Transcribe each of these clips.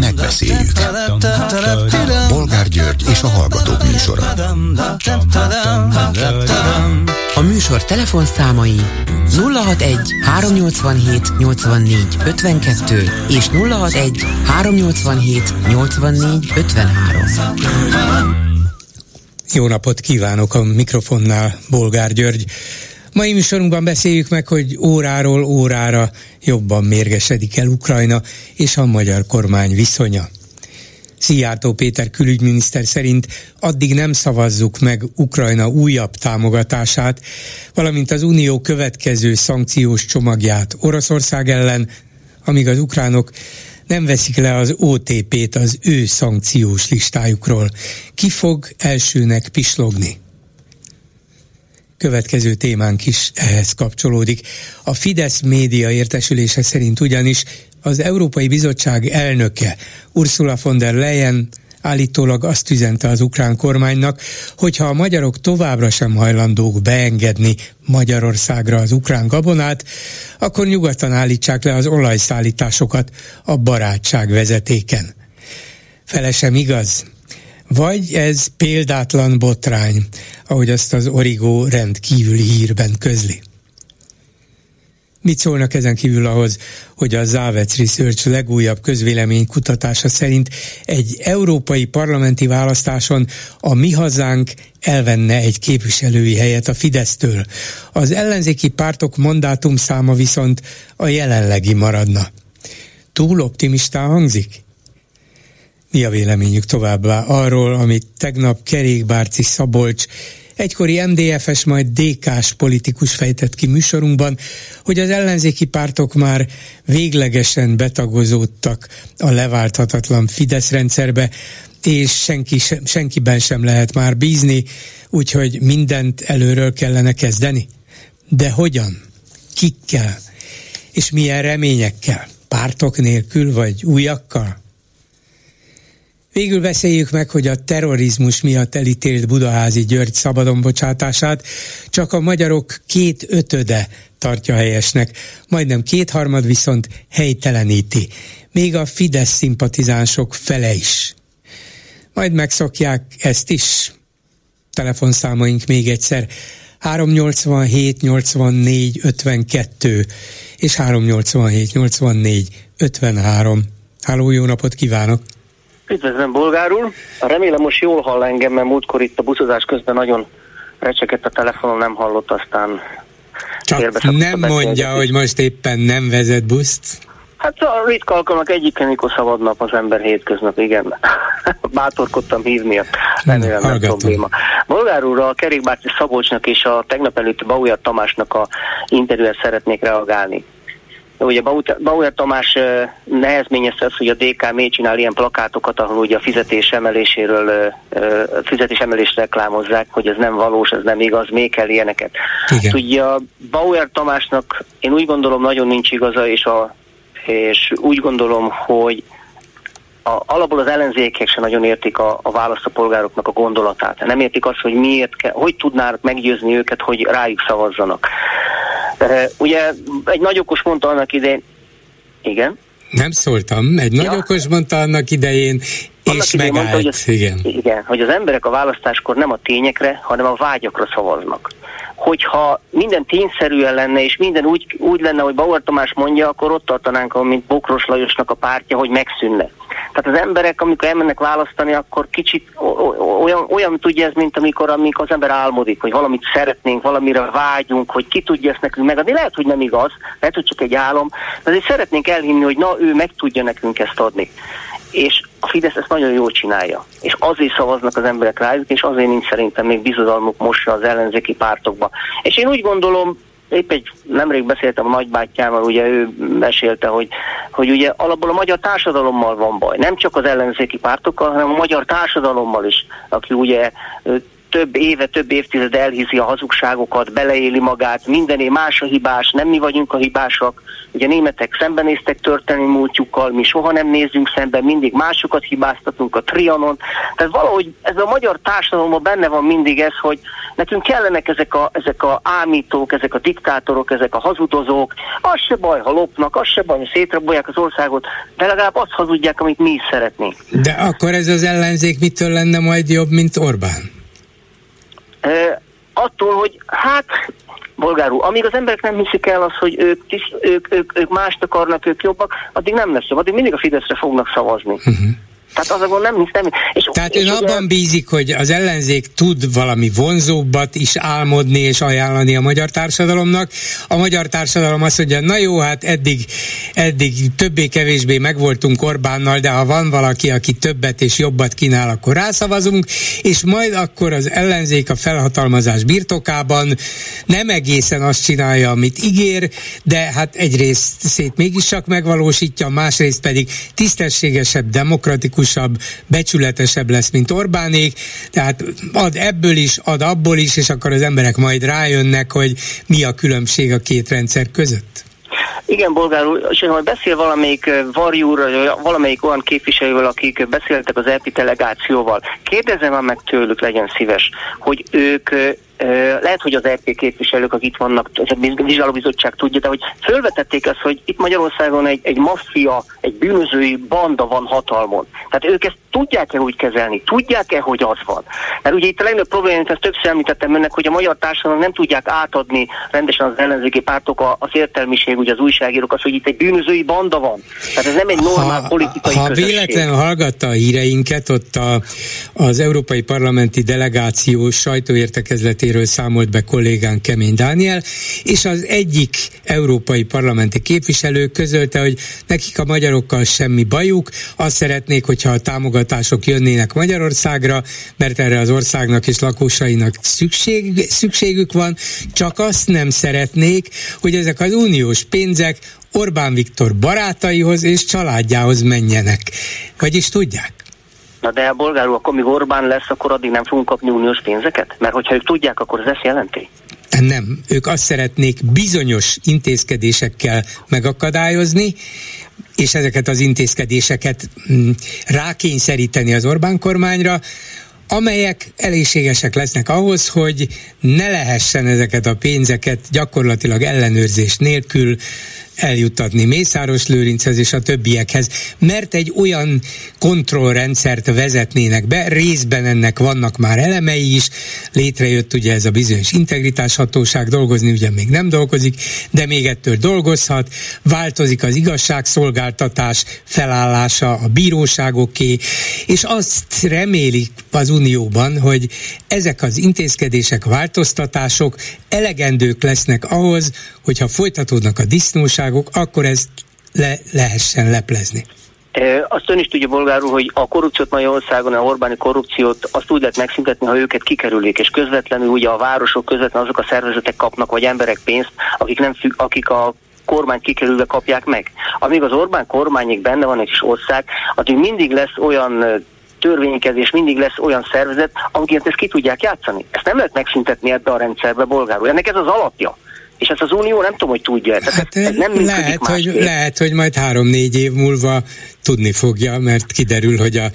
Megbeszéljük. Bolgár György és a Hallgatók műsora. A műsor telefonszámai 061 387 84 52 és 061 387 84 53. Jó napot kívánok a mikrofonnál, Bolgár György. Mai műsorunkban beszéljük meg, hogy óráról órára jobban mérgesedik el Ukrajna és a magyar kormány viszonya. Szijjártó Péter külügyminiszter szerint addig nem szavazzuk meg Ukrajna újabb támogatását, valamint az Unió következő szankciós csomagját Oroszország ellen, amíg az ukránok nem veszik le az OTP-t az ő szankciós listájukról. Ki fog elsőnek pislogni? Következő témánk is ehhez kapcsolódik. A Fidesz média értesülése szerint ugyanis az Európai Bizottság elnöke Ursula von der Leyen állítólag azt üzente az ukrán kormánynak, hogyha a magyarok továbbra sem hajlandók beengedni Magyarországra az ukrán gabonát, akkor nyugodtan állítsák le az olajszállításokat a barátság vezetéken. Felesem igaz? Vagy ez példátlan botrány, ahogy azt az Origo rendkívüli hírben közli? Mit szólnak ezen kívül ahhoz, hogy a Závec Research legújabb közvélemény kutatása szerint egy európai parlamenti választáson a mi hazánk elvenne egy képviselői helyet a Fidesztől. Az ellenzéki pártok mandátum száma viszont a jelenlegi maradna. Túl optimistán hangzik? Mi a véleményük továbbá arról, amit tegnap Kerékbárci Szabolcs egykori MDFS, majd DK-s politikus fejtett ki műsorunkban, hogy az ellenzéki pártok már véglegesen betagozódtak a leválthatatlan Fidesz rendszerbe, és senki sem, senkiben sem lehet már bízni, úgyhogy mindent előről kellene kezdeni. De hogyan? Kikkel? És milyen reményekkel? Pártok nélkül vagy újakkal? Végül beszéljük meg, hogy a terrorizmus miatt elítélt Budaházi György szabadon csak a magyarok két ötöde tartja helyesnek, majdnem kétharmad viszont helyteleníti, még a Fidesz szimpatizánsok fele is. Majd megszokják ezt is. Telefonszámaink még egyszer 387 84 52 és 387 84 53. Háló, jó napot kívánok! Üdvözlöm, bolgárul. Remélem most jól hall engem, mert múltkor itt a buszozás közben nagyon recsegett a telefonon, nem hallott, aztán Csak nem mondja, hogy most éppen nem vezet buszt. Hát a ritka alkalmak egyiken, mikor szabad nap az ember hétköznap, igen. Bátorkodtam hívni, remélem nem probléma. Bolgár úr, a kerékbárci Szabolcsnak és a tegnap előtti Bauer Tamásnak a interjúet szeretnék reagálni. Ugye Bauer Tamás nehezményezte azt, hogy a DK miért csinál ilyen plakátokat, ahol ugye a fizetés emeléséről, fizetés emelést reklámozzák, hogy ez nem valós, ez nem igaz, még kell ilyeneket. Igen. Ugye a Bauer Tamásnak én úgy gondolom nagyon nincs igaza, és, a, és úgy gondolom, hogy a, alapból az ellenzékek sem nagyon értik a, a választópolgároknak a gondolatát. Nem értik azt, hogy miért kell, hogy tudnának meggyőzni őket, hogy rájuk szavazzanak. Ugye egy nagy okos mondta annak idején, igen. Nem szóltam, egy ja. nagy okos mondta annak idején, annak és megállt. Mondta, hogy az, igen. igen, hogy az emberek a választáskor nem a tényekre, hanem a vágyakra szavaznak hogyha minden tényszerűen lenne, és minden úgy, úgy lenne, hogy Bauer Tamás mondja, akkor ott tartanánk, mint Bokros Lajosnak a pártja, hogy megszűnne. Tehát az emberek, amikor elmennek választani, akkor kicsit olyan, olyan tudja ez, mint amikor, amikor az ember álmodik, hogy valamit szeretnénk, valamire vágyunk, hogy ki tudja ezt nekünk megadni. Lehet, hogy nem igaz, lehet, hogy csak egy álom, de azért szeretnénk elhinni, hogy na, ő meg tudja nekünk ezt adni és a Fidesz ezt nagyon jól csinálja. És azért szavaznak az emberek rájuk, és azért nincs szerintem még bizodalmuk most az ellenzéki pártokba. És én úgy gondolom, épp egy, nemrég beszéltem a nagybátyával, ugye ő mesélte, hogy, hogy ugye alapból a magyar társadalommal van baj. Nem csak az ellenzéki pártokkal, hanem a magyar társadalommal is, aki ugye több éve, több évtized elhiszi a hazugságokat, beleéli magát, mindené más a hibás, nem mi vagyunk a hibásak, ugye németek szembenéztek történelmi múltjukkal, mi soha nem nézzünk szembe, mindig másokat hibáztatunk a trianon. Tehát valahogy ez a magyar társadalomban benne van mindig ez, hogy nekünk kellenek ezek a, ezek a ámítók, ezek a diktátorok, ezek a hazudozók. Az se baj, ha lopnak, az se baj, ha szétrabolják az országot, de legalább azt hazudják, amit mi is szeretnénk. De akkor ez az ellenzék mitől lenne majd jobb, mint Orbán? E, attól, hogy hát bolgárul, amíg az emberek nem hiszik el azt, hogy ők, ők, ők, ők mást akarnak, ők jobbak, addig nem lesz jobb, addig mindig a Fideszre fognak szavazni. Uh-huh. Tehát az a gond nem, nem. És, Tehát és ön ugye... abban bízik, hogy az ellenzék tud valami vonzóbbat is álmodni és ajánlani a magyar társadalomnak. A magyar társadalom azt mondja, na jó, hát eddig, eddig többé-kevésbé megvoltunk Orbánnal, de ha van valaki, aki többet és jobbat kínál, akkor rászavazunk, és majd akkor az ellenzék a felhatalmazás birtokában nem egészen azt csinálja, amit ígér, de hát egyrészt szét mégis csak megvalósítja, másrészt pedig tisztességesebb, demokratikus demokratikusabb, becsületesebb lesz, mint Orbánék, tehát ad ebből is, ad abból is, és akkor az emberek majd rájönnek, hogy mi a különbség a két rendszer között. Igen, bolgár úr, és ha beszél valamelyik varjúr, valamelyik olyan képviselővel, akik beszéltek az EPI delegációval, kérdezem meg tőlük, legyen szíves, hogy ők lehet, hogy az RP képviselők, akik itt vannak, a vizsgálóbizottság tudja, de hogy fölvetették azt, hogy itt Magyarországon egy, egy maffia, egy bűnözői banda van hatalmon. Tehát ők ezt tudják-e úgy kezelni? Tudják-e, hogy az van? Mert ugye itt a legnagyobb probléma, amit ezt többször említettem önnek, hogy a magyar társadalom nem tudják átadni rendesen az ellenzéki pártok az értelmiség, ugye az újságírók, az, hogy itt egy bűnözői banda van. Tehát ez nem egy normál ha, politikai Ha közösség. véletlenül hallgatta a híreinket, ott a, az Európai Parlamenti Delegáció sajtóértekezletében helyzetéről számolt be kollégánk Kemény Dániel, és az egyik európai parlamenti képviselő közölte, hogy nekik a magyarokkal semmi bajuk, azt szeretnék, hogyha a támogatások jönnének Magyarországra, mert erre az országnak és lakosainak szükség, szükségük van, csak azt nem szeretnék, hogy ezek az uniós pénzek Orbán Viktor barátaihoz és családjához menjenek. Vagyis tudják? Na de a bolgárul, akkor míg Orbán lesz, akkor addig nem fogunk kapni uniós pénzeket? Mert hogyha ők tudják, akkor ez ezt jelenti? Nem, ők azt szeretnék bizonyos intézkedésekkel megakadályozni, és ezeket az intézkedéseket mm, rákényszeríteni az Orbán kormányra, amelyek elégségesek lesznek ahhoz, hogy ne lehessen ezeket a pénzeket gyakorlatilag ellenőrzés nélkül eljuttatni Mészáros Lőrinchez és a többiekhez, mert egy olyan kontrollrendszert vezetnének be, részben ennek vannak már elemei is, létrejött ugye ez a bizonyos integritáshatóság, dolgozni ugye még nem dolgozik, de még ettől dolgozhat, változik az igazságszolgáltatás felállása a bíróságoké, és azt remélik az Unióban, hogy ezek az intézkedések, változtatások elegendők lesznek ahhoz, hogyha folytatódnak a disznóságok, akkor ezt le lehessen leplezni. Azt ön is tudja, bolgárul, hogy a korrupciót Magyarországon, a Orbáni korrupciót azt úgy lehet megszüntetni, ha őket kikerülik, és közvetlenül ugye a városok közvetlenül azok a szervezetek kapnak, vagy emberek pénzt, akik, nem függ, akik a kormány kikerülve kapják meg. Amíg az Orbán kormányék benne van egy kis ország, addig mindig lesz olyan törvénykezés, mindig lesz olyan szervezet, akiket ezt ki tudják játszani. Ezt nem lehet megszüntetni ebbe a rendszerbe bolgárul. Ennek ez az alapja. És ezt az Unió nem tudom, hogy tudja. Tehát hát ez nem lehet, hogy, lehet, hogy majd három-négy év múlva tudni fogja, mert kiderül, hogy a,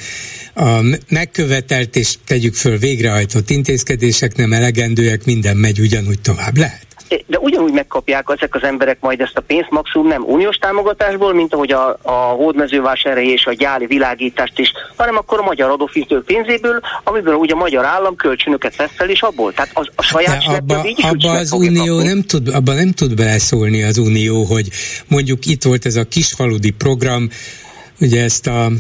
a megkövetelt és tegyük föl végrehajtott intézkedések nem elegendőek, minden megy ugyanúgy tovább. Lehet de ugyanúgy megkapják ezek az emberek majd ezt a pénzt maximum nem uniós támogatásból, mint ahogy a, a hódmezővásárhelyi és a gyári világítást is, hanem akkor a magyar adófizetők pénzéből, amiből ugye a magyar állam kölcsönöket vesz fel, és abból. Tehát az, a saját de abba, így abba az Unió nem tud, abba nem tud beleszólni az Unió, hogy mondjuk itt volt ez a kisfaludi program, Ugye ezt a,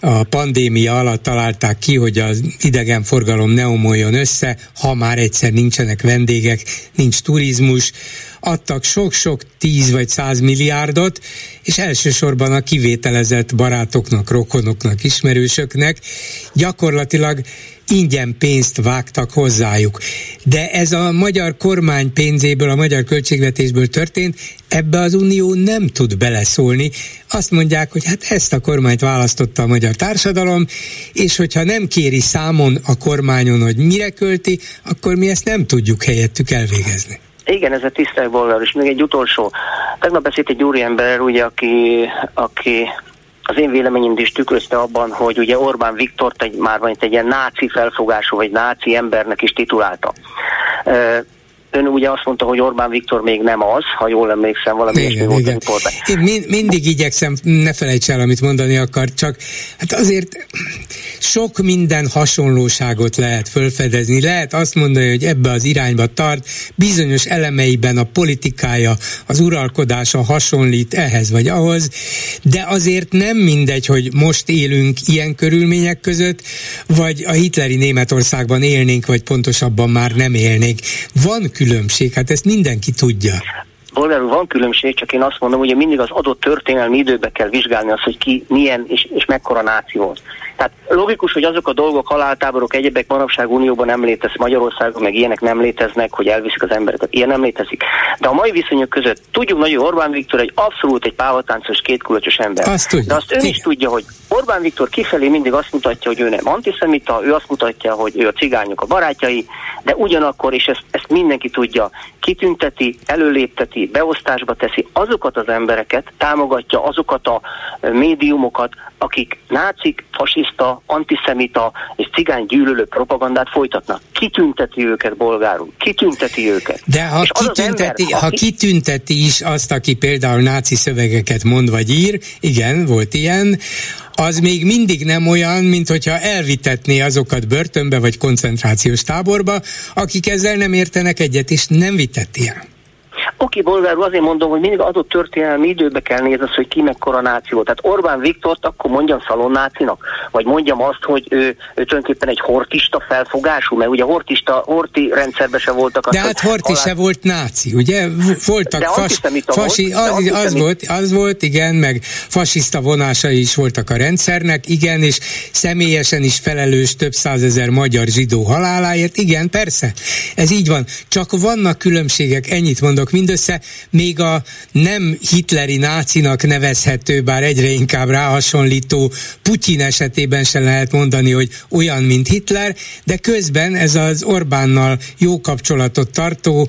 a pandémia alatt találták ki, hogy az idegenforgalom ne omoljon össze, ha már egyszer nincsenek vendégek, nincs turizmus, adtak sok-sok tíz vagy száz milliárdot, és elsősorban a kivételezett barátoknak, rokonoknak, ismerősöknek gyakorlatilag ingyen pénzt vágtak hozzájuk. De ez a magyar kormány pénzéből, a magyar költségvetésből történt, ebbe az Unió nem tud beleszólni. Azt mondják, hogy hát ezt a kormányt választotta a magyar társadalom, és hogyha nem kéri számon a kormányon, hogy mire költi, akkor mi ezt nem tudjuk helyettük elvégezni. Igen, ez a tisztelt bolgár, és még egy utolsó. Tegnap beszélt egy úriember, ugye, aki, aki az én véleményem is tükrözte abban, hogy ugye Orbán Viktort egy, már van itt egy ilyen náci felfogású, vagy náci embernek is titulálta. Ön ugye azt mondta, hogy Orbán Viktor még nem az, ha jól emlékszem, valami igen, volt igen. Én mind, mindig igyekszem, ne felejts el, amit mondani akar, csak hát azért sok minden hasonlóságot lehet fölfedezni. Lehet azt mondani, hogy ebbe az irányba tart, bizonyos elemeiben a politikája, az uralkodása hasonlít ehhez vagy ahhoz, de azért nem mindegy, hogy most élünk ilyen körülmények között, vagy a hitleri Németországban élnénk, vagy pontosabban már nem élnénk. Van különbség, hát ezt mindenki tudja. Bolgár van különbség, csak én azt mondom, hogy mindig az adott történelmi időbe kell vizsgálni azt, hogy ki milyen és, és mekkora náció. Tehát logikus, hogy azok a dolgok, haláltáborok, egyebek manapság Unióban nem létez, Magyarországon meg ilyenek nem léteznek, hogy elviszik az embereket. Ilyen nem létezik. De a mai viszonyok között tudjuk hogy Orbán Viktor egy abszolút egy pávatáncos, kétkulacsos ember. Azt tudja. De azt ön is tudja, hogy Orbán Viktor kifelé mindig azt mutatja, hogy ő nem antiszemita, ő azt mutatja, hogy ő a cigányok a barátjai, de ugyanakkor, és ezt, ezt mindenki tudja, kitünteti, előlépteti, beosztásba teszi azokat az embereket, támogatja azokat a médiumokat, akik nácik, fasiszta, antiszemita és cigány gyűlölő propagandát folytatnak. Kitünteti őket bolgárul, kitünteti őket. De ha, kitünteti, ember, ha aki... kitünteti is azt, aki például náci szövegeket mond vagy ír, igen, volt ilyen, az még mindig nem olyan, mint hogyha elvitetné azokat börtönbe vagy koncentrációs táborba, akik ezzel nem értenek egyet, és nem vitett ilyen. Oké, bolgárul azért mondom, hogy mindig adott történelmi időbe kell nézni azt, hogy ki mekkora náció. Tehát Orbán Viktort akkor mondjam szalonnácinak, vagy mondjam azt, hogy ő, ő tulajdonképpen egy hortista felfogású, mert ugye hortista, horti rendszerben se voltak. Az, de hát horti alá... se volt náci, ugye? Voltak de fas, fasi, volt, az, az, volt, az volt, igen, meg fasiszta vonásai is voltak a rendszernek, igen, és személyesen is felelős több százezer magyar zsidó haláláért, igen, persze, ez így van. Csak vannak különbségek, ennyit mondok, mindössze még a nem hitleri nácinak nevezhető, bár egyre inkább ráhasonlító Putyin esetében sem lehet mondani, hogy olyan, mint Hitler, de közben ez az Orbánnal jó kapcsolatot tartó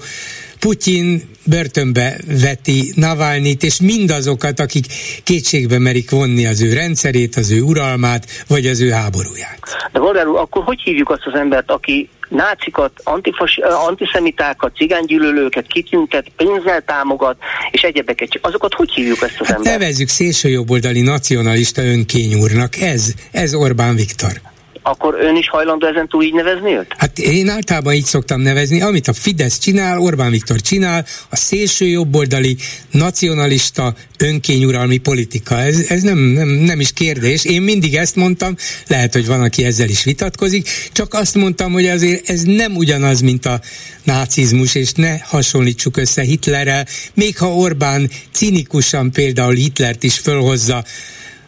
Putyin börtönbe veti Navalnyit, és mindazokat, akik kétségbe merik vonni az ő rendszerét, az ő uralmát, vagy az ő háborúját. De Valdár akkor hogy hívjuk azt az embert, aki nácikat, antifas, antiszemitákat, cigánygyűlölőket kitüntet, pénzzel támogat, és egyebeket. Azokat hogy hívjuk ezt az hát embert? Nevezzük szélsőjobboldali nacionalista önkényúrnak. Ez, ez Orbán Viktor akkor ön is hajlandó ezen túl így nevezni őt? Hát én általában így szoktam nevezni, amit a Fidesz csinál, Orbán Viktor csinál, a szélső jobboldali, nacionalista, önkényuralmi politika. Ez, ez nem, nem, nem is kérdés. Én mindig ezt mondtam, lehet, hogy van, aki ezzel is vitatkozik, csak azt mondtam, hogy azért ez nem ugyanaz, mint a nácizmus, és ne hasonlítsuk össze Hitlerrel, még ha Orbán cinikusan például Hitlert is fölhozza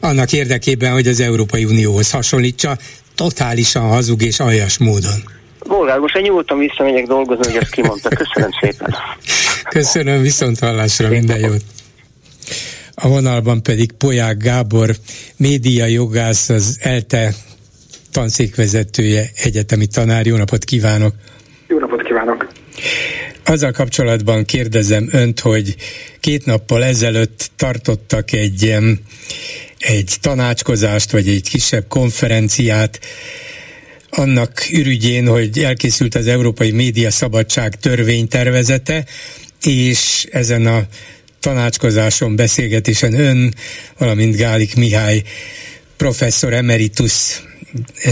annak érdekében, hogy az Európai Unióhoz hasonlítsa, totálisan hazug és aljas módon. Bolgár, most én nyugodtan visszamegyek dolgozni, hogy ezt kimondta. Köszönöm szépen. Köszönöm, viszont hallásra, minden jót. A vonalban pedig Poják Gábor, média jogász, az ELTE tanszékvezetője, egyetemi tanár. Jó napot kívánok! Jó napot kívánok! Azzal kapcsolatban kérdezem önt, hogy két nappal ezelőtt tartottak egy egy tanácskozást, vagy egy kisebb konferenciát annak ürügyén, hogy elkészült az Európai Média Szabadság törvénytervezete, és ezen a tanácskozáson, beszélgetésen ön, valamint Gálik Mihály professzor emeritus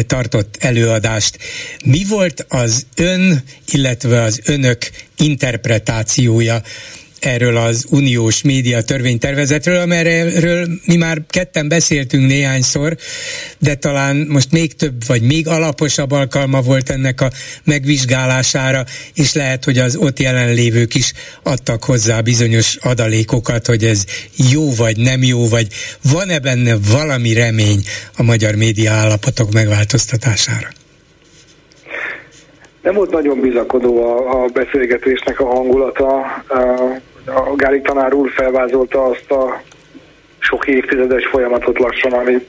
tartott előadást. Mi volt az ön, illetve az önök interpretációja erről az uniós média törvénytervezetről, amelyről mi már ketten beszéltünk néhányszor, de talán most még több vagy még alaposabb alkalma volt ennek a megvizsgálására, és lehet, hogy az ott jelenlévők is adtak hozzá bizonyos adalékokat, hogy ez jó vagy nem jó, vagy van-e benne valami remény a magyar média állapotok megváltoztatására? Nem volt nagyon bizakodó a, a beszélgetésnek a hangulata a Gálik tanár úr felvázolta azt a sok évtizedes folyamatot lassan, ami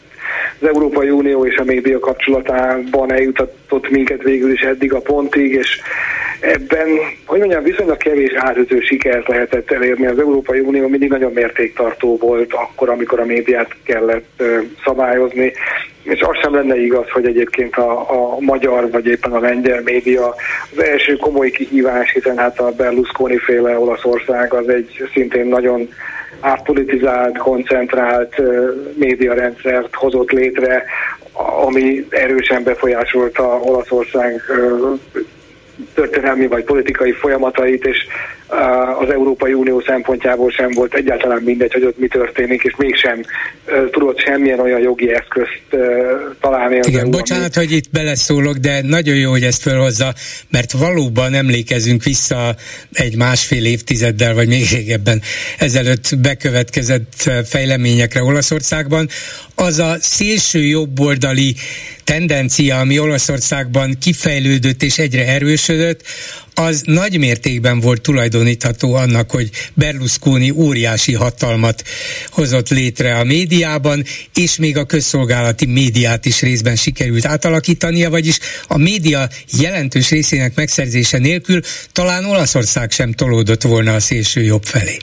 az Európai Unió és a média kapcsolatában eljutatott minket végül is eddig a pontig, és ebben, hogy mondjam, viszonylag kevés átütő sikert lehetett elérni. Az Európai Unió mindig nagyon mértéktartó volt akkor, amikor a médiát kellett szabályozni, és az sem lenne igaz, hogy egyébként a, a magyar vagy éppen a lengyel média az első komoly kihívás, hiszen hát a Berlusconi féle Olaszország az egy szintén nagyon átpolitizált, koncentrált médiarendszert hozott létre, ami erősen befolyásolta Olaszország történelmi vagy politikai folyamatait, és az Európai Unió szempontjából sem volt egyáltalán mindegy, hogy ott mi történik, és mégsem tudott semmilyen olyan jogi eszközt találni. Az Igen, EU, bocsánat, ami... hogy itt beleszólok, de nagyon jó, hogy ezt felhozza, mert valóban emlékezünk vissza egy másfél évtizeddel, vagy még régebben ezelőtt bekövetkezett fejleményekre Olaszországban. Az a szélső jobboldali tendencia, ami Olaszországban kifejlődött és egyre erősödött, az nagy mértékben volt tulajdonítható annak, hogy Berlusconi óriási hatalmat hozott létre a médiában, és még a közszolgálati médiát is részben sikerült átalakítania, vagyis a média jelentős részének megszerzése nélkül talán Olaszország sem tolódott volna a szélső jobb felé.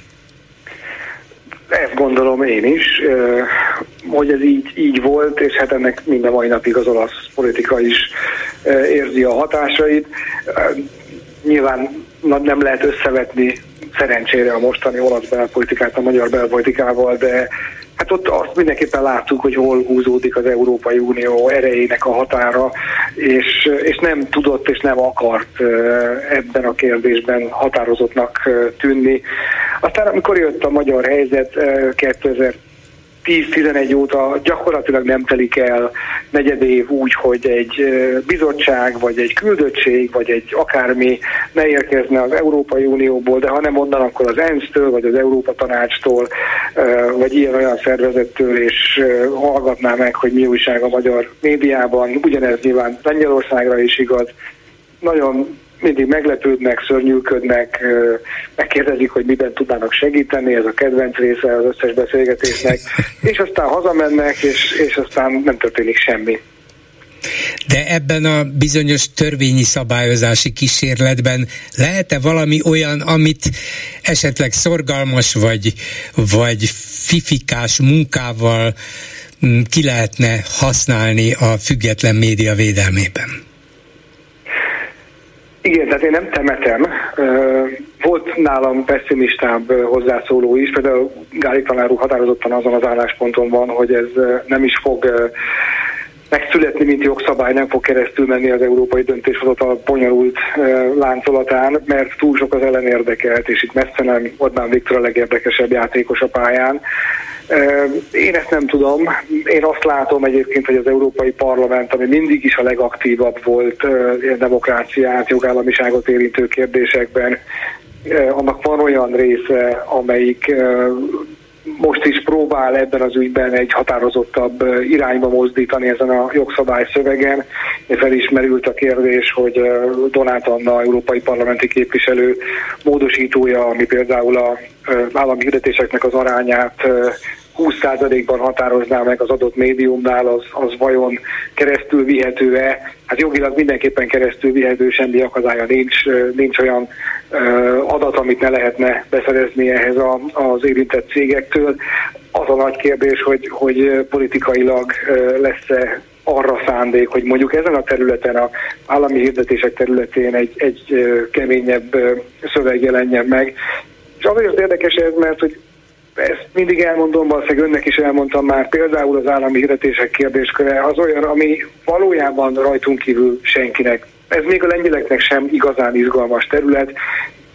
Ezt gondolom én is, hogy ez így, így volt, és hát ennek minden mai napig az olasz politika is érzi a hatásait. Nyilván nem lehet összevetni szerencsére a mostani olasz belpolitikát a magyar belpolitikával, de hát ott azt mindenképpen láttuk, hogy hol húzódik az Európai Unió erejének a határa, és, és nem tudott és nem akart ebben a kérdésben határozottnak tűnni. Aztán amikor jött a magyar helyzet 2000 10-11 óta gyakorlatilag nem telik el negyed év úgy, hogy egy bizottság, vagy egy küldöttség, vagy egy akármi ne érkezne az Európai Unióból, de ha nem onnan, akkor az ENSZ-től, vagy az Európa Tanácstól, vagy ilyen-olyan szervezettől, és hallgatná meg, hogy mi újság a magyar médiában. Ugyanez nyilván Lengyelországra is igaz. Nagyon mindig meglepődnek, szörnyűködnek, megkérdezik, hogy miben tudnának segíteni, ez a kedvenc része az összes beszélgetésnek, és aztán hazamennek, és, és aztán nem történik semmi. De ebben a bizonyos törvényi szabályozási kísérletben lehet-e valami olyan, amit esetleg szorgalmas vagy, vagy fifikás munkával mm, ki lehetne használni a független média védelmében? Igen, tehát én nem temetem. Volt nálam pessimistább hozzászóló is, például Gáli tanár határozottan azon az állásponton van, hogy ez nem is fog megszületni, mint jogszabály, nem fog keresztül menni az európai döntéshozatal bonyolult láncolatán, mert túl sok az ellenérdekelt, és itt messze nem Orbán Viktor a legérdekesebb játékos a pályán. Én ezt nem tudom. Én azt látom egyébként, hogy az Európai Parlament, ami mindig is a legaktívabb volt demokráciát, jogállamiságot érintő kérdésekben, annak van olyan része, amelyik most is próbál ebben az ügyben egy határozottabb irányba mozdítani ezen a jogszabály szövegen. Felismerült a kérdés, hogy Donát Anna, európai parlamenti képviselő módosítója, ami például a állami hirdetéseknek az arányát 20%-ban határozná meg az adott médiumnál, az, az vajon keresztül vihető-e? Hát jogilag mindenképpen keresztül vihető, semmi akadálya nincs, nincs olyan adat, amit ne lehetne beszerezni ehhez a, az érintett cégektől. Az a nagy kérdés, hogy, hogy politikailag lesz-e arra szándék, hogy mondjuk ezen a területen, a állami hirdetések területén egy, egy keményebb szöveg jelenjen meg. És azért érdekes ez, mert hogy ezt mindig elmondom, valószínűleg önnek is elmondtam már, például az állami hirdetések kérdésköre az olyan, ami valójában rajtunk kívül senkinek. Ez még a lengyeleknek sem igazán izgalmas terület,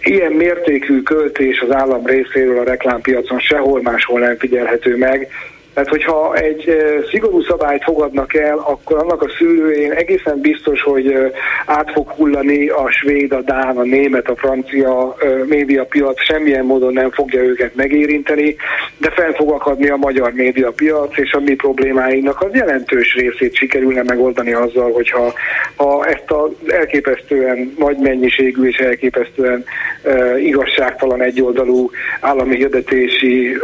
ilyen mértékű költés az állam részéről a reklámpiacon sehol máshol nem figyelhető meg, tehát, hogyha egy szigorú szabályt fogadnak el, akkor annak a szűrőjén egészen biztos, hogy át fog hullani a svéd, a dán, a német, a francia médiapiac, semmilyen módon nem fogja őket megérinteni, de fel fog akadni a magyar médiapiac, és a mi problémáinknak az jelentős részét sikerülne megoldani azzal, hogyha ha ezt az elképesztően nagy mennyiségű és elképesztően uh, igazságtalan egyoldalú állami hirdetési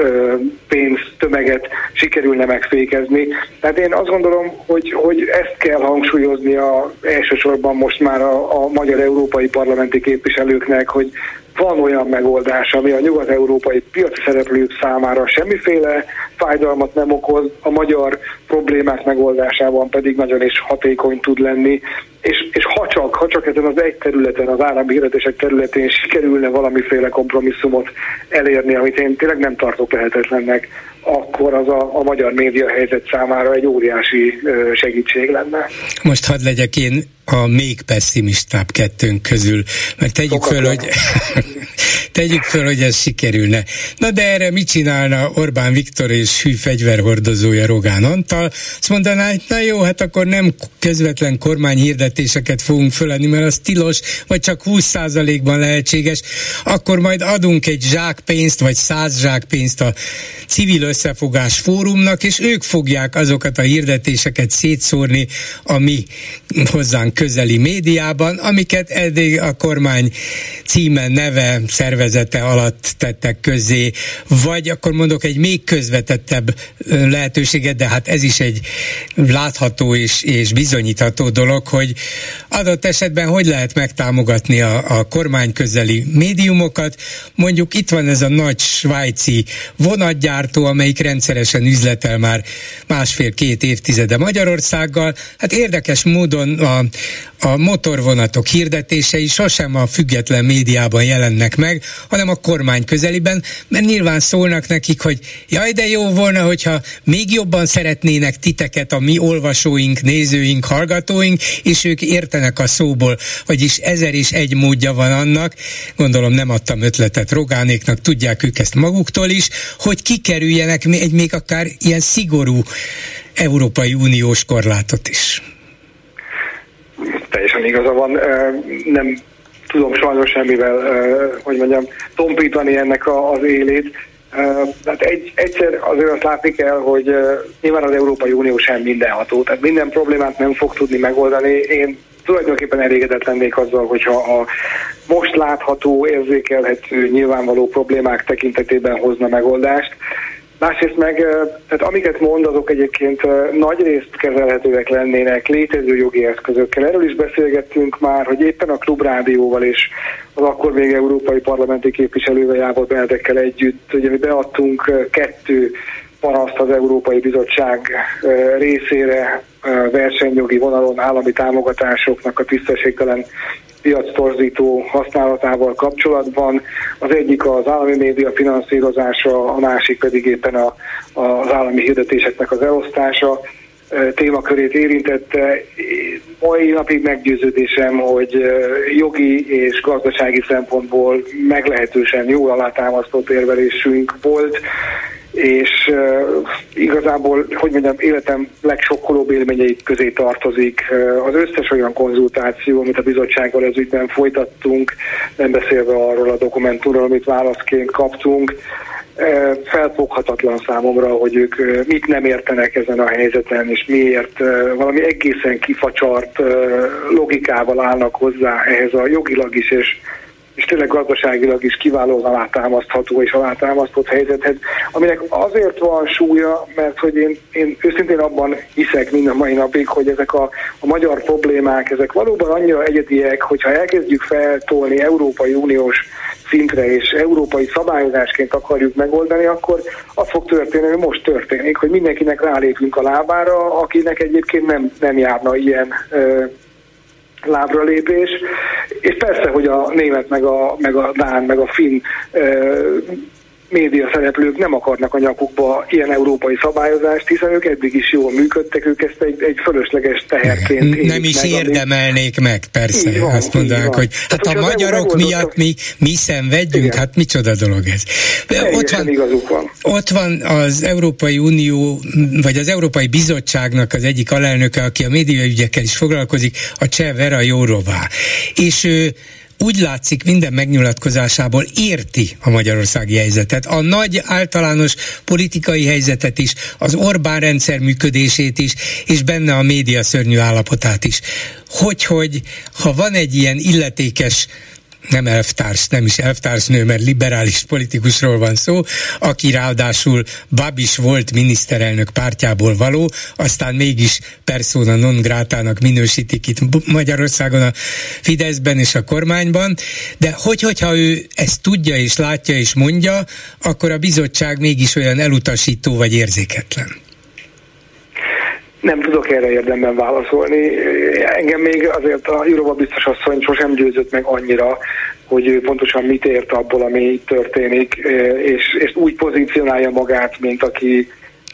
pénztömeget sikerülne megfékezni. Tehát én azt gondolom, hogy, hogy ezt kell hangsúlyozni a, elsősorban most már a, a magyar európai parlamenti képviselőknek, hogy van olyan megoldás, ami a nyugat-európai piaci szereplők számára semmiféle fájdalmat nem okoz, a magyar problémák megoldásában pedig nagyon is hatékony tud lenni, és, és ha, csak, ha csak ezen az egy területen, az állami hirdetések területén sikerülne valamiféle kompromisszumot elérni, amit én tényleg nem tartok lehetetlennek, akkor az a, a magyar média helyzet számára egy óriási segítség lenne. Most hadd legyek én a még pessimistább kettőnk közül, mert tegyük föl, hogy tegyük föl, hogy ez sikerülne. Na de erre mit csinálna Orbán Viktor és hű fegyverhordozója Rogán Antal? Azt mondaná, hogy na jó, hát akkor nem közvetlen kormányhirdetéseket fogunk föladni, mert az tilos, vagy csak 20%-ban lehetséges, akkor majd adunk egy zsákpénzt, vagy száz zsákpénzt a civil összefogás fórumnak, és ők fogják azokat a hirdetéseket szétszórni, ami hozzánk közeli médiában, amiket eddig a kormány címe, neve, szervezete alatt tettek közé, vagy akkor mondok egy még közvetettebb lehetőséget, de hát ez is egy látható és, és bizonyítható dolog, hogy adott esetben hogy lehet megtámogatni a, a kormány közeli médiumokat. Mondjuk itt van ez a nagy svájci vonatgyártó, amelyik rendszeresen üzletel már másfél-két évtizede Magyarországgal. Hát érdekes módon a, a motorvonatok hirdetései sosem a független médiában jelennek meg, hanem a kormány közeliben, mert nyilván szólnak nekik, hogy jaj, de jó volna, hogyha még jobban szeretnének titeket a mi olvasóink, nézőink, hallgatóink, és ők értenek a szóból, vagyis ezer és egy módja van annak, gondolom nem adtam ötletet Rogánéknak, tudják ők ezt maguktól is, hogy kikerüljenek egy még akár ilyen szigorú Európai Uniós korlátot is. Teljesen igaza van, nem tudom sajnos semmivel, hogy mondjam, tompítani ennek a, az élét. Tehát egy, egyszer azért azt látni kell, hogy nyilván az Európai Unió sem mindenható, tehát minden problémát nem fog tudni megoldani. Én tulajdonképpen elégedett lennék azzal, hogyha a most látható, érzékelhető, nyilvánvaló problémák tekintetében hozna megoldást. Másrészt meg, tehát amiket mond, azok egyébként nagy részt kezelhetőek lennének létező jogi eszközökkel. Erről is beszélgettünk már, hogy éppen a Klubrádióval és az akkor még Európai Parlamenti képviselővel Jávor Benedekkel együtt, ugye mi beadtunk kettő panaszt az Európai Bizottság részére versenyjogi vonalon állami támogatásoknak a tisztességtelen piactorzító használatával kapcsolatban. Az egyik az állami média finanszírozása, a másik pedig éppen a, az állami hirdetéseknek az elosztása témakörét érintette. Mai napig meggyőződésem, hogy jogi és gazdasági szempontból meglehetősen jól alátámasztott érvelésünk volt és uh, igazából, hogy mondjam, életem legsokkolóbb élményeit közé tartozik az összes olyan konzultáció, amit a bizottsággal ez ügyben folytattunk, nem beszélve arról a dokumentumról, amit válaszként kaptunk, felfoghatatlan számomra, hogy ők mit nem értenek ezen a helyzeten, és miért valami egészen kifacsart logikával állnak hozzá ehhez a jogilag is és és tényleg gazdaságilag is kiválóan alátámasztható és alátámasztott helyzethez, aminek azért van súlya, mert hogy én, én őszintén abban hiszek minden mai napig, hogy ezek a, a magyar problémák, ezek valóban annyira egyediek, hogyha elkezdjük feltolni Európai Uniós szintre és európai szabályozásként akarjuk megoldani, akkor az fog történni, hogy most történik, hogy mindenkinek rálépünk a lábára, akinek egyébként nem, nem járna ilyen lábra lépés, és persze, hogy a német, meg a, meg a dán, meg a finn média szereplők nem akarnak a nyakukba ilyen európai szabályozást, hiszen ők eddig is jól működtek, ők ezt egy, egy fölösleges teherként Nem is meg, érdemelnék meg, persze. Van, Azt mondanák, hogy hát a magyarok miatt mi, mi szenvedjünk, igen. hát micsoda dolog ez. ott van, van. ott van az Európai Unió, vagy az Európai Bizottságnak az egyik alelnöke, aki a médiaügyekkel is foglalkozik, a Cseh Vera Jórová. És ő úgy látszik minden megnyilatkozásából érti a magyarországi helyzetet, a nagy általános politikai helyzetet is, az Orbán rendszer működését is, és benne a média szörnyű állapotát is. Hogy, hogy ha van egy ilyen illetékes nem elvtárs, nem is elvtársnő, mert liberális politikusról van szó, aki ráadásul Babis volt miniszterelnök pártjából való, aztán mégis persona non grátának minősítik itt Magyarországon a Fideszben és a kormányban, de hogy, hogyha ő ezt tudja és látja és mondja, akkor a bizottság mégis olyan elutasító vagy érzéketlen. Nem tudok erre érdemben válaszolni. Engem még azért a Jurova biztos asszony sosem győzött meg annyira, hogy ő pontosan mit ért abból, ami itt történik, és, és úgy pozícionálja magát, mint aki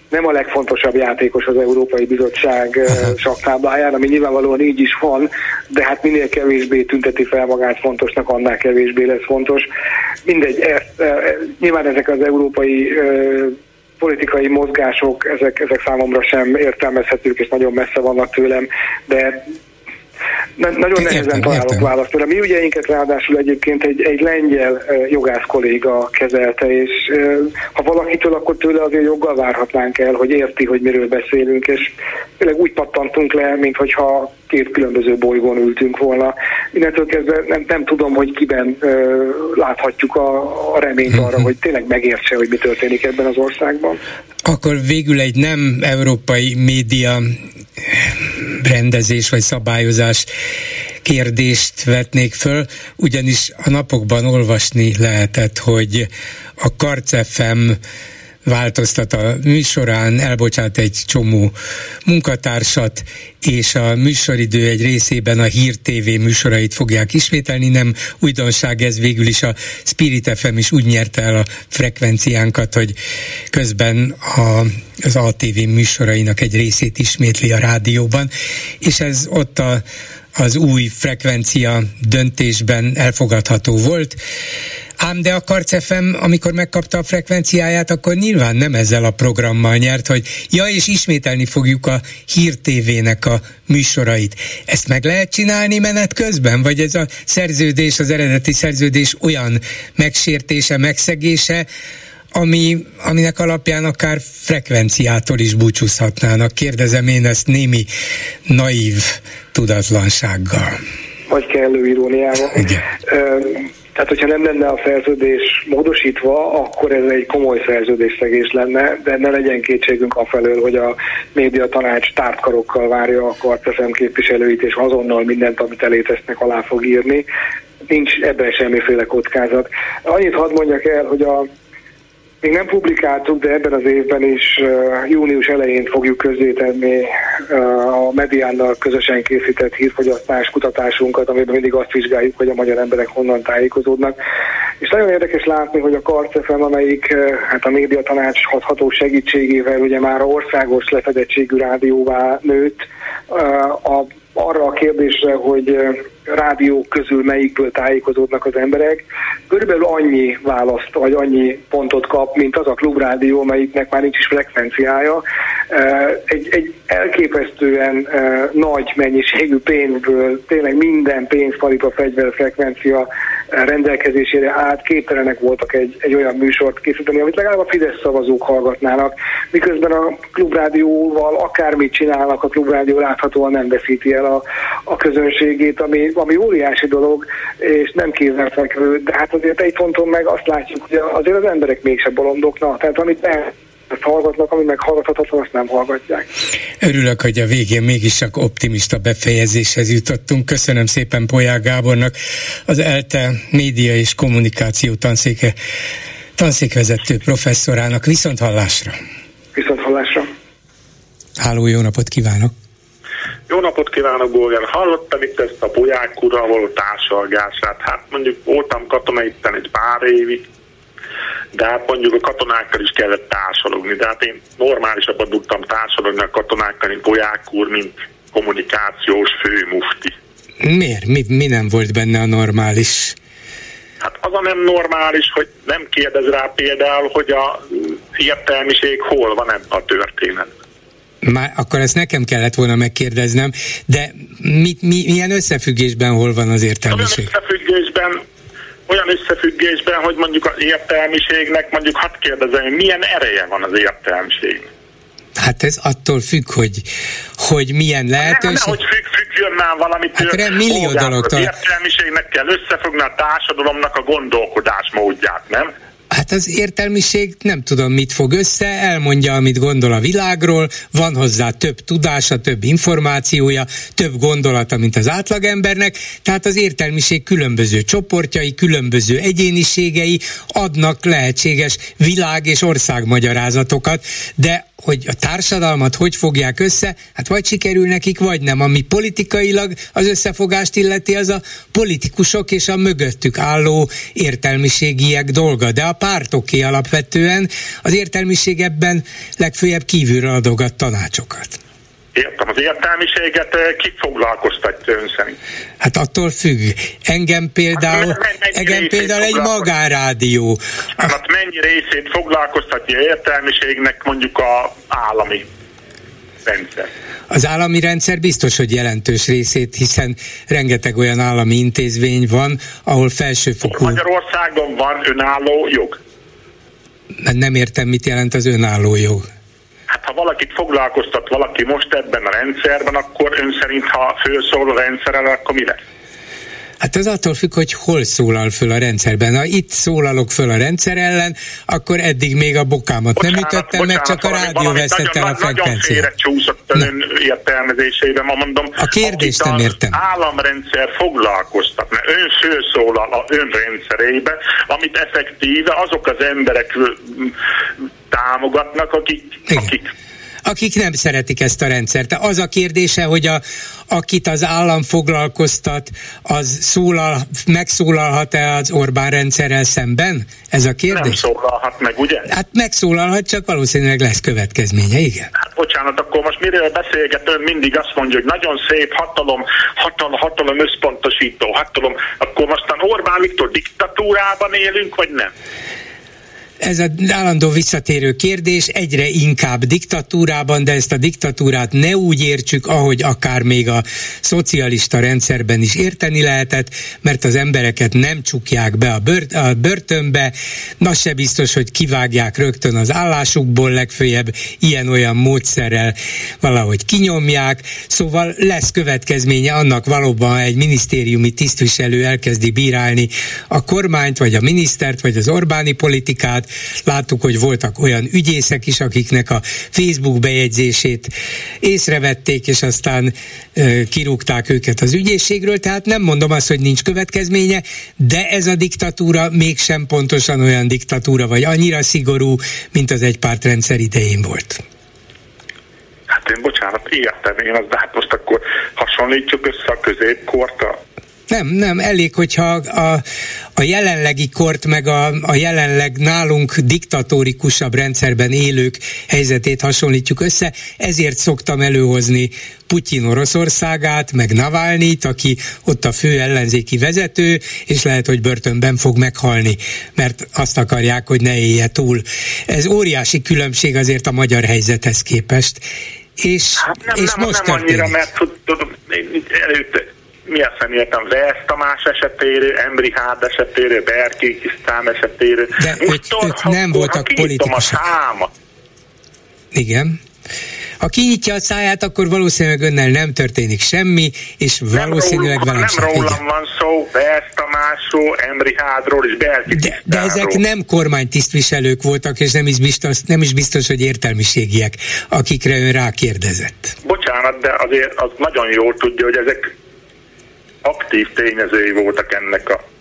nem a legfontosabb játékos az Európai Bizottság saktábláján, ami nyilvánvalóan így is van, de hát minél kevésbé tünteti fel magát fontosnak, annál kevésbé lesz fontos. Mindegy, ezt, nyilván ezek az európai politikai mozgások, ezek, ezek számomra sem értelmezhetők, és nagyon messze vannak tőlem, de nagyon nehezen értem, találok értem. választ. A mi ügyeinket ráadásul egyébként egy, egy lengyel jogász kolléga kezelte, és ha valakitől, akkor tőle azért joggal várhatnánk el, hogy érti, hogy miről beszélünk, és tényleg úgy pattantunk le, mint hogyha két különböző bolygón ültünk volna. Innentől kezdve nem, nem tudom, hogy kiben ö, láthatjuk a, a reményt arra, hogy tényleg megértse, hogy mi történik ebben az országban. Akkor végül egy nem európai média rendezés vagy szabályozás kérdést vetnék föl, ugyanis a napokban olvasni lehetett, hogy a Karcefem változtat a műsorán, elbocsát egy csomó munkatársat, és a műsoridő egy részében a Hír TV műsorait fogják ismételni. Nem újdonság ez végül is a Spirit FM is úgy nyerte el a frekvenciánkat, hogy közben a, az ATV műsorainak egy részét ismétli a rádióban, és ez ott a, az új frekvencia döntésben elfogadható volt. Ám de a Karcefem, amikor megkapta a frekvenciáját, akkor nyilván nem ezzel a programmal nyert, hogy ja, és ismételni fogjuk a Hír TV-nek a műsorait. Ezt meg lehet csinálni menet közben? Vagy ez a szerződés, az eredeti szerződés olyan megsértése, megszegése, ami, aminek alapján akár frekvenciától is búcsúzhatnának. Kérdezem én ezt némi naív tudatlansággal. Vagy kellő iróniával. Igen. Tehát, hogyha nem lenne a szerződés módosítva, akkor ez egy komoly szerződésszegés lenne, de ne legyen kétségünk afelől, hogy a média tanács tártkarokkal várja a karteszem képviselőit, és azonnal mindent, amit elétesznek, alá fog írni. Nincs ebben semmiféle kockázat. Annyit hadd mondjak el, hogy a még nem publikáltuk, de ebben az évben is június elején fogjuk közzétenni a Mediánnal közösen készített hírfogyasztás kutatásunkat, amiben mindig azt vizsgáljuk, hogy a magyar emberek honnan tájékozódnak. És nagyon érdekes látni, hogy a Karcefem, amelyik hát a média tanács hatható segítségével ugye már országos lefedettségű rádióvá nőtt, a arra a kérdésre, hogy rádiók közül melyikből tájékozódnak az emberek, körülbelül annyi választ, vagy annyi pontot kap, mint az a klubrádió, melyiknek már nincs is frekvenciája. Egy, egy elképesztően nagy mennyiségű pénzből, tényleg minden pénzpalipa fegyverfrekvencia rendelkezésére át képtelenek voltak egy, egy olyan műsort készíteni, amit legalább a Fidesz szavazók hallgatnának, miközben a klubrádióval akármit csinálnak, a klubrádió láthatóan nem veszíti el a, a közönségét, ami, ami óriási dolog, és nem kézenfekvő, de hát azért egy ponton meg azt látjuk, hogy azért az emberek mégse bolondoknak, tehát amit el ezt hallgatnak, ami meg hallgathatatlan, azt nem hallgatják. Örülök, hogy a végén mégis csak optimista befejezéshez jutottunk. Köszönöm szépen Polyák Gábornak, az ELTE média és kommunikáció tanszéke, tanszékvezető professzorának. Viszont hallásra! Viszont hallásra! Háló, jó napot kívánok! Jó napot kívánok, Bolgár! Hallottam itt ezt a Polyák urral való társalgását. Hát mondjuk voltam katona itt egy pár évig, de hát mondjuk a katonákkal is kellett társalogni, de hát én normálisabban tudtam társalogni a katonákkal, mint Poják úr, mint kommunikációs főmufti. Miért? Mi, mi nem volt benne a normális? Hát az a nem normális, hogy nem kérdez rá például, hogy a értelmiség hol van ebben a történetben. Már akkor ezt nekem kellett volna megkérdeznem, de mit, mi, milyen összefüggésben hol van az értelmiség? Olyan összefüggésben, olyan összefüggésben, hogy mondjuk az értelmiségnek, mondjuk hadd kérdezem, milyen ereje van az értelmiségnek? Hát ez attól függ, hogy, hogy milyen lehetőség. Nem, hogy függ, függjön már valamit. Hát rend, millió dologtól. Az értelmiségnek kell összefogni a társadalomnak a gondolkodásmódját, nem? Hát az értelmiség nem tudom mit fog össze, elmondja, amit gondol a világról, van hozzá több tudása, több információja, több gondolata, mint az átlagembernek, tehát az értelmiség különböző csoportjai, különböző egyéniségei adnak lehetséges világ- és országmagyarázatokat, de hogy a társadalmat hogy fogják össze, hát vagy sikerül nekik, vagy nem. Ami politikailag az összefogást illeti, az a politikusok és a mögöttük álló értelmiségiek dolga, de a pártoké alapvetően az értelmiség ebben legfőjebb kívülre adogat tanácsokat. Értem, az értelmiséget eh, ki foglalkoztatja ön szerint? Hát attól függ. Engem például, hát, engem például egy magárádió. Hát mennyi részét foglalkoztatja értelmiségnek mondjuk a állami rendszer? Az állami rendszer biztos, hogy jelentős részét, hiszen rengeteg olyan állami intézmény van, ahol felsőfokú... Magyarországon van önálló jog? Nem értem, mit jelent az önálló jog. Ha valakit foglalkoztat valaki most ebben a rendszerben, akkor ön szerint, ha fölszól a rendszerrel, akkor mi lesz? Hát ez attól függ, hogy hol szólal föl a rendszerben. Ha itt szólalok föl a rendszer ellen, akkor eddig még a bokámat bocsánat, nem ütöttem bocsánat, meg, csak a rádió veszett el a frekvenciát. Nagyon csúszott ön értelmezésében, ma mondom. A kérdést nem értem. Az államrendszer foglalkoztat, mert ön főszólal a ön rendszerébe, amit effektíve azok az emberek támogatnak, akik, akik akik nem szeretik ezt a rendszert. Az a kérdése, hogy a, akit az állam foglalkoztat, az szólal, megszólalhat-e az Orbán rendszerrel szemben? Ez a kérdés? Nem szólalhat meg, ugye? Hát megszólalhat, csak valószínűleg lesz következménye, igen. Hát bocsánat, akkor most miről beszélget ön mindig azt mondja, hogy nagyon szép hatalom, hatalom, hatalom összpontosító, hatalom, akkor mostan Orbán Viktor diktatúrában élünk, vagy nem? Ez a állandó visszatérő kérdés, egyre inkább diktatúrában, de ezt a diktatúrát ne úgy értsük, ahogy akár még a szocialista rendszerben is érteni lehetett, mert az embereket nem csukják be a, bört, a börtönbe, na se biztos, hogy kivágják rögtön az állásukból, legfőjebb ilyen-olyan módszerrel valahogy kinyomják, szóval lesz következménye annak valóban, ha egy minisztériumi tisztviselő elkezdi bírálni a kormányt, vagy a minisztert, vagy az Orbáni politikát, Láttuk, hogy voltak olyan ügyészek is, akiknek a Facebook bejegyzését észrevették, és aztán kirúgták őket az ügyészségről, tehát nem mondom azt, hogy nincs következménye, de ez a diktatúra mégsem pontosan olyan diktatúra, vagy annyira szigorú, mint az egypártrendszer idején volt. Hát én bocsánat, értem én azt, de hát most akkor hasonlítjuk össze a középkort a nem, nem, elég, hogyha a, a jelenlegi kort, meg a, a jelenleg nálunk diktatórikusabb rendszerben élők helyzetét hasonlítjuk össze, ezért szoktam előhozni Putyin Oroszországát, meg Navalnyit, aki ott a fő ellenzéki vezető, és lehet, hogy börtönben fog meghalni, mert azt akarják, hogy ne élje túl. Ez óriási különbség azért a magyar helyzethez képest. És, hát nem, és nem, most nem annyira, mert tudom, előtte mi a személyetem Vesz Tamás esetéről, Embri Hárd esetéről, Berki Kisztán esetéről. De ők, ők nem voltak politikusok. A Igen. Ha kinyitja a száját, akkor valószínűleg önnel nem történik semmi, és nem valószínűleg róluk, velem Nem rólam igen. van szó, Vesz Tamásról, Embri Hádról és Berki de, de ezek nem kormánytisztviselők voltak, és nem is, biztos, nem is biztos, hogy értelmiségiek, akikre ön rákérdezett. Bocsánat, de azért az nagyon jól tudja, hogy ezek aktív tényezői voltak ennek a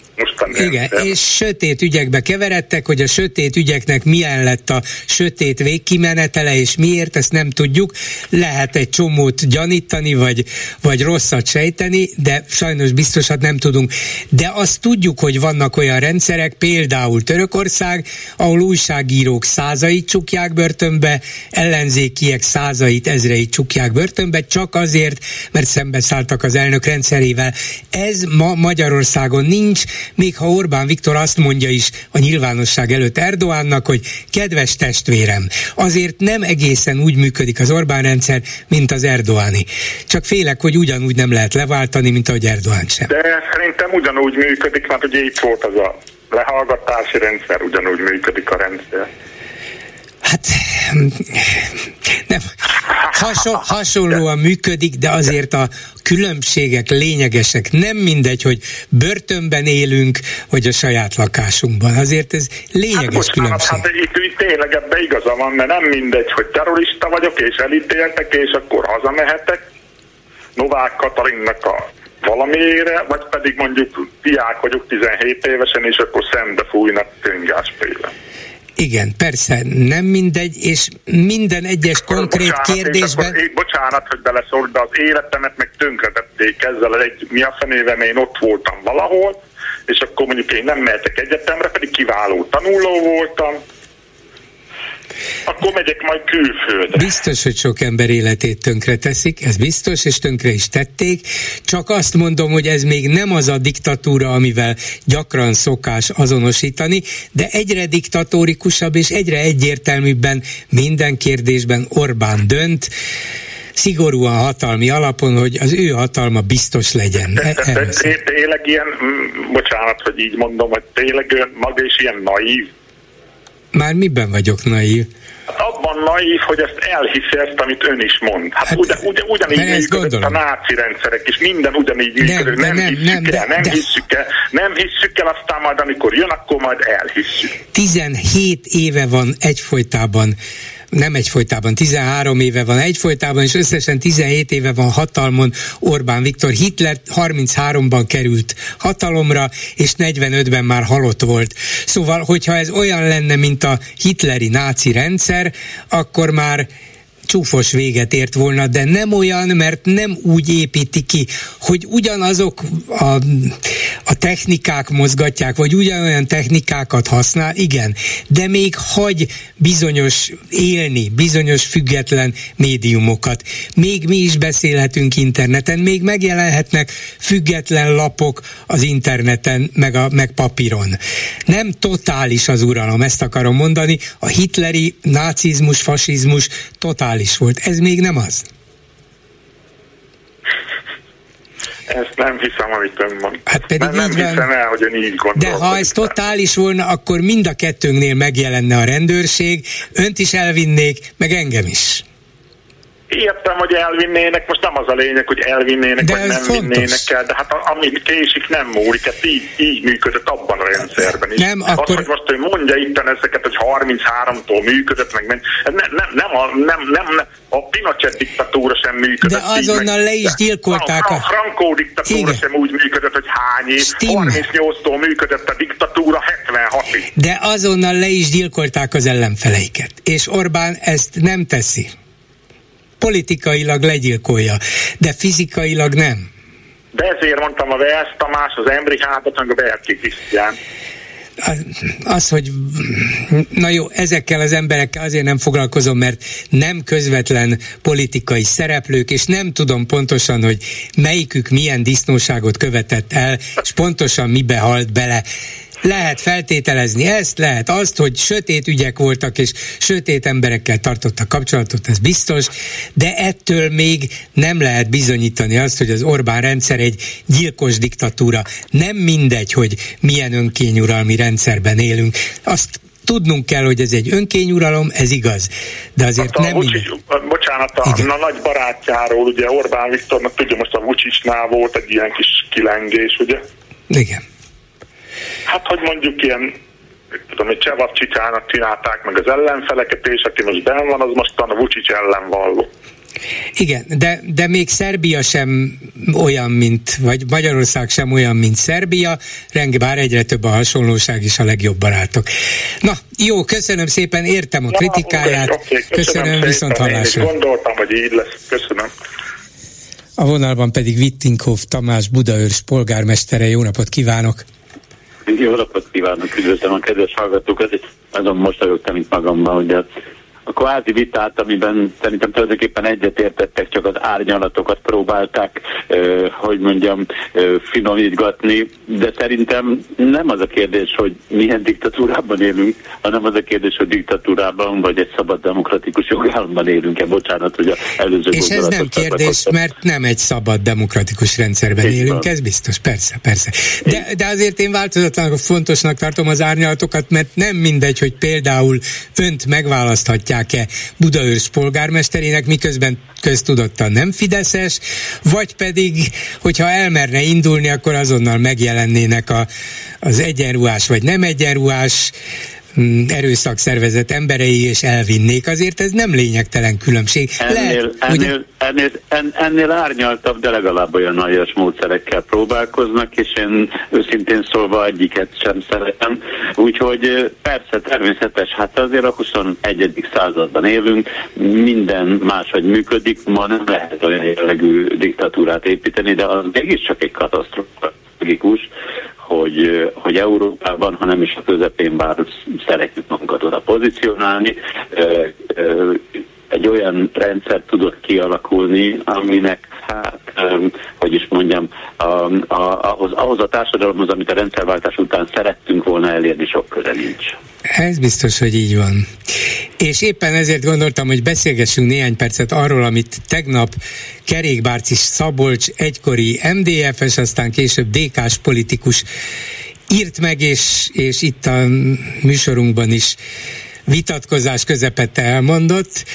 igen, rendszer. és sötét ügyekbe keveredtek, hogy a sötét ügyeknek milyen lett a sötét végkimenetele, és miért, ezt nem tudjuk. Lehet egy csomót gyanítani, vagy, vagy rosszat sejteni, de sajnos biztosat nem tudunk. De azt tudjuk, hogy vannak olyan rendszerek, például Törökország, ahol újságírók százait csukják börtönbe, ellenzékiek százait, ezreit csukják börtönbe, csak azért, mert szembeszálltak az elnök rendszerével. Ez ma Magyarországon nincs, még ha Orbán Viktor azt mondja is a nyilvánosság előtt Erdoánnak, hogy kedves testvérem, azért nem egészen úgy működik az Orbán rendszer, mint az Erdoáni. Csak félek, hogy ugyanúgy nem lehet leváltani, mint ahogy Erdoán sem. De szerintem ugyanúgy működik, mert ugye itt volt az a lehallgatási rendszer, ugyanúgy működik a rendszer. Hát Nem, haso, hasonlóan működik, de azért a különbségek lényegesek. Nem mindegy, hogy börtönben élünk, vagy a saját lakásunkban. Azért ez lényeges hát, különbség. Hát itt, itt tényleg ebben igaza van, mert nem mindegy, hogy terrorista vagyok, és elítéltek, és akkor hazamehetek. Novák Katalinnak a valamiére, vagy pedig mondjuk diák vagyok 17 évesen, és akkor szembe fújnak könygáspéle. Igen, persze, nem mindegy, és minden egyes konkrét bocsánat, kérdésben... Akkor, bocsánat, hogy beleszólok, de az életemet meg tönkretették ezzel. Egy mi a fenével, én ott voltam valahol, és akkor mondjuk én nem mehetek egyetemre, pedig kiváló tanuló voltam, akkor megyek majd külföldre. Biztos, hogy sok ember életét tönkre teszik, ez biztos, és tönkre is tették. Csak azt mondom, hogy ez még nem az a diktatúra, amivel gyakran szokás azonosítani, de egyre diktatórikusabb és egyre egyértelműbben minden kérdésben Orbán dönt szigorúan hatalmi alapon, hogy az ő hatalma biztos legyen. De, de, de, tényleg ilyen, bocsánat, hogy így mondom, hogy tényleg maga is ilyen naív, már miben vagyok naív? Hát abban naív, hogy ezt elhiszi ezt, amit ön is mond. Hát, hát ugyan, ugyan, ugyanígy működött a náci rendszerek, és minden ugyanígy működött. Nem, nem, nem, hisszük nem, el, nem de, hisszük el, nem hisszük el, aztán majd amikor jön, akkor majd elhisszük. 17 éve van egyfolytában nem egyfolytában, 13 éve van egyfolytában, és összesen 17 éve van hatalmon Orbán Viktor. Hitler 33-ban került hatalomra, és 45-ben már halott volt. Szóval, hogyha ez olyan lenne, mint a hitleri náci rendszer, akkor már csúfos véget ért volna, de nem olyan, mert nem úgy építi ki, hogy ugyanazok a, a technikák mozgatják, vagy ugyanolyan technikákat használ, igen, de még hagy bizonyos élni, bizonyos független médiumokat. Még mi is beszélhetünk interneten, még megjelenhetnek független lapok az interneten, meg, a, meg papíron. Nem totális az uralom, ezt akarom mondani, a hitleri nácizmus, fasizmus totális totális volt. Ez még nem az. Ezt nem hiszem, amit ön mond. Hát pedig nem, nem hiszem el, hogy ön így gondol. De ha ez totális volna, akkor mind a kettőnknél megjelenne a rendőrség, önt is elvinnék, meg engem is. Értem, hogy elvinnének, most nem az a lényeg, hogy elvinnének, de vagy nem fontos. vinnének el, de hát ami késik nem múlik, hát így, így működött abban a rendszerben is. Nem, akkor... Az, hogy most ő mondja itt ezeket, hogy 33-tól működött, meg nem, nem, nem, nem, a, nem, nem, nem, a Pinochet diktatúra sem működött. De azonnal így, le is gyilkolták. A, a Franco diktatúra Igen. sem úgy működött, hogy hány év. 38-tól működött a diktatúra 76-ig. De azonnal le is gyilkolták az ellenfeleiket. És Orbán ezt nem teszi politikailag legyilkolja, de fizikailag nem. De ezért mondtam a Vesz Tamás, az Embrihátot, meg a Berki Krisztián az, hogy na jó, ezekkel az emberekkel azért nem foglalkozom, mert nem közvetlen politikai szereplők, és nem tudom pontosan, hogy melyikük milyen disznóságot követett el, és pontosan mibe halt bele. Lehet feltételezni ezt, lehet azt, hogy sötét ügyek voltak, és sötét emberekkel tartottak kapcsolatot, ez biztos, de ettől még nem lehet bizonyítani azt, hogy az Orbán rendszer egy gyilkos diktatúra. Nem mindegy, hogy milyen önkényuralmi rendszerben élünk. Azt tudnunk kell, hogy ez egy önkényuralom, ez igaz. De azért hát nem Vucic, Bocsánat, a, a nagy barátjáról, ugye Orbán Viktornak, tudja, most a Vucicsnál volt egy ilyen kis kilengés, ugye? Igen. Hát, hogy mondjuk ilyen tudom, hogy Csevapcsikának csinálták meg az ellenfeleket, és aki most benn van, az mostan a Vucic ellen valló. Igen, de, de még Szerbia sem olyan, mint, vagy Magyarország sem olyan, mint Szerbia, renge bár egyre több a hasonlóság is a legjobb barátok. Na, jó, köszönöm szépen, értem a kritikáját, ja, okay, okay, köszönöm, köszönöm viszont hallásra. Gondoltam, hogy így lesz, köszönöm. A vonalban pedig Wittinghoff Tamás Budaörs polgármestere, jó napot kívánok! Jó napot kívánok, üdvözlöm a kedves hallgatókat, és azon mosolyogtam itt magamban, hogy a kvázi vitát, amiben szerintem tulajdonképpen egyetértettek, csak az árnyalatokat próbálták, hogy mondjam, finomítgatni, de szerintem nem az a kérdés, hogy milyen diktatúrában élünk, hanem az a kérdés, hogy diktatúrában vagy egy szabad demokratikus jogállamban élünk-e. Bocsánat, hogy a előző És ez nem kérdés, mert nem egy szabad demokratikus rendszerben Itt élünk, van. ez biztos, persze, persze. De, de azért én változatlanul fontosnak tartom az árnyalatokat, mert nem mindegy, hogy például önt megválaszthatják választják-e Budaörs polgármesterének, miközben köztudottan nem Fideszes, vagy pedig, hogyha elmerne indulni, akkor azonnal megjelennének a, az egyenruhás vagy nem egyenruhás erőszakszervezet emberei és elvinnék, azért ez nem lényegtelen különbség. Ennél, Lehet, ennél, ugye... ennél, en, ennél árnyaltabb, de legalább olyan aljas módszerekkel próbálkoznak, és én őszintén szólva egyiket sem szeretem. Úgyhogy persze természetes, hát azért a 21. században élünk, minden máshogy működik, ma nem lehet olyan jellegű diktatúrát építeni, de az mégiscsak egy katasztrófa hogy, hogy Európában, hanem is a közepén, bár szeretjük magunkat oda pozícionálni, egy olyan rendszer tudott kialakulni, aminek, hát, hogy is mondjam, a, a, ahhoz, ahhoz a társadalomhoz, amit a rendszerváltás után szerettünk volna elérni, sok köze nincs. Ez biztos, hogy így van. És éppen ezért gondoltam, hogy beszélgessünk néhány percet arról, amit tegnap Kerékbárci Szabolcs egykori MDF-es, aztán később DK-s politikus írt meg, és, és itt a műsorunkban is vitatkozás közepette elmondott,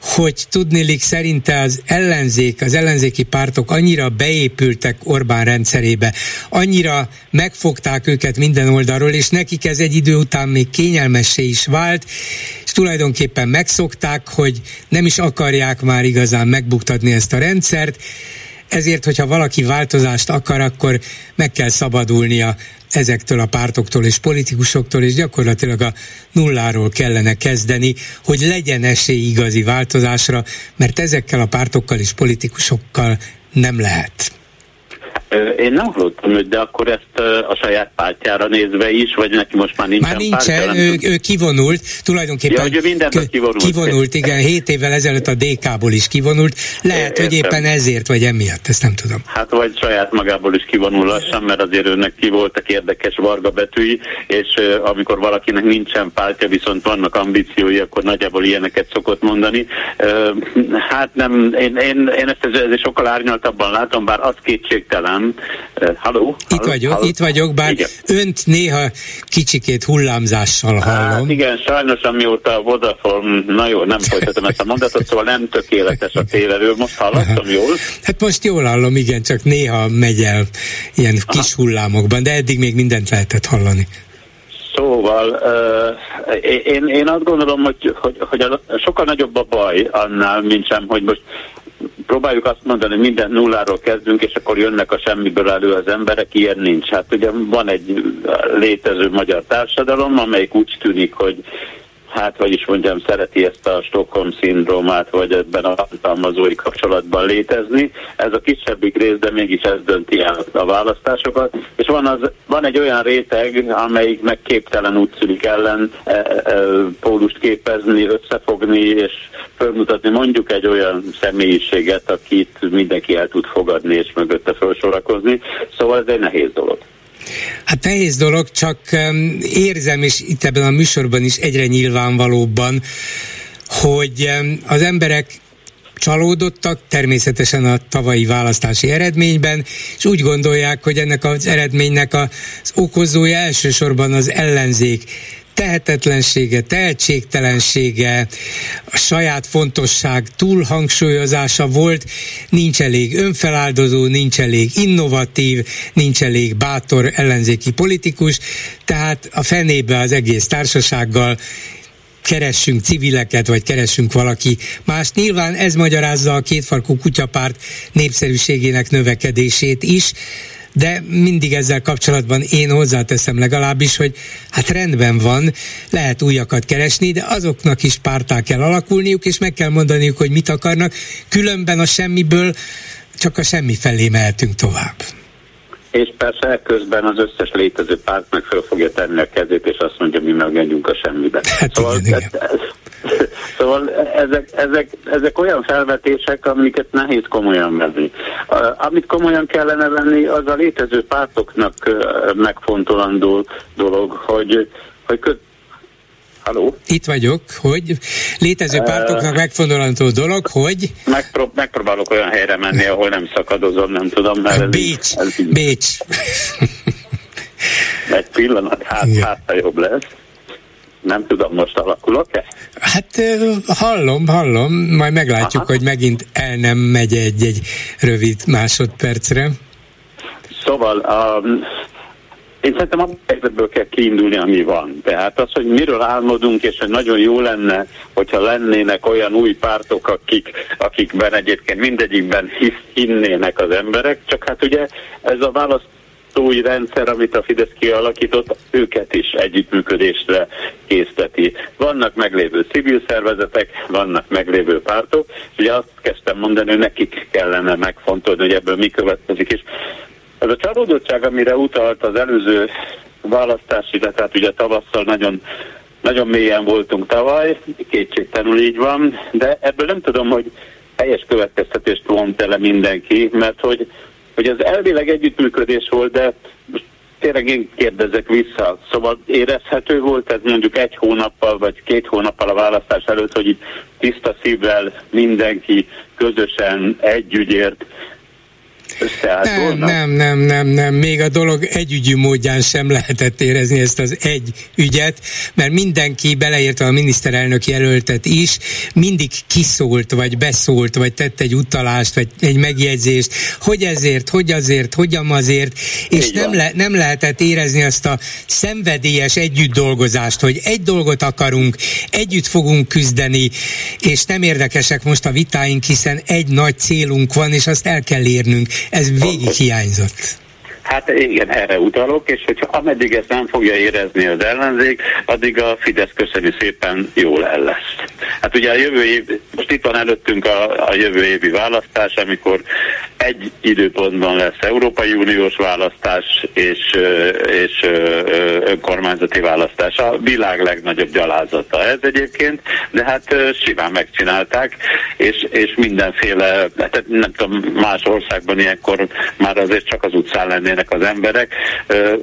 hogy tudnélik szerinte az ellenzék, az ellenzéki pártok annyira beépültek Orbán rendszerébe, annyira megfogták őket minden oldalról, és nekik ez egy idő után még kényelmessé is vált, és tulajdonképpen megszokták, hogy nem is akarják már igazán megbuktatni ezt a rendszert, ezért, hogyha valaki változást akar, akkor meg kell szabadulnia ezektől a pártoktól és politikusoktól, és gyakorlatilag a nulláról kellene kezdeni, hogy legyen esély igazi változásra, mert ezekkel a pártokkal és politikusokkal nem lehet. Én nem hallottam őt, de akkor ezt a saját pártjára nézve is, vagy neki most már nincsen Már nincsen, pártja, ő, ő kivonult, tulajdonképpen ja, hogy ő kivonult. Kivonult, igen, hét évvel ezelőtt a DK-ból is kivonult, lehet, é, hogy éppen ezért, vagy emiatt, ezt nem tudom. Hát vagy saját magából is kivonul lassan, mert azért őnek ki voltak érdekes varga betűi, és amikor valakinek nincsen pártja, viszont vannak ambíciói, akkor nagyjából ilyeneket szokott mondani. Hát nem, én, én, én ezt ezért sokkal árnyaltabban látom, bár az kétségtelen, Uh, halló? Itt vagyok, halló? itt vagyok, bár igen. önt néha kicsikét hullámzással hallom. Hát igen, sajnos amióta a Vodafone, na jó, nem folytatom ezt a mondatot, szóval nem tökéletes a télerő. Most hallottam jól? Hát most jól hallom, igen, csak néha megy el ilyen Aha. kis hullámokban, de eddig még mindent lehetett hallani. Szóval uh, én, én azt gondolom, hogy, hogy, hogy a, sokkal nagyobb a baj annál, mint sem, hogy most próbáljuk azt mondani, hogy minden nulláról kezdünk, és akkor jönnek a semmiből elő az emberek, ilyen nincs. Hát ugye van egy létező magyar társadalom, amelyik úgy tűnik, hogy hát, hogy is mondjam, szereti ezt a Stockholm szindrómát, vagy ebben a hatalmazói kapcsolatban létezni. Ez a kisebbik rész, de mégis ez dönti el a választásokat. És van, az, van egy olyan réteg, amelyik meg képtelen úgy szülik ellen e, e, pólust képezni, összefogni, és felmutatni mondjuk egy olyan személyiséget, akit mindenki el tud fogadni, és mögötte felsorakozni. Szóval ez egy nehéz dolog. Hát nehéz dolog, csak érzem, és itt ebben a műsorban is egyre nyilvánvalóbban, hogy az emberek csalódottak természetesen a tavalyi választási eredményben, és úgy gondolják, hogy ennek az eredménynek az okozója elsősorban az ellenzék tehetetlensége, tehetségtelensége, a saját fontosság túlhangsúlyozása volt, nincs elég önfeláldozó, nincs elég innovatív, nincs elég bátor ellenzéki politikus, tehát a fenébe az egész társasággal keressünk civileket, vagy keressünk valaki más. Nyilván ez magyarázza a kétfarkú kutyapárt népszerűségének növekedését is, de mindig ezzel kapcsolatban én hozzáteszem legalábbis, hogy hát rendben van, lehet újakat keresni, de azoknak is pártá kell alakulniuk, és meg kell mondaniuk, hogy mit akarnak, különben a semmiből csak a semmi felé mehetünk tovább. És persze közben az összes létező párt meg fel fogja tenni a kezét, és azt mondja, mi megjönjünk a semmibe. Hát szóval igen, igen. Ez, Szóval ezek, ezek, ezek olyan felvetések, amiket nehéz komolyan venni. Amit komolyan kellene venni, az a létező pártoknak megfontolandó dolog, hogy, hogy Halló? Itt vagyok, hogy létező pártoknak uh, dolog, hogy... Megprób- megpróbálok olyan helyre menni, ahol nem szakadozom, nem tudom. Mert ez Bécs, ez így... Bécs. Egy pillanat, hát, hát jobb lesz. Nem tudom, most alakulok-e? Hát hallom, hallom, majd meglátjuk, Aha. hogy megint el nem megy egy-egy rövid másodpercre. Szóval um, én szerintem a helyzetből kell kiindulni, ami van. Tehát az, hogy miről álmodunk, és hogy nagyon jó lenne, hogyha lennének olyan új pártok, akik, akikben egyébként mindegyikben hisz, hinnének az emberek, csak hát ugye ez a választ új rendszer, amit a Fidesz kialakított, őket is együttműködésre készteti. Vannak meglévő civil szervezetek, vannak meglévő pártok, és ugye azt kezdtem mondani, hogy nekik kellene megfontolni, hogy ebből mi következik, és ez a csalódottság, amire utalt az előző választási, de tehát ugye tavasszal nagyon nagyon mélyen voltunk tavaly, kétségtelenül így van, de ebből nem tudom, hogy helyes következtetést vont ele mindenki, mert hogy, hogy az elvileg együttműködés volt, de tényleg én kérdezek vissza. Szóval érezhető volt ez mondjuk egy hónappal vagy két hónappal a választás előtt, hogy itt tiszta szívvel mindenki közösen együgyért nem, nem, nem, nem, nem. Még a dolog együgyű módján sem lehetett érezni ezt az egy ügyet, mert mindenki, beleértve a miniszterelnök jelöltet is, mindig kiszólt, vagy beszólt, vagy tett egy utalást, vagy egy megjegyzést, hogy ezért, hogy azért, hogyan azért, és nem, le, nem lehetett érezni azt a szenvedélyes együtt dolgozást, hogy egy dolgot akarunk, együtt fogunk küzdeni, és nem érdekesek most a vitáink, hiszen egy nagy célunk van, és azt el kell érnünk. Ez végig hiányzott. Hát igen, erre utalok, és hogyha ameddig ezt nem fogja érezni az ellenzék, addig a Fidesz köszönjük szépen jól el lesz. Hát ugye a jövő év, most itt van előttünk a, a jövő évi választás, amikor egy időpontban lesz Európai Uniós választás és, és önkormányzati választás. A világ legnagyobb gyalázata ez egyébként, de hát simán megcsinálták, és, és mindenféle, hát nem tudom, más országban ilyenkor már azért csak az utcán lennének az emberek.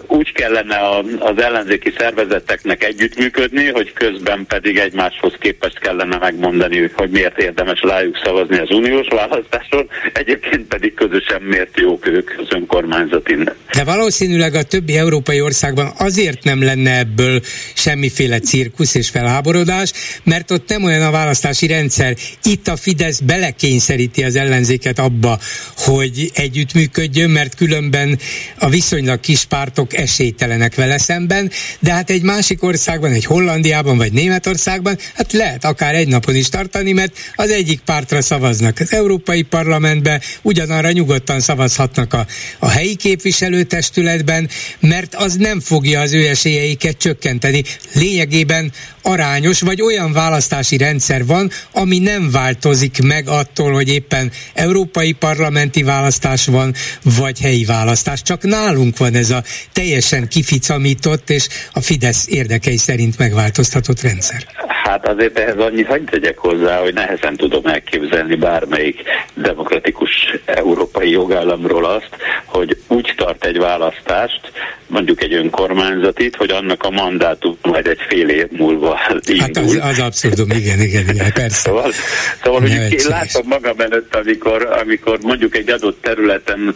Úgy kellene az ellenzéki szervezeteknek együttműködni, hogy közben pedig egymáshoz képest kellene megmondani, hogy miért érdemes rájuk szavazni az uniós választáson, egyébként pedig közösen miért jók ők az önkormányzati. De valószínűleg a többi európai országban azért nem lenne ebből semmiféle cirkusz és felháborodás, mert ott nem olyan a választási rendszer. Itt a Fidesz belekényszeríti az ellenzéket abba, hogy együttműködjön, mert különben a viszonylag kis pártok esélytelenek vele szemben, de hát egy másik országban, egy Hollandiában vagy Németországban, hát lehet akár egy napon is tartani, mert az egyik pártra szavaznak. Az Európai Parlamentben ugyanarra arra nyugodtan szavazhatnak a, a helyi képviselőtestületben, mert az nem fogja az ő esélyeiket csökkenteni. Lényegében arányos, vagy olyan választási rendszer van, ami nem változik meg attól, hogy éppen európai parlamenti választás van, vagy helyi választás. Csak nálunk van ez a teljesen kificamított és a Fidesz érdekei szerint megváltoztatott rendszer. Hát azért ehhez annyit hagyd tegyek hozzá, hogy nehezen tudom elképzelni bármelyik demokratikus európai jogállamról azt, hogy úgy tart egy választást, mondjuk egy önkormányzatit, hogy annak a mandátum majd egy fél év múlva indul. Hát az, az abszurdum, igen, igen, igen, persze. Szóval, szóval hogy én látom magam előtt, amikor, amikor mondjuk egy adott területen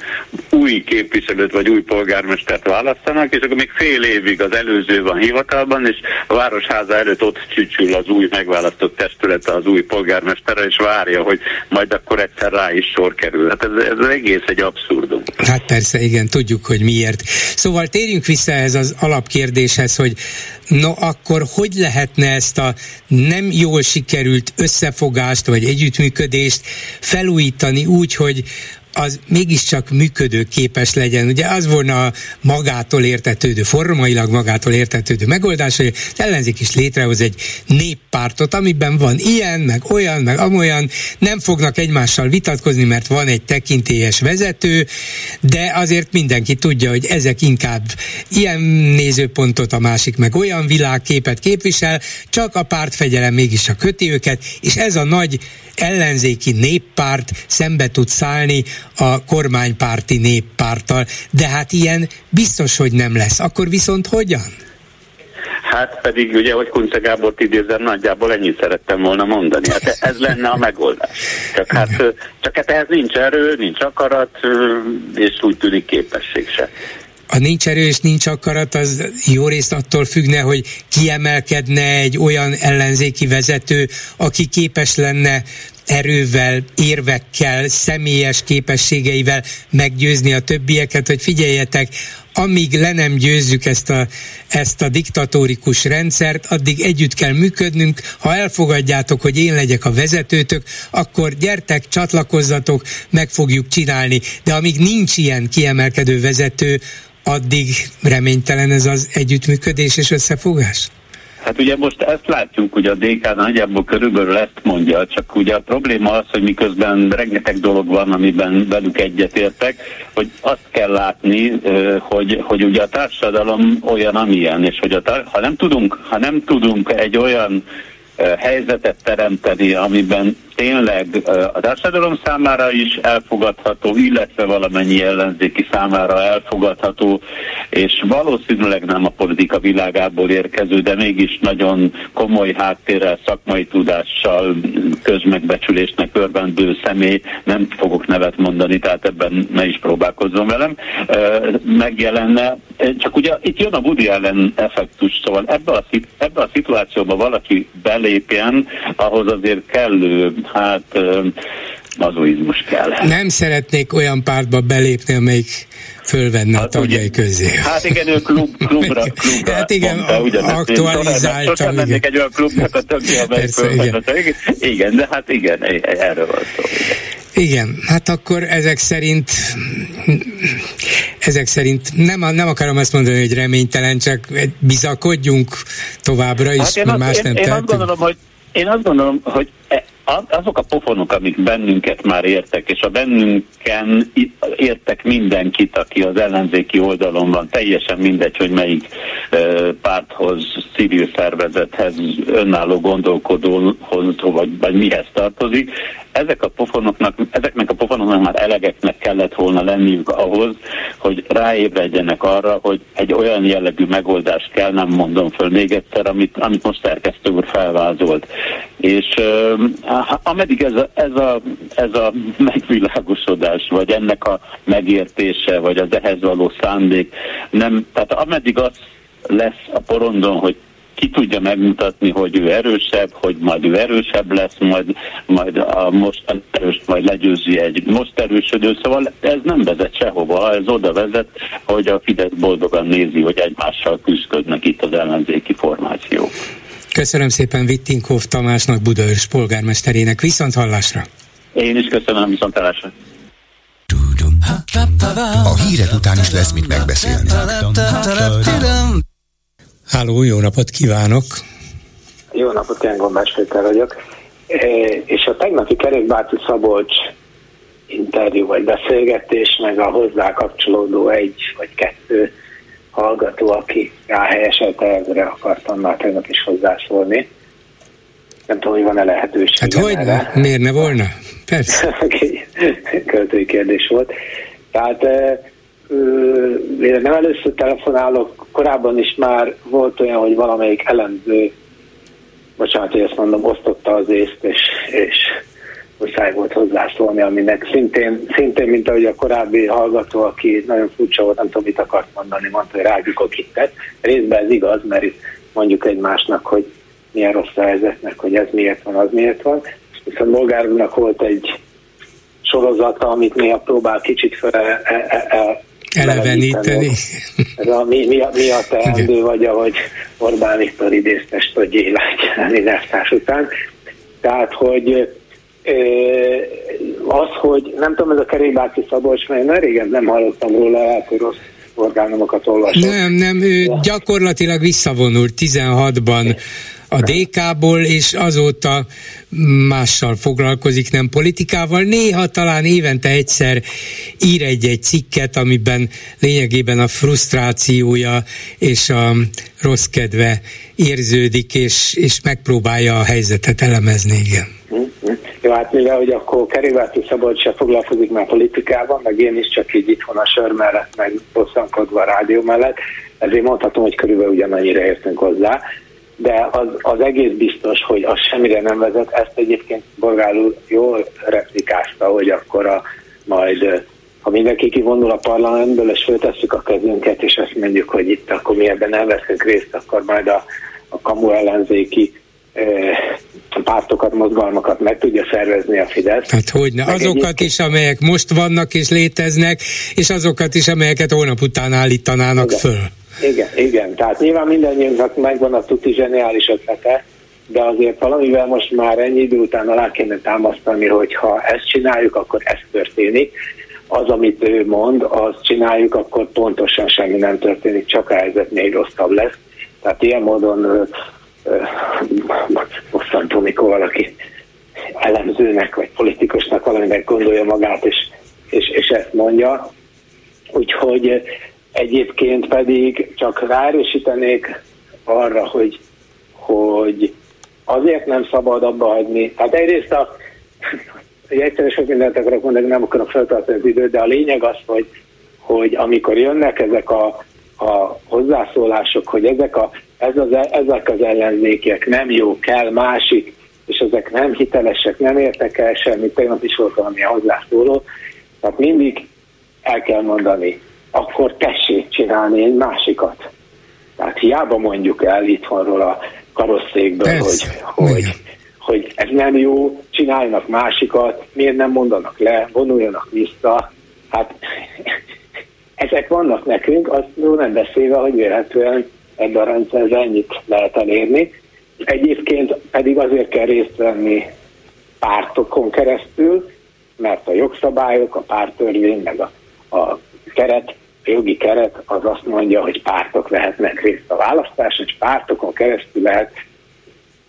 új képviselőt vagy új polgármestert választanak, és akkor még fél évig az előző van hivatalban, és a városháza előtt ott csücsül az új megválasztott testülete az új polgármestere, és várja, hogy majd akkor egyszer rá is sor kerül. Hát ez, ez egész egy abszurdum. Hát persze, igen, tudjuk, hogy miért. Szóval térjünk vissza ehhez az alapkérdéshez, hogy no akkor hogy lehetne ezt a nem jól sikerült összefogást vagy együttműködést felújítani úgy, hogy az mégiscsak működőképes legyen. Ugye az volna magától értetődő, formailag magától értetődő megoldás, hogy az ellenzék is létrehoz egy néppártot, amiben van ilyen, meg olyan, meg amolyan, nem fognak egymással vitatkozni, mert van egy tekintélyes vezető, de azért mindenki tudja, hogy ezek inkább ilyen nézőpontot, a másik meg olyan világképet képvisel, csak a pártfegyelem mégis a köti őket, és ez a nagy ellenzéki néppárt szembe tud szállni a kormánypárti néppárttal, de hát ilyen biztos, hogy nem lesz. Akkor viszont hogyan? Hát pedig ugye, hogy Kunce Gábort idézem, nagyjából ennyit szerettem volna mondani. Hát ez lenne a megoldás. Csak hát, csak hát ehhez nincs erő, nincs akarat, és úgy tűnik képesség se. A nincs erős, nincs akarat, az jó részt attól függne, hogy kiemelkedne egy olyan ellenzéki vezető, aki képes lenne erővel, érvekkel, személyes képességeivel meggyőzni a többieket, hogy figyeljetek, amíg le nem győzzük ezt a, ezt a diktatórikus rendszert, addig együtt kell működnünk. Ha elfogadjátok, hogy én legyek a vezetőtök, akkor gyertek, csatlakozzatok, meg fogjuk csinálni. De amíg nincs ilyen kiemelkedő vezető, addig reménytelen ez az együttműködés és összefogás? Hát ugye most ezt látjuk, hogy a DK nagyjából körülbelül ezt mondja, csak ugye a probléma az, hogy miközben rengeteg dolog van, amiben velük egyetértek, hogy azt kell látni, hogy, hogy ugye a társadalom olyan, amilyen, és hogy a tar- ha nem tudunk, ha nem tudunk egy olyan helyzetet teremteni, amiben tényleg a társadalom számára is elfogadható, illetve valamennyi ellenzéki számára elfogadható, és valószínűleg nem a politika világából érkező, de mégis nagyon komoly háttérrel, szakmai tudással, közmegbecsülésnek örvendő személy, nem fogok nevet mondani, tehát ebben ne is próbálkozzon velem, megjelenne. Csak ugye itt jön a Woody Allen effektus, szóval ebbe a, ebbe a szituációba valaki belépjen, ahhoz azért kellő hát mazoizmus kell. Nem szeretnék olyan pártba belépni, amelyik fölvenne hát, a tagjai ugye, közé. Hát igen, ő klub, klubra, klubra Hát igen, mondta, aktualizáltam. Sosem mennék egy olyan klubnak a tagja, amelyik fölvenne igen. igen, de hát igen, erről van szó. Igen. Igen, hát akkor ezek szerint ezek szerint nem, nem akarom azt mondani, hogy reménytelen, csak bizakodjunk továbbra is, hát mert más én, nem én azt gondolom, hogy én azt gondolom, hogy e- azok a pofonok, amik bennünket már értek, és a bennünken értek mindenkit, aki az ellenzéki oldalon van, teljesen mindegy, hogy melyik párthoz, civil szervezethez, önálló gondolkodóhoz, vagy, vagy mihez tartozik, ezek a pofonoknak, ezeknek a pofonoknak már elegeknek kellett volna lenniük ahhoz, hogy ráébredjenek arra, hogy egy olyan jellegű megoldást kell, nem mondom föl még egyszer, amit, amit most szerkesztő úr felvázolt. És ameddig ez a, ez, a, ez a megvilágosodás, vagy ennek a megértése, vagy az ehhez való szándék nem, tehát ameddig az lesz a porondon, hogy ki tudja megmutatni, hogy ő erősebb, hogy majd ő erősebb lesz, majd, majd a most erős majd legyőzi egy most erősödő, szóval ez nem vezet sehova, ez oda vezet, hogy a Fidesz boldogan nézi, hogy egymással küzdködnek itt az ellenzéki formációk. Köszönöm szépen Vittinkov Tamásnak, Budaörs polgármesterének. Viszont hallásra! Én is köszönöm, viszont hallásra! A hírek után is lesz mit megbeszélni. Háló, jó napot kívánok! Jó napot, én Gombás Péter vagyok. E, és a tegnapi Kerékbáti Szabolcs interjú vagy beszélgetés, meg a hozzá kapcsolódó egy vagy kettő hallgató, aki ráhelyeselt ezre akartam már tegnap is hozzászólni. Nem tudom, hogy van-e lehetőség. Hát hogy erre. miért ne volna? Persze. Költői kérdés volt. Tehát nem először telefonálok, korábban is már volt olyan, hogy valamelyik elemző, bocsánat, hogy ezt mondom, osztotta az észt, és, és muszáj volt hozzászólni, aminek szintén, szintén, mint ahogy a korábbi hallgató, aki nagyon furcsa volt, nem tudom, mit akart mondani, mondta, hogy rágjuk a kittet. Részben ez igaz, mert itt mondjuk egymásnak, hogy milyen rossz a helyzetnek, hogy ez miért van, az miért van. Viszont Bolgár volt egy sorozata, amit néha próbál kicsit fel, e, e, e, eleveníteni. Ez a, mi, mi, a, mi a teendő, vagy ahogy Orbán Viktor idézte Stodgyi Lágy után. Tehát, hogy az, hogy nem tudom, ez a Kerékbácsi Szabolcs, mert én régen nem hallottam róla, hogy rossz orgánumokat olvasok. Nem, nem, ő ja. gyakorlatilag visszavonult 16-ban a DK-ból, és azóta mással foglalkozik, nem politikával. Néha talán évente egyszer ír egy-egy cikket, amiben lényegében a frusztrációja és a rossz kedve érződik, és, és megpróbálja a helyzetet elemezni, igen. Jó, hát mivel, hogy akkor Keribáti Szabad se foglalkozik már politikában, meg én is csak így itthon a sör mellett, meg bosszankodva a rádió mellett, ezért mondhatom, hogy körülbelül ugyanannyira értünk hozzá de az, az egész biztos, hogy az semmire nem vezet. Ezt egyébként Borgál úr jól replikázta, hogy akkor a, majd ha mindenki kivonul a parlamentből, és föltesszük a kezünket, és azt mondjuk, hogy itt akkor mi ebben nem veszünk részt, akkor majd a, a kamu ellenzéki pártokat, mozgalmakat meg tudja szervezni a Fidesz. Hát hogyne, meg azokat egyébként... is, amelyek most vannak és léteznek, és azokat is, amelyeket hónap után állítanának igen. föl. Igen, igen, tehát nyilván mindannyiunknak megvan a tuti zseniális ötlete, de azért valamivel most már ennyi idő után alá kéne támasztani, hogy ha ezt csináljuk, akkor ez történik. Az, amit ő mond, azt csináljuk, akkor pontosan semmi nem történik, csak a helyzet még rosszabb lesz. Tehát ilyen módon bosszantó, mikor valaki elemzőnek vagy politikusnak valaminek gondolja magát, és, és, és ezt mondja. Úgyhogy egyébként pedig csak ráerősítenék arra, hogy, hogy azért nem szabad abba hagyni. Hát egyrészt a, hogy egyszerűen sok mindent akarok mondani, nem akarok feltartani az időt, de a lényeg az, hogy, hogy amikor jönnek ezek a, a hozzászólások, hogy ezek, a, ez az, ezek az ellenzékek nem jó, kell másik, és ezek nem hitelesek, nem értek el semmit, tegnap is volt valami hozzászóló, tehát mindig el kell mondani, akkor tessék csinálni egy másikat. Tehát hiába mondjuk el itthonról a karosszékből, hogy, hogy, hogy ez nem jó, csináljanak másikat, miért nem mondanak le, vonuljanak vissza. Hát ezek vannak nekünk, azt nem beszélve, hogy véletlenül ebben a rendszerben ennyit lehet elérni. Egyébként pedig azért kell részt venni pártokon keresztül, mert a jogszabályok, a pártörvény, meg a, a keret a jogi keret az azt mondja, hogy pártok vehetnek részt a választáson, és pártokon keresztül lehet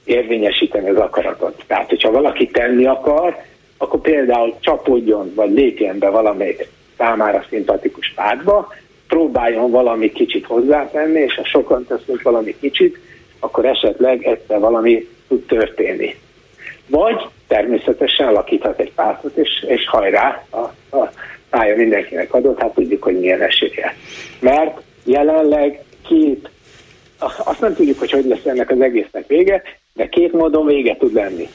érvényesíteni az akaratot. Tehát, hogyha valaki tenni akar, akkor például csapódjon, vagy lépjen be valamelyik számára szimpatikus pártba, próbáljon valami kicsit hozzátenni, és ha sokan teszünk valami kicsit, akkor esetleg egyszer valami tud történni. Vagy természetesen alakíthat egy pártot, és, és hajrá, a, a pálya mindenkinek adott, hát tudjuk, hogy milyen esélye. Mert jelenleg két, azt nem tudjuk, hogy hogy lesz ennek az egésznek vége, de két módon vége tud lenni.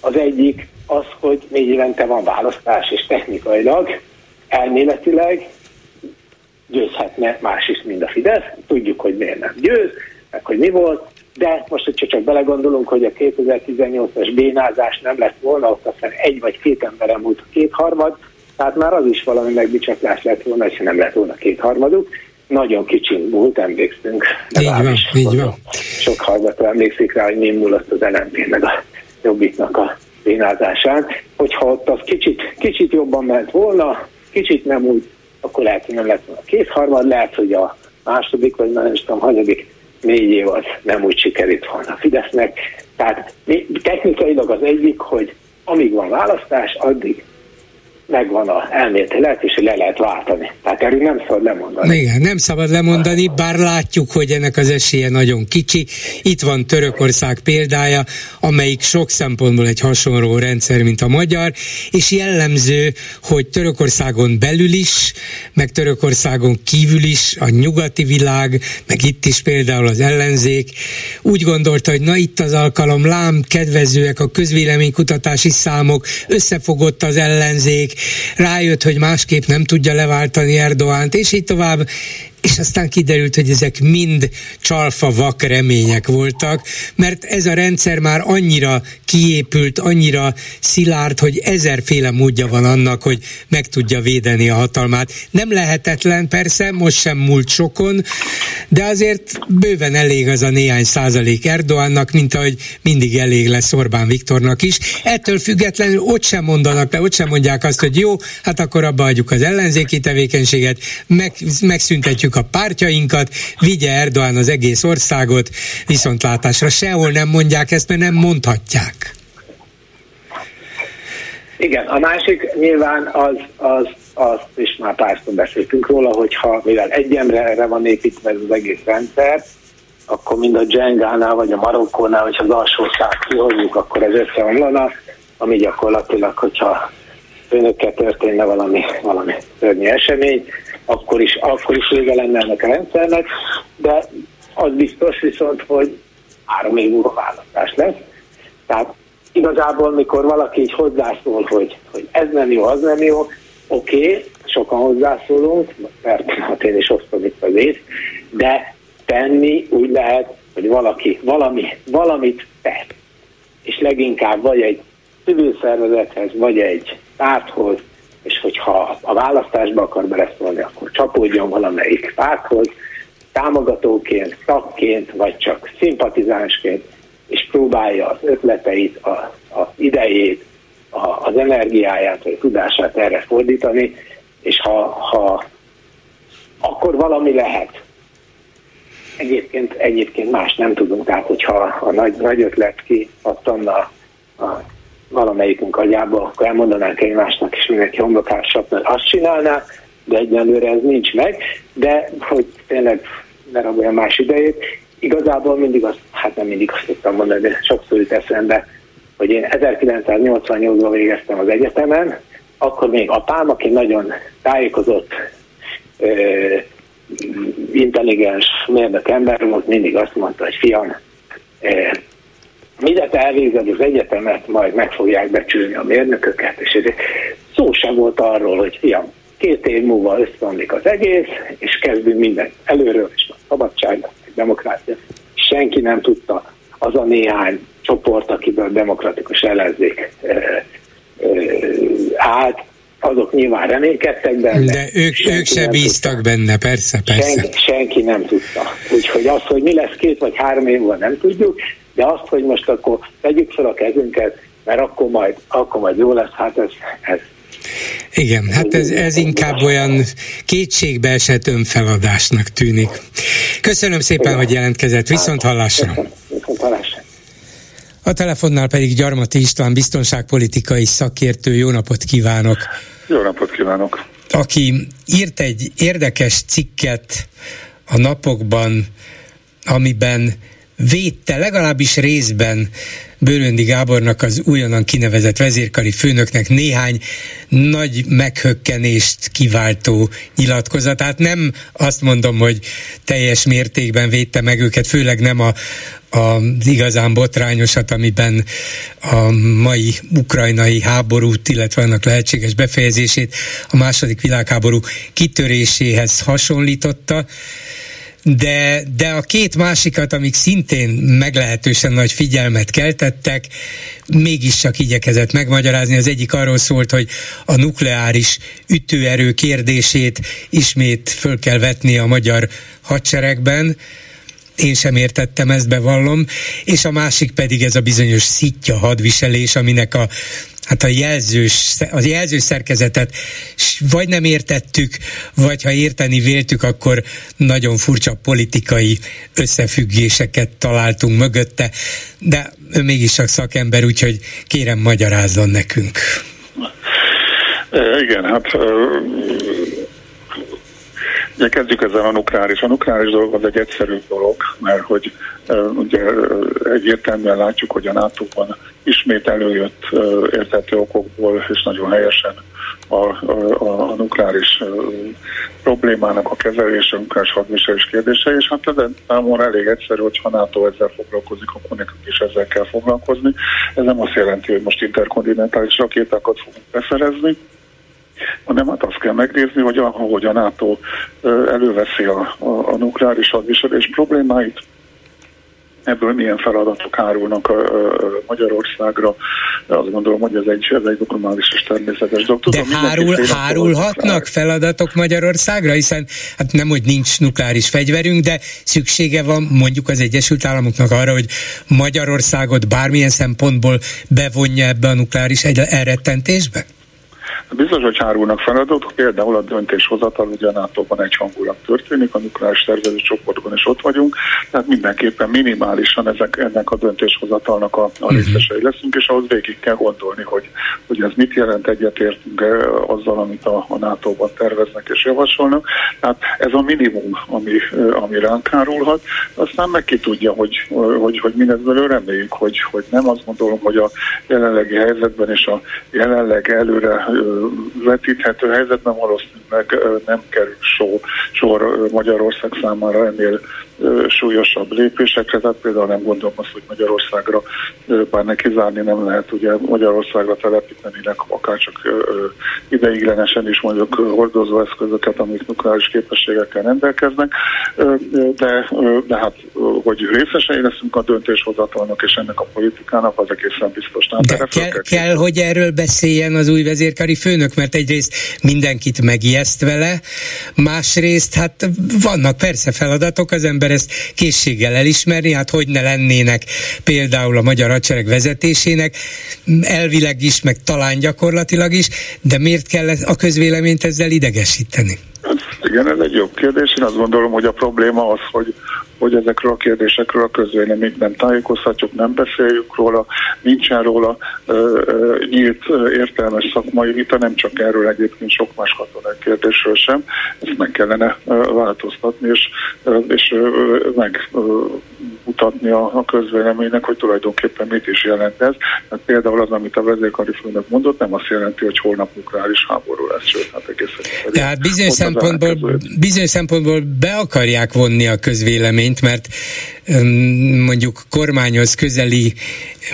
Az egyik az, hogy négy évente van választás, és technikailag, elméletileg győzhetne más is, mint a Fidesz. Tudjuk, hogy miért nem győz, meg hogy mi volt, de most, hogyha csak belegondolunk, hogy a 2018-as bénázás nem lett volna, ott aztán egy vagy két emberem múlt kétharmad, tehát már az is valami megbicsaklás lett volna, és nem lett volna kétharmaduk. Nagyon kicsi múlt, emlékszünk. Így van, így van. Sok hallgató emlékszik rá, hogy mi múlott az LNP meg a Jobbiknak a bénázásán. Hogyha ott az kicsit, kicsit jobban ment volna, kicsit nem úgy, akkor lehet, hogy nem lett volna kétharmad, lehet, hogy a második, vagy nem is tudom, hanyadik négy év az nem úgy sikerült volna a Fidesznek. Tehát technikailag az egyik, hogy amíg van választás, addig megvan a elméleti lehetőség, le lehet váltani. Tehát erről nem szabad lemondani. Igen, nem szabad lemondani, bár látjuk, hogy ennek az esélye nagyon kicsi. Itt van Törökország példája, amelyik sok szempontból egy hasonló rendszer, mint a magyar, és jellemző, hogy Törökországon belül is, meg Törökországon kívül is a nyugati világ, meg itt is például az ellenzék úgy gondolta, hogy na itt az alkalom, lám, kedvezőek a közvéleménykutatási számok, összefogott az ellenzék, rájött, hogy másképp nem tudja leváltani Erdoánt, és így tovább, és aztán kiderült, hogy ezek mind csalfa vak remények voltak, mert ez a rendszer már annyira kiépült, annyira szilárd, hogy ezerféle módja van annak, hogy meg tudja védeni a hatalmát. Nem lehetetlen persze, most sem múlt sokon, de azért bőven elég az a néhány százalék Erdoánnak, mint ahogy mindig elég lesz Orbán Viktornak is. Ettől függetlenül ott sem mondanak le, ott sem mondják azt, hogy jó, hát akkor abba adjuk az ellenzéki tevékenységet, meg, megszüntetjük építsük a pártjainkat, vigye Erdoğan az egész országot viszontlátásra. Sehol nem mondják ezt, mert nem mondhatják. Igen, a másik nyilván az, az, az és már párszor beszéltünk róla, hogyha mivel egy emberre van építve ez az egész rendszer, akkor mind a Dzsengánál vagy a Marokkónál, hogyha az alsó szák kihozzuk, akkor ez összeomlana, ami gyakorlatilag, hogyha önökkel történne valami, valami szörnyű esemény, akkor is, akkor is vége lenne ennek a rendszernek, de az biztos viszont, hogy három év múlva választás lesz. Tehát igazából, mikor valaki így hozzászól, hogy, hogy ez nem jó, az nem jó, oké, okay, sokan hozzászólunk, mert hát én is osztom itt az ét, de tenni úgy lehet, hogy valaki valami, valamit tesz. És leginkább vagy egy civil szervezethez, vagy egy párthoz, és hogyha a választásba akar beleszólni, akkor csapódjon valamelyik párthoz, támogatóként, szakként, vagy csak szimpatizánsként, és próbálja az ötleteit, a, az idejét, a, az energiáját, vagy tudását erre fordítani, és ha, ha akkor valami lehet. Egyébként, egyébként más nem tudunk, tehát hogyha a nagy, nagy ötlet pattanna a valamelyikünk agyába, akkor elmondanánk egymásnak, és mindenki homlokásat, mert azt csinálná, de egyelőre ez nincs meg, de hogy tényleg ne rabolja más idejét, igazából mindig azt, hát nem mindig azt tudtam mondani, de sokszor jut eszembe, hogy én 1988-ban végeztem az egyetemen, akkor még apám, aki nagyon tájékozott, intelligens mérnök ember volt, mindig azt mondta, hogy fiam, mire te elvégzed az egyetemet, majd meg fogják becsülni a mérnököket, és ez szó sem volt arról, hogy fiam, két év múlva összeomlik az egész, és kezdünk mindent előről, és van szabadság, demokrácia. Senki nem tudta, az a néhány csoport, akiből demokratikus ellenzék állt, azok nyilván reménykedtek benne. De ők, ők se bíztak tudta. benne, persze, persze. Senki, senki nem tudta. Úgyhogy az, hogy mi lesz két vagy három év múlva nem tudjuk, de azt, hogy most akkor tegyük fel a kezünket, mert akkor majd, akkor majd jó lesz, hát ez, ez igen, hát ez, ez inkább olyan kétségbe esett önfeladásnak tűnik. Köszönöm szépen, hogy jelentkezett. Viszont hallásra. Viszont hallásra. A telefonnál pedig Gyarmati István biztonságpolitikai szakértő. Jó napot kívánok! Jó napot kívánok! Aki írt egy érdekes cikket a napokban, amiben védte legalábbis részben Bőröndi Gábornak az újonnan kinevezett vezérkari főnöknek néhány nagy meghökkenést kiváltó nyilatkozatát. Nem azt mondom, hogy teljes mértékben védte meg őket, főleg nem a, az igazán botrányosat, amiben a mai ukrajnai háborút, illetve annak lehetséges befejezését a második világháború kitöréséhez hasonlította, de, de a két másikat, amik szintén meglehetősen nagy figyelmet keltettek, mégis csak igyekezett megmagyarázni. Az egyik arról szólt, hogy a nukleáris ütőerő kérdését ismét föl kell vetni a magyar hadseregben, én sem értettem ezt, bevallom, és a másik pedig ez a bizonyos szitja hadviselés, aminek a hát a jelzős, az jelző szerkezetet vagy nem értettük, vagy ha érteni véltük, akkor nagyon furcsa politikai összefüggéseket találtunk mögötte, de ő mégis csak szakember, úgyhogy kérem magyarázzon nekünk. Igen, hát Ugye kezdjük ezzel a nukleáris. A nukleáris dolog az egy egyszerű dolog, mert hogy ugye egyértelműen látjuk, hogy a NATO-ban ismét előjött értető okokból, és nagyon helyesen a, a, a nukleáris problémának a kezelése, nukleáris hadviselés kérdése, és hát ez számomra elég egyszerű, hogy ha NATO ezzel foglalkozik, akkor nekünk is ezzel kell foglalkozni. Ez nem azt jelenti, hogy most interkontinentális rakétákat fogunk beszerezni, hanem hát azt kell megnézni, hogy ahogy a NATO előveszi a, a, a nukleáris hadviselés problémáit, ebből milyen feladatok árulnak a, a Magyarországra. Azt gondolom, hogy ez egy, ez egy normális és természetes dolog. De hárul, hárulhatnak feladatok Magyarországra, hiszen hát nem, hogy nincs nukleáris fegyverünk, de szüksége van mondjuk az Egyesült Államoknak arra, hogy Magyarországot bármilyen szempontból bevonja ebbe a nukleáris elrettentésbe? Biztos, hogy hárulnak feladatok, például a döntéshozatal ugye a NATO-ban egy hangulat történik, a nukleáris szervező csoportban is ott vagyunk, tehát mindenképpen minimálisan ezek, ennek a döntéshozatalnak a, a mhm. részesei leszünk, és ahhoz végig kell gondolni, hogy, hogy ez mit jelent egyetértünk azzal, amit a, a NATO-ban terveznek és javasolnak. Tehát ez a minimum, ami, ami ránk hárulhat. Aztán meg ki tudja, hogy, hogy, hogy mindezből reméljük, hogy, hogy nem azt gondolom, hogy a jelenlegi helyzetben és a jelenleg előre vetíthető helyzetben valószínűleg nem kerül sor, sor Magyarország számára ennél súlyosabb lépésekre, tehát például nem gondolom azt, hogy Magyarországra bár neki zárni nem lehet, ugye Magyarországra telepíteni akár csak ideiglenesen is mondjuk hordozó eszközöket, amik nukleáris képességekkel rendelkeznek, de, de hát, hogy részesei leszünk a döntéshozatalnak és ennek a politikának, az egészen biztos nem. De kell, kell, kell, hogy erről beszéljen az új vezérkari főnök, mert egyrészt mindenkit megijeszt vele, másrészt hát vannak persze feladatok, az ember ezt készséggel elismerni, hát hogy ne lennének például a magyar hadsereg vezetésének, elvileg is, meg talán gyakorlatilag is, de miért kell a közvéleményt ezzel idegesíteni? Hát igen, ez egy jobb kérdés. Én azt gondolom, hogy a probléma az, hogy hogy ezekről a kérdésekről a közvéleményt nem tájékoztatjuk, nem beszéljük róla, nincsen róla ö, ö, nyílt értelmes szakmai vita, nem csak erről egyébként sok más katonai kérdésről sem, ezt meg kellene ö, változtatni, és, ö, és ö, megmutatni a, a közvéleménynek, hogy tulajdonképpen mit is jelent ez. Hát például az, amit a vezérkari főnök mondott, nem azt jelenti, hogy holnap nukleáris háború lesz, sőt, hát egészen. Tehát bizonyos szempontból, bizonyos szempontból be akarják vonni a közvéleményt, törvényt, mert mondjuk kormányhoz közeli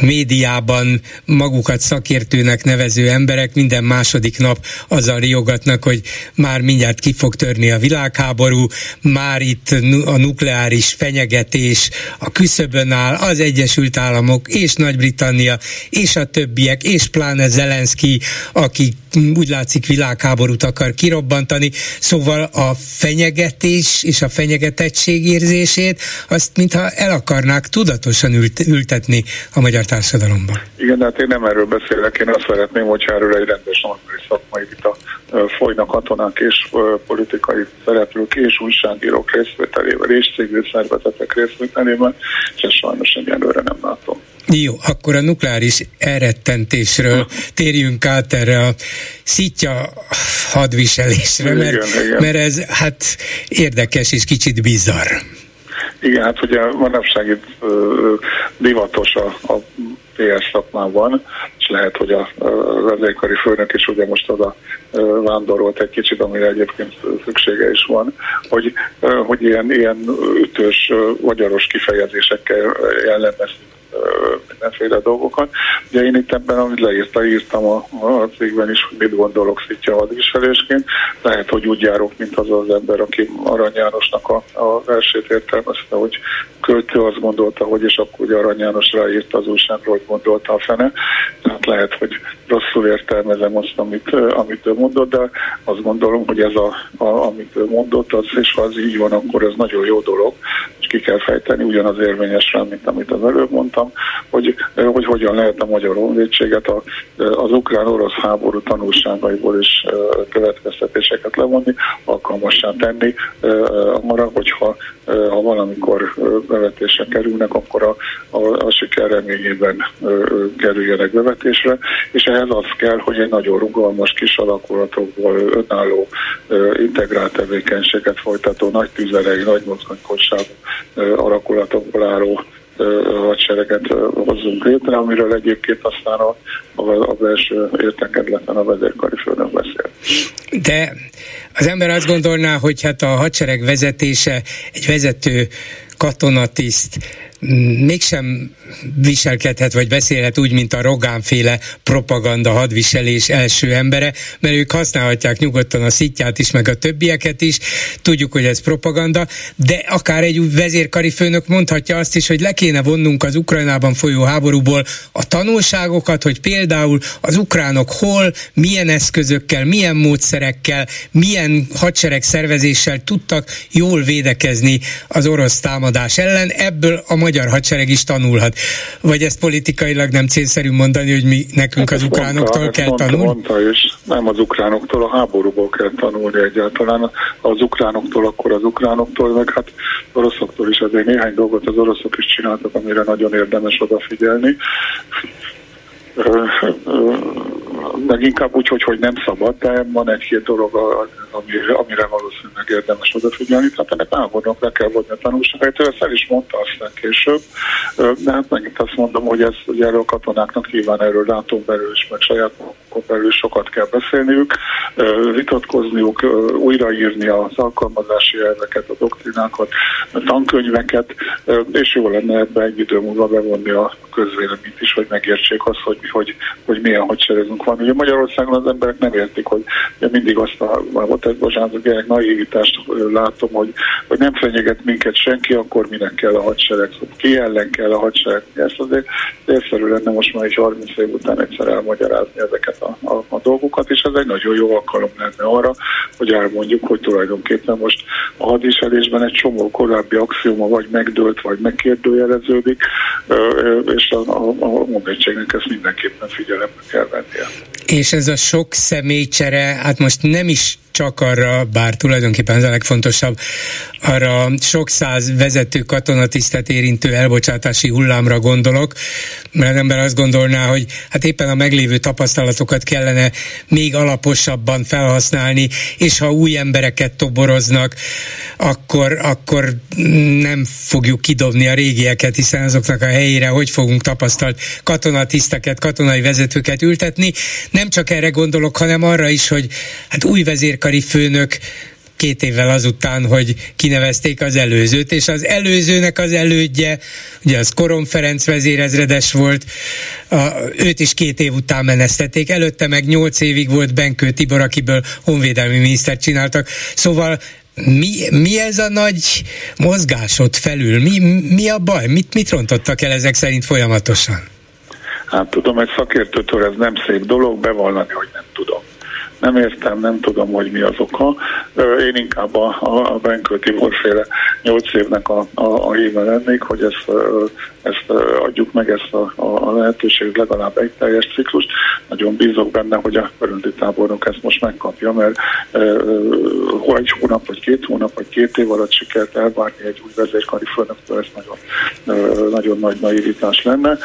médiában magukat szakértőnek nevező emberek minden második nap azzal riogatnak, hogy már mindjárt ki fog törni a világháború, már itt a nukleáris fenyegetés a küszöbön áll, az Egyesült Államok és Nagy-Britannia és a többiek, és pláne Zelenszky, aki úgy látszik világháborút akar kirobbantani, szóval a fenyegetés és a fenyegetettség érzését, azt mintha el akarnák tudatosan ült, ültetni a magyar társadalomban. Igen, de hát én nem erről beszélek, én azt szeretném, hogyha erről egy rendes normális szakmai vita folynak katonák és politikai szereplők és újságírók részvételével és civil szervezetek részvételével, és ezt sajnos egyelőre nem látom. Jó, akkor a nukleáris elrettentésről térjünk át erre a szitja hadviselésre, mert, igen, igen. mert ez hát érdekes és kicsit bizarr. Igen, hát ugye manapság itt divatos a, a PS szakmában, és lehet, hogy a, a vezérkari főnök is ugye most oda vándorolt egy kicsit, amire egyébként szüksége is van, hogy, hogy ilyen, ilyen ütős, magyaros kifejezésekkel jellemezni mindenféle dolgokat. Ugye én itt ebben, amit leírta, írtam a, a cégben is, hogy mit gondolok szitja hadviselésként. Lehet, hogy úgy járok, mint az az ember, aki Arany Jánosnak a, a versét értelmezte, hogy költő azt gondolta, hogy és akkor ugye Arany János ráírta az újságról, hogy gondolta a fene. Tehát lehet, hogy rosszul értelmezem azt, amit, amit ő mondott, de azt gondolom, hogy ez, a, a, amit ő mondott, az, és ha az így van, akkor ez nagyon jó dolog, és ki kell fejteni, ugyanaz érvényes rá, mint amit az előbb mondtam, hogy, hogy hogyan lehet a magyar honvédséget az ukrán-orosz háború tanulságaiból is következtetéseket levonni, alkalmassá tenni. Arra, hogyha ha valamikor bevetésre kerülnek, akkor a, a, a siker reményében kerüljenek bevetésre, és ehhez az kell, hogy egy nagyon rugalmas kis alakulatokból önálló integrált tevékenységet folytató nagy tüzelei, nagy mozgánykosságú alakulatokból álló hadsereget hozzunk létre, amiről egyébként aztán a, a, a belső értekedletlen a vezérkari főnök beszél. De az ember azt gondolná, hogy hát a hadsereg vezetése egy vezető katonatiszt mégsem viselkedhet vagy beszélhet úgy, mint a Rogánféle propaganda hadviselés első embere, mert ők használhatják nyugodtan a szitját is, meg a többieket is, tudjuk, hogy ez propaganda, de akár egy vezérkari főnök mondhatja azt is, hogy le kéne vonnunk az Ukrajnában folyó háborúból a tanulságokat, hogy például az ukránok hol, milyen eszközökkel, milyen módszerekkel, milyen hadsereg szervezéssel tudtak jól védekezni az orosz támadás ellen, ebből a magyar hadsereg is tanulhat. Vagy ezt politikailag nem célszerű mondani, hogy mi nekünk hát az ukránoktól mondta, kell tanulni? Mondta, és nem az ukránoktól, a háborúból kell tanulni egyáltalán. Az ukránoktól, akkor az ukránoktól, meg hát oroszoktól is azért néhány dolgot az oroszok is csináltak, amire nagyon érdemes odafigyelni meg inkább úgy, hogy, hogy nem szabad, de van egy-két dolog, amire, amire valószínűleg érdemes odafigyelni, tehát ennek álmodnak le kell vonni a tanulságait, ő ezt el is mondta aztán később, de hát megint azt mondom, hogy ez ugye a katonáknak nyilván erről látom belül is, meg saját országokon belül sokat kell beszélniük, vitatkozniuk, újraírni az alkalmazási elveket, a doktrinákat, a tankönyveket, és jó lenne ebbe egy idő múlva bevonni a közvéleményt is, hogy megértsék azt, hogy, hogy, hogy milyen hadseregünk van. Ugye Magyarországon az emberek nem értik, hogy mindig azt a, a bocsánat, gyerek naivitást látom, hogy, hogy nem fenyeget minket senki, akkor minek kell a hadsereg, ki ellen kell a hadsereg. Ezt azért érszerű lenne most már is 30 év után egyszer elmagyarázni ezeket a, a, a dolgokat, és ez egy nagyon jó alkalom lenne arra, hogy elmondjuk, hogy tulajdonképpen most a hadviselésben egy csomó korábbi axioma vagy megdőlt, vagy megkérdőjeleződik, és a, a, a munkaegységnek ezt mindenképpen figyelembe kell vennie. És ez a sok személycsere, hát most nem is csak arra, bár tulajdonképpen ez a legfontosabb, arra sok száz vezető katonatisztet érintő elbocsátási hullámra gondolok, mert az ember azt gondolná, hogy hát éppen a meglévő tapasztalatokat kellene még alaposabban felhasználni, és ha új embereket toboroznak, akkor, akkor nem fogjuk kidobni a régieket, hiszen azoknak a helyére hogy fogunk tapasztalt katonatiszteket, katonai vezetőket ültetni. Nem csak erre gondolok, hanem arra is, hogy hát új vezérkari főnök két évvel azután, hogy kinevezték az előzőt, és az előzőnek az elődje, ugye az Korom Ferenc vezérezredes volt, a, őt is két év után menesztették, előtte meg nyolc évig volt Benkő Tibor, akiből honvédelmi minisztert csináltak, szóval mi, mi ez a nagy mozgás felül? Mi, mi a baj? Mit, mit rontottak el ezek szerint folyamatosan? Hát tudom, egy szakértőtől ez nem szép dolog, bevallani, hogy nem tudom nem értem, nem tudom, hogy mi az oka. Én inkább a, a, Benkő Tibor féle nyolc évnek a, a, a híve lennék, hogy ezt, ezt adjuk meg ezt a, a, lehetőséget legalább egy teljes ciklust. Nagyon bízok benne, hogy a körönti tábornok ezt most megkapja, mert uh, egy hónap, vagy két hónap, vagy két év alatt sikert elvárni egy új vezérkari főnöktől, ez nagyon, nagyon nagy naivitás lenne.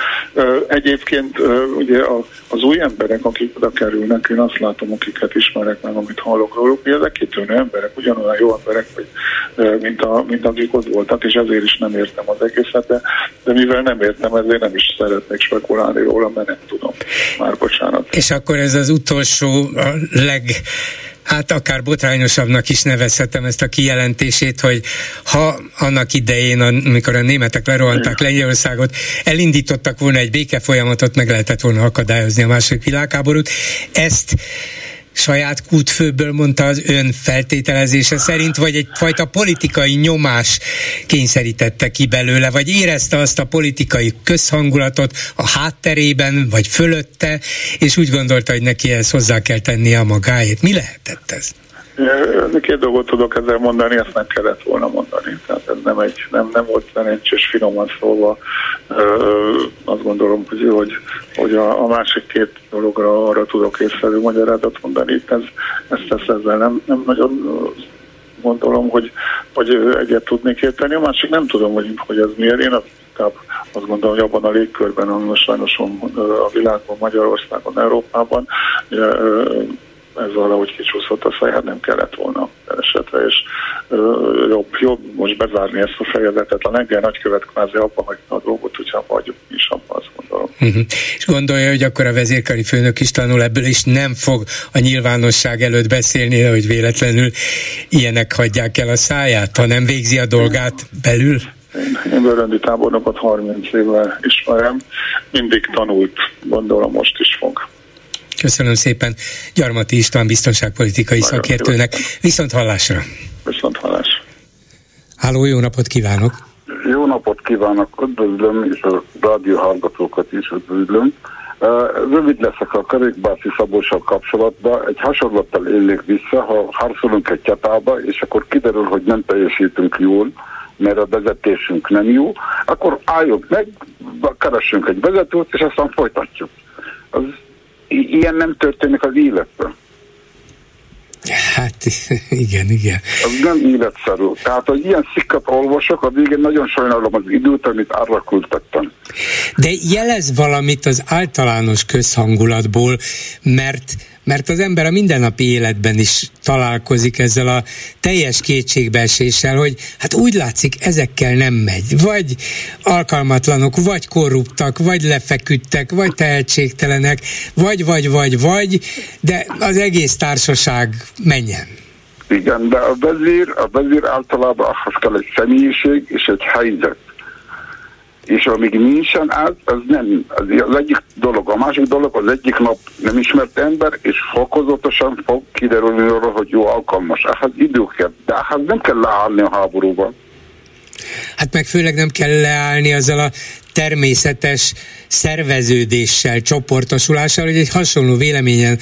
Egyébként ugye az új emberek, akik oda kerülnek, én azt látom, akiket akiket ismerek meg, amit hallok róluk, mi ezek kitűnő emberek, ugyanolyan jó emberek, vagy, mint, a, mint akik ott voltak, és ezért is nem értem az egészet, de, de mivel nem értem, ezért nem is szeretnék spekulálni róla, mert nem tudom. Már bocsánat. És akkor ez az utolsó, a leg hát akár botrányosabbnak is nevezhetem ezt a kijelentését, hogy ha annak idején, amikor a németek lerohanták Lengyelországot, elindítottak volna egy béke folyamatot, meg lehetett volna akadályozni a második világháborút. Ezt saját kútfőből mondta az ön feltételezése szerint, vagy egyfajta politikai nyomás kényszerítette ki belőle, vagy érezte azt a politikai közhangulatot a hátterében, vagy fölötte, és úgy gondolta, hogy neki ezt hozzá kell tennie a magáét. Mi lehetett ez? Két dolgot tudok ezzel mondani, ezt nem kellett volna mondani. Tehát ez nem, egy, nem, nem volt szerencsés, finoman szólva. Azt gondolom, hogy, hogy, hogy a, a másik két dologra arra tudok észrevő magyarázatot mondani. Itt ez, ezt, ezt ezzel nem, nem nagyon gondolom, hogy, hogy egyet tudnék érteni. A másik nem tudom, hogy, hogy ez miért. Én azt, azt gondolom, hogy abban a légkörben, ami sajnos a világban, Magyarországon, Európában, ez valahogy kicsúszott a száját, nem kellett volna esetre, és ö, jobb, jobb most bezárni ezt a fejezetet. A lengyel nagykövet kvázi abba hagyta a dolgot, hogyha hagyjuk is abba, azt gondolom. Uh-huh. És gondolja, hogy akkor a vezérkari főnök is tanul ebből, és nem fog a nyilvánosság előtt beszélni, hogy véletlenül ilyenek hagyják el a száját, ha nem végzi a dolgát belül? Én, én Bőröndi tábornokot 30 évvel ismerem, mindig tanult, gondolom most is fog. Köszönöm szépen Gyarmati István biztonságpolitikai Nagyon szakértőnek. Viszont hallásra! Viszont hallásra! Háló, jó napot kívánok! Jó napot kívánok, üdvözlöm, és a rádió hallgatókat is üdvözlöm. Rövid leszek a kerékbászi szabóssal kapcsolatban. Egy hasonlattal élnék vissza, ha harcolunk egy csatába, és akkor kiderül, hogy nem teljesítünk jól, mert a vezetésünk nem jó, akkor álljunk meg, keressünk egy vezetőt, és aztán folytatjuk. Az ilyen nem történik az életben. Hát igen, igen. Az nem életszerű. Tehát, hogy ilyen szikkat olvasok, a végén nagyon sajnálom az időt, amit arra küldtettem. De jelez valamit az általános közhangulatból, mert mert az ember a mindennapi életben is találkozik ezzel a teljes kétségbeeséssel, hogy hát úgy látszik, ezekkel nem megy. Vagy alkalmatlanok, vagy korruptak, vagy lefeküdtek, vagy tehetségtelenek, vagy, vagy, vagy, vagy, de az egész társaság menjen. Igen, de a vezér, a vezér általában ahhoz kell egy személyiség és egy helyzet. És amíg nincsen az, az nem, az, az egyik dolog. A másik dolog, az egyik nap nem ismert ember, és fokozatosan fog kiderülni arra, hogy jó alkalmas. Ehhez idő kell, de ehhez nem kell leállni a háborúban. Hát meg főleg nem kell leállni azzal a természetes szerveződéssel, csoportosulással, hogy egy hasonló véleményen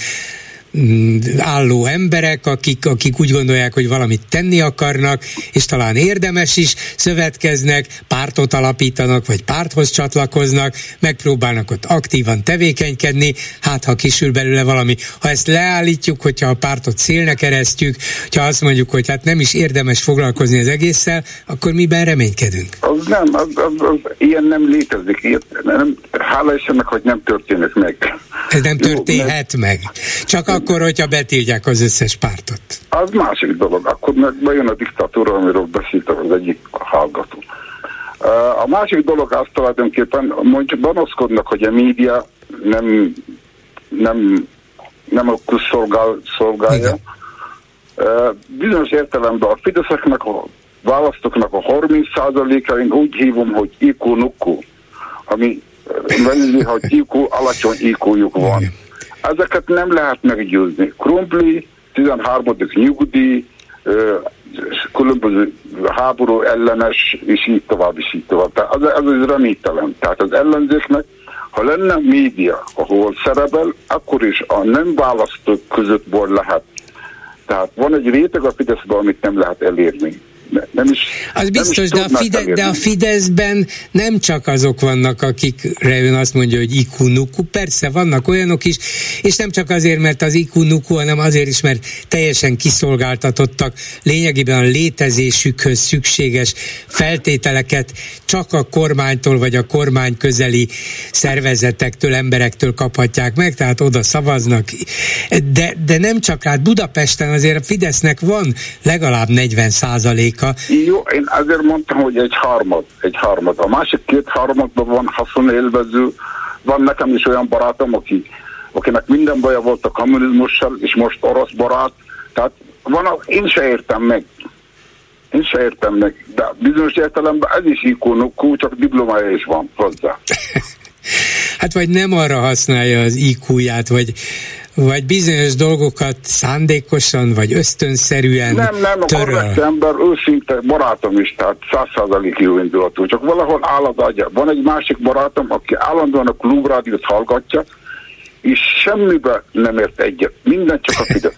álló emberek, akik, akik úgy gondolják, hogy valamit tenni akarnak, és talán érdemes is, szövetkeznek, pártot alapítanak, vagy párthoz csatlakoznak, megpróbálnak ott aktívan tevékenykedni, hát ha kisül belőle valami. Ha ezt leállítjuk, hogyha a pártot szélnek keresztjük, ha azt mondjuk, hogy hát nem is érdemes foglalkozni az egésszel, akkor miben reménykedünk? Az nem, az, az, az ilyen nem létezik. Ilyen, nem, hála Istennek, hogy nem történik meg. Ez nem történhet Jó, meg. Csak a akkor, hogyha betiltják az összes pártot. Az másik dolog, akkor meg bejön a diktatúra, amiről beszélt az egyik hallgató. A másik dolog az tulajdonképpen, mondjuk panaszkodnak, hogy a média nem, nem, nem a közszolgál, szolgálja. Igen. Bizonyos értelemben a Fideszeknek, a választóknak a 30%-a én úgy hívom, hogy IQ-nukku, ami hogy IQ, alacsony IQ-juk van. Igen ezeket nem lehet meggyőzni. Krumpli, 13. nyugdíj, különböző háború ellenes, és így tovább, és így tovább. Tehát ez, ez az reménytelen. Tehát az ellenzéknek, ha lenne média, ahol szerepel, akkor is a nem választók közöttból lehet. Tehát van egy réteg a Fideszben, amit nem lehet elérni nem is Az biztos, de, a Fide, de a Fideszben nem csak azok vannak, akikre ön azt mondja, hogy ikunuku, persze vannak olyanok is, és nem csak azért, mert az ikunuku, hanem azért is, mert teljesen kiszolgáltatottak, lényegében a létezésükhöz szükséges feltételeket csak a kormánytól vagy a kormány közeli szervezetektől, emberektől kaphatják meg, tehát oda szavaznak. De, de nem csak hát Budapesten azért a Fidesznek van legalább 40 százalék százaléka. Jó, én azért mondtam, hogy egy harmad, egy harmad. A másik két harmadban van haszonélvező. Van nekem is olyan barátom, aki, akinek minden baja volt a kommunizmussal, és most orosz barát. Tehát van, én se értem meg. Én se értem meg, de bizonyos értelemben ez is ikonokú, csak diplomája is van hozzá. hát vagy nem arra használja az IQ-ját, vagy vagy bizonyos dolgokat szándékosan, vagy ösztönszerűen Nem, nem, a korrekt ember őszinte barátom is, tehát százszázalék jó indulatú, csak valahol áll az agya. Van egy másik barátom, aki állandóan a klubrádiót hallgatja, és semmibe nem ért egyet. Minden csak a Fidesz.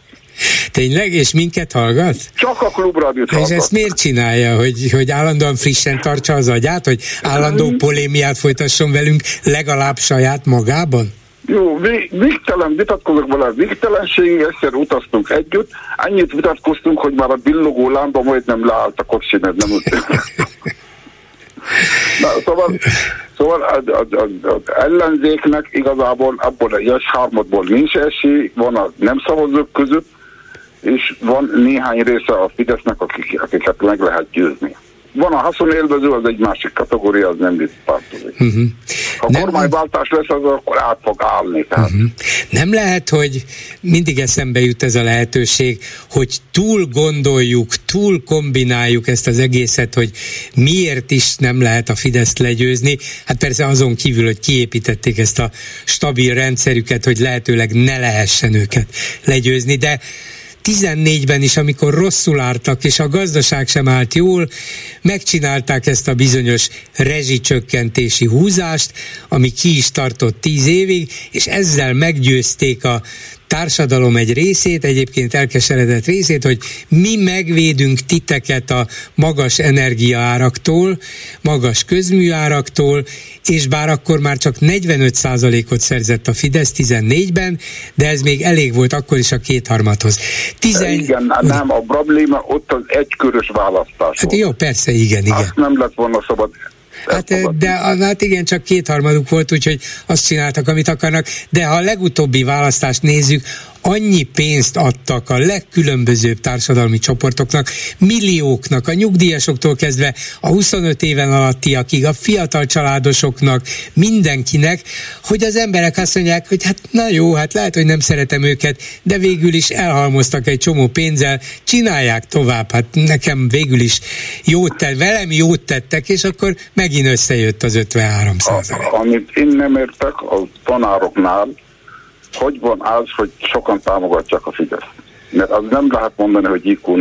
Tényleg? És minket hallgat? Csak a klubrádiót hallgat. És ezt miért csinálja? Hogy, hogy állandóan frissen tartsa az agyát? Hogy állandó polémiát folytasson velünk legalább saját magában? Jó, végtelen vitatkozok vele, végtelenségig, egyszer utaztunk együtt, annyit vitatkoztunk, hogy már a billogó lámba majdnem leállt a kocsi, mert nem Na, szóval, szóval az, az, az, az ellenzéknek igazából abból a harmadból nincs esély, van a nem szavazók között, és van néhány része a Fidesznek, akik, akiket meg lehet győzni. Van a haszonélvező, az egy másik kategória, az nem tartozik. Uh-huh. Ha nem, kormányváltás lesz, az akkor át fog állni. Uh-huh. Nem lehet, hogy mindig eszembe jut ez a lehetőség, hogy túl gondoljuk, túl kombináljuk ezt az egészet, hogy miért is nem lehet a Fideszt legyőzni. Hát persze azon kívül, hogy kiépítették ezt a stabil rendszerüket, hogy lehetőleg ne lehessen őket legyőzni, de 14-ben is, amikor rosszul álltak, és a gazdaság sem állt jól, megcsinálták ezt a bizonyos rezsicsökkentési húzást, ami ki is tartott 10 évig, és ezzel meggyőzték a társadalom egy részét, egyébként elkeseredett részét, hogy mi megvédünk titeket a magas energiaáraktól, magas közműáraktól, és bár akkor már csak 45%-ot szerzett a Fidesz 14-ben, de ez még elég volt akkor is a kétharmadhoz. Tizen... Igen, nem, a probléma ott az egykörös választás Hát jó, persze, igen, igen. Azt nem lett volna szabad Hát, de hát igen, csak kétharmaduk volt, úgyhogy azt csináltak, amit akarnak. De ha a legutóbbi választást nézzük, annyi pénzt adtak a legkülönbözőbb társadalmi csoportoknak, millióknak, a nyugdíjasoktól kezdve a 25 éven alattiakig, a fiatal családosoknak, mindenkinek, hogy az emberek azt mondják, hogy hát na jó, hát lehet, hogy nem szeretem őket, de végül is elhalmoztak egy csomó pénzzel, csinálják tovább, hát nekem végül is jót tett, velem jót tettek, és akkor megint összejött az 53 százalék. Amit én nem értek a tanároknál, hogy van az, hogy sokan támogatják a Fidesz. Mert az nem lehet mondani, hogy ikú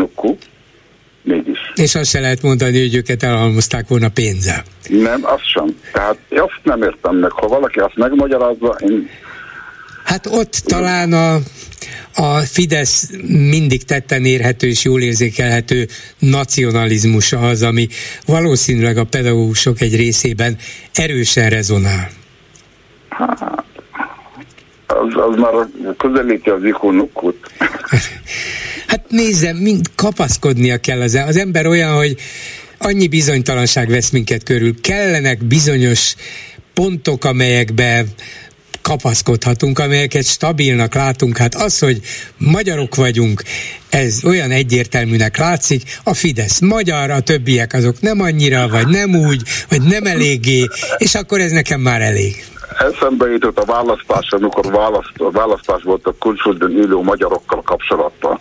mégis. És azt se lehet mondani, hogy őket elhalmozták volna pénzzel. Nem, azt sem. Tehát azt nem értem meg. Ha valaki azt megmagyarázza, én... Hát ott talán a, a Fidesz mindig tetten érhető és jól érzékelhető nacionalizmusa az, ami valószínűleg a pedagógusok egy részében erősen rezonál. Hát, az, az már közelíti az ikonukot. hát nézzem, mind kapaszkodnia kell az, az ember olyan, hogy annyi bizonytalanság vesz minket körül. Kellenek bizonyos pontok, amelyekbe kapaszkodhatunk, amelyeket stabilnak látunk. Hát az, hogy magyarok vagyunk, ez olyan egyértelműnek látszik, a Fidesz magyar, a többiek azok nem annyira, vagy nem úgy, vagy nem eléggé, és akkor ez nekem már elég eszembe jutott a választás, amikor választ, a választás volt a külföldön élő magyarokkal kapcsolatban.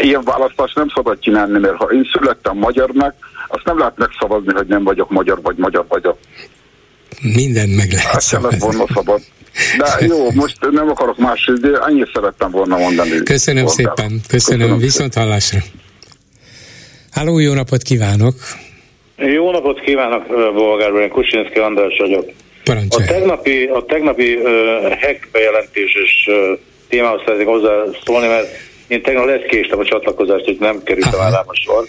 Ilyen választást nem szabad csinálni, mert ha én születtem magyarnak, azt nem lehet megszavazni, hogy nem vagyok magyar, vagy magyar vagyok. Minden meg lehet Ezt kellett volna szabad. De jó, most nem akarok más, de annyit szerettem volna mondani. Köszönöm Volgál. szépen, köszönöm, köszönöm viszont hallásra. Háló, jó napot kívánok! Jó napot kívánok, Bolgár én Kusinszki András vagyok. Parancsolj. A tegnapi, a tegnapi uh, hack bejelentéses uh, témához szeretnék szólni, mert én tegnap késtem a csatlakozást, hogy nem került a a sor.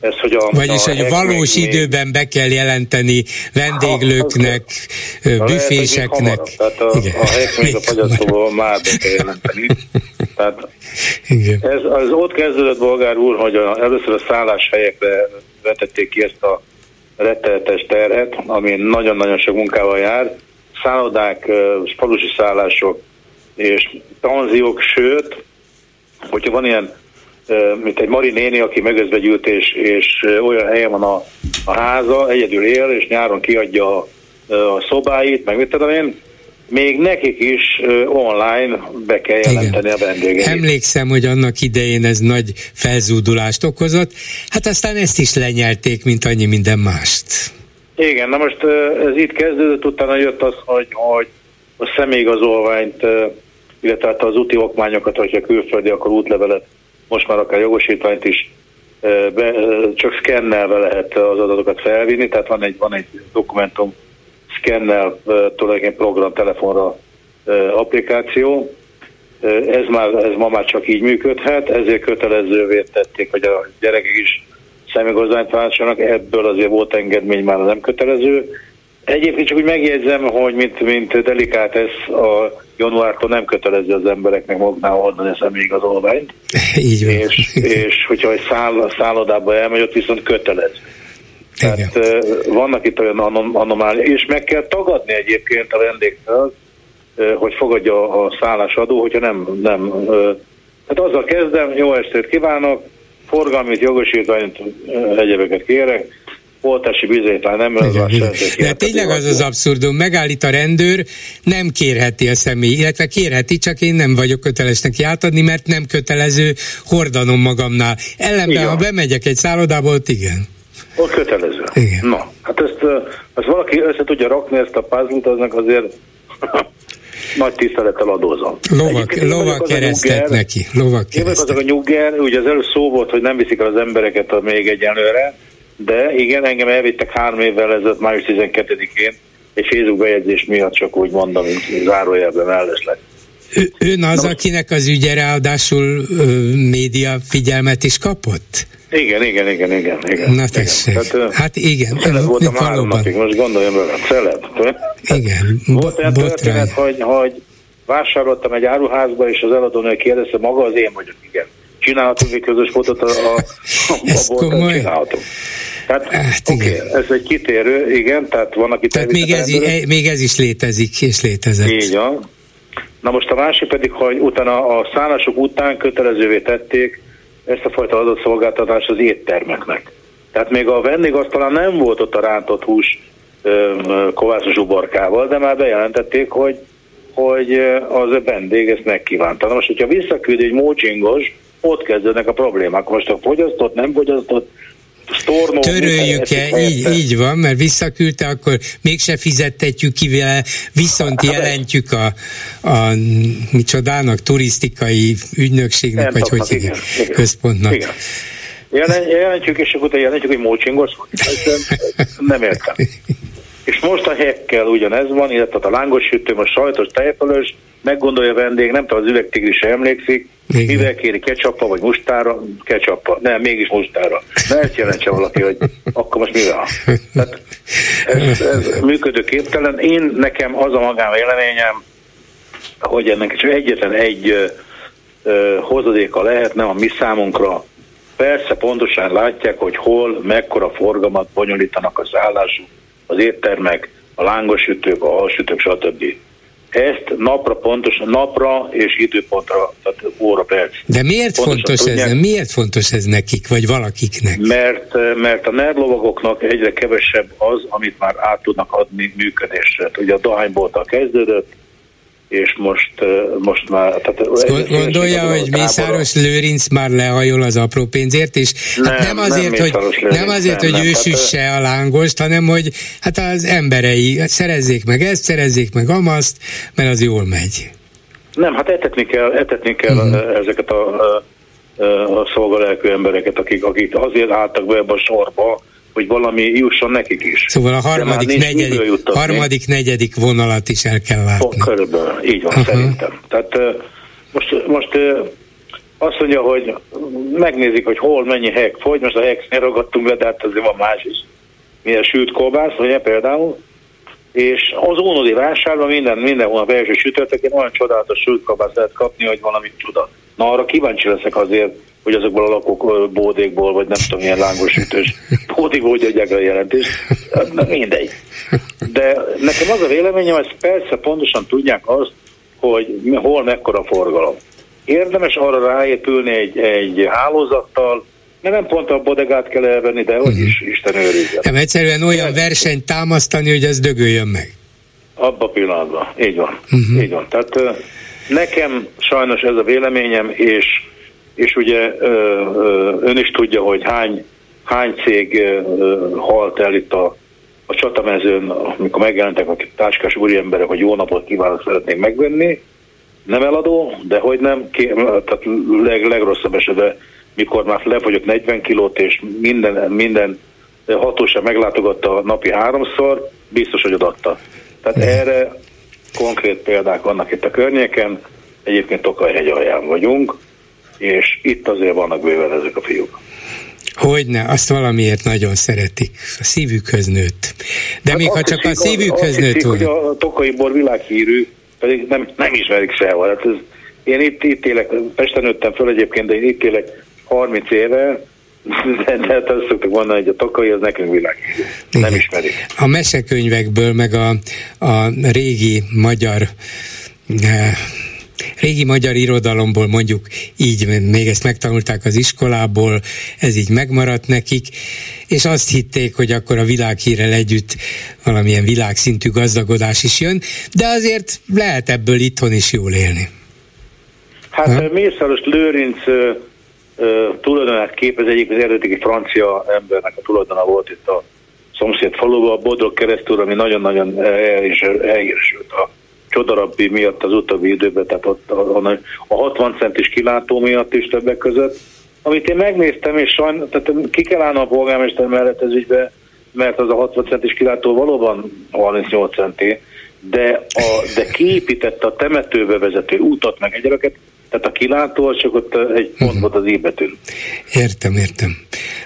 Ez, hogy a, Vagyis, a hogy valós még, időben be kell jelenteni vendéglőknek, ha, büféseknek. Tehát a, Igen. a helyek még a fagyasztóval már be kell jelenteni. Tehát Igen. Ez, az ott kezdődött, bolgár úr, hogy a, először a szálláshelyekre vetették ki ezt a rettenetes terhet, ami nagyon-nagyon sok munkával jár. Szállodák, falusi szállások és panziók, sőt, hogyha van ilyen, mint egy Mari néni, aki megözvegyült, és, és olyan helyen van a, a háza, egyedül él, és nyáron kiadja a, a szobáit, meg mit tudom én, még nekik is online be kell jelenteni Igen. a vendégeit. Emlékszem, hogy annak idején ez nagy felzúdulást okozott, hát aztán ezt is lenyelték, mint annyi minden mást. Igen, na most ez itt kezdődött, utána jött az, hogy, hogy a személyigazolványt, illetve hát az úti okmányokat, hogyha külföldi, akkor útlevelet, most már akár jogosítványt is be, csak szkennelve lehet az adatokat felvinni, tehát van egy, van egy dokumentum szkennel tulajdonképpen program telefonra applikáció. Ez, már, ez ma már csak így működhet, ezért kötelezővé tették, hogy a gyerekek is személyigazolványt váltsanak, ebből azért volt engedmény, már nem kötelező. Egyébként csak úgy megjegyzem, hogy mint, mint delikát ez a januártól nem kötelező az embereknek magánál adni a személyigazolványt. Így van. És, és hogyha egy száll, szállodába elmegy, ott viszont kötelező. Tehát Igen. vannak itt olyan anomáliák, és meg kell tagadni egyébként a vendégtől, hogy fogadja a szállásadó, hogyha nem, nem. Hát azzal kezdem, jó estét kívánok, forgalmi jogosítványt, egyebeket kérek, oltási bizonyítvány nem az a De tényleg az az abszurdum, megállít a rendőr, nem kérheti a személy, illetve kérheti, csak én nem vagyok köteles neki átadni, mert nem kötelező hordanom magamnál. Ellenben, igen. ha bemegyek egy szállodába, ott igen. Ott kötelező. Igen. Na, hát ezt, ezt valaki össze tudja rakni, ezt a puzzle aznak azért nagy tisztelettel adózom. Lovak, lovak keresztet neki. Lovak keresztet. azok a nyugger, ugye az előbb szó volt, hogy nem viszik el az embereket a még egyenlőre, de igen, engem elvittek három évvel ezelőtt, május 12-én, egy Facebook bejegyzés miatt csak úgy mondom, mint zárójelben mellesleg. Ő, ön az, Na, akinek az ügye ráadásul ö, média figyelmet is kapott? Igen, igen, igen, igen. igen Na tessék. Igen. Hát, hát igen. Celeb voltam valóban. három napig, most gondoljam bele, celeb. Igen. Volt olyan történet, hogy, hogy vásároltam egy áruházba, és az eladónő kérdezte, maga az én vagyok, igen. Csinálhatunk egy közös fotót a, a, a, a boltban, csinálhatunk. Tehát, hát, okay, ez egy kitérő, igen, tehát van, aki... Tehát még ez, e, még ez is létezik, és létezett. Így van. Na most a másik pedig, hogy utána a szállások után kötelezővé tették ezt a fajta adatszolgáltatást az éttermeknek. Tehát még a vendégasztalán nem volt ott a rántott hús kovászos uborkával, de már bejelentették, hogy, hogy az a vendég ezt megkívánta. Most, hogyha visszaküld egy mócsingos, ott kezdődnek a problémák. Most a fogyasztott, nem fogyasztott, Stornó, Töröljük-e, így, így van, mert visszaküldte, akkor mégse fizettetjük ki vele, viszont hát, jelentjük a, a micsodának, turisztikai ügynökségnek, vagy hogy igen, igen, központnak. Igen. jelentjük, és akkor jelentjük, hogy mócsingos. Nem értem. És most a hekkel ugyanez van, illetve a lángos sütő, a sajtos tejfölös, meggondolja a vendég, nem tudom, az üvegtigri se emlékszik, igen. mivel kéri kecsappa vagy mustára, kecsappa, nem, mégis mustára. Ne ezt jelentse valaki, hogy akkor most mivel? Tehát ez, ez működőképtelen. Én nekem az a magám véleményem, hogy ennek csak egyetlen egy ö, ö, hozadéka lehet, nem a mi számunkra. Persze pontosan látják, hogy hol, mekkora forgalmat bonyolítanak az állásuk, az éttermek, a lángosütők, a halsütők, stb. Ezt napra pontosan, napra és időpontra, tehát óra perc. De miért fontos tudják, ez? Miért fontos ez nekik, vagy valakiknek? Mert, mert a nervlovagoknak egyre kevesebb az, amit már át tudnak adni működésre. Ugye a dohánybolttal kezdődött, és most, most már... Tehát gondolja, hogy Mészáros Lőrinc már lehajol az apró pénzért, és nem, hát nem azért, nem hogy, nem azért, nem, hogy nem, ő süsse hát, a lángost, hanem hogy hát az emberei szerezzék meg ezt, szerezzék meg amaszt, mert az jól megy. Nem, hát etetni kell, etetni kell uh-huh. ezeket a, a, a szolgalelkű embereket, akik, akik azért álltak be ebbe a sorba, hogy valami jusson nekik is. Szóval a harmadik, negyedik, harmadik negyedik vonalat is el kell látni. Körülbelül, így van uh-huh. szerintem. Tehát most, most azt mondja, hogy megnézik, hogy hol mennyi hek fogy, most a hek ragadtunk le, de hát azért van más is. Milyen sült kolbász, ugye például, és az ónodi vásárban minden, minden hónap első sütörtökén olyan csodálatos sült kolbász lehet kapni, hogy valami csoda. Na arra kíváncsi leszek azért, hogy azokból a lakók bódékból, vagy nem tudom, milyen lángos ütős bódékból hogy adják a jelentést. Na, mindegy. De nekem az a véleményem, hogy persze pontosan tudják azt, hogy hol mekkora forgalom. Érdemes arra ráépülni egy, egy hálózattal, mert nem pont a bodegát kell elvenni, de hogy is, Isten őrizze. Nem egyszerűen olyan versenyt támasztani, hogy ez dögöljön meg. Abba a pillanatban. Így van. Uh-huh. Így van. Tehát nekem sajnos ez a véleményem, és és ugye ön is tudja, hogy hány, hány cég halt el itt a, a csatamezőn, amikor megjelentek a táskás úriemberek, hogy jó napot kívánok, szeretnék megvenni. Nem eladó, de hogy nem, tehát leg, legrosszabb esetben, mikor már lefogyott 40 kilót, és minden, minden hatóság meglátogatta napi háromszor, biztos, hogy adatta. Tehát erre konkrét példák vannak itt a környéken, egyébként Tokajhegy alján vagyunk, és itt azért vannak bőven ezek a fiúk. Hogyne, azt valamiért nagyon szeretik. A szívükhöz nőtt. De hát még ha csak a szívükhöz nőtt volna. hogy a tokai bor világhírű, pedig nem, nem ismerik sehol. Hát ez, én itt, itt élek, Pesten nőttem föl egyébként, de én itt élek 30 éve, de, de hát azt szoktuk mondani, hogy a tokai az nekünk világhírű. Nem ismerik. A mesekönyvekből, meg a, a régi magyar eh, régi magyar irodalomból mondjuk így, még ezt megtanulták az iskolából, ez így megmaradt nekik, és azt hitték, hogy akkor a világhírrel együtt valamilyen világszintű gazdagodás is jön, de azért lehet ebből itthon is jól élni. Hát ha? Mészáros Lőrinc tulajdonát képez egyik az eredeti francia embernek a tulajdona volt itt a szomszéd faluban, a Bodrog keresztül, ami nagyon-nagyon elhíresült a csodarabbi miatt az utóbbi időben, tehát ott a, a 60 centis kilátó miatt is többek között, amit én megnéztem, és sajn, tehát ki kell állni a polgármester mellett ez ügybe, mert az a 60 centis kilátó valóban 38 centi, de, a, de kiépítette a temetőbe vezető útat, meg egyebeket, tehát a kilátó csak ott egy pont mhm. volt az ébetűn. Értem, értem.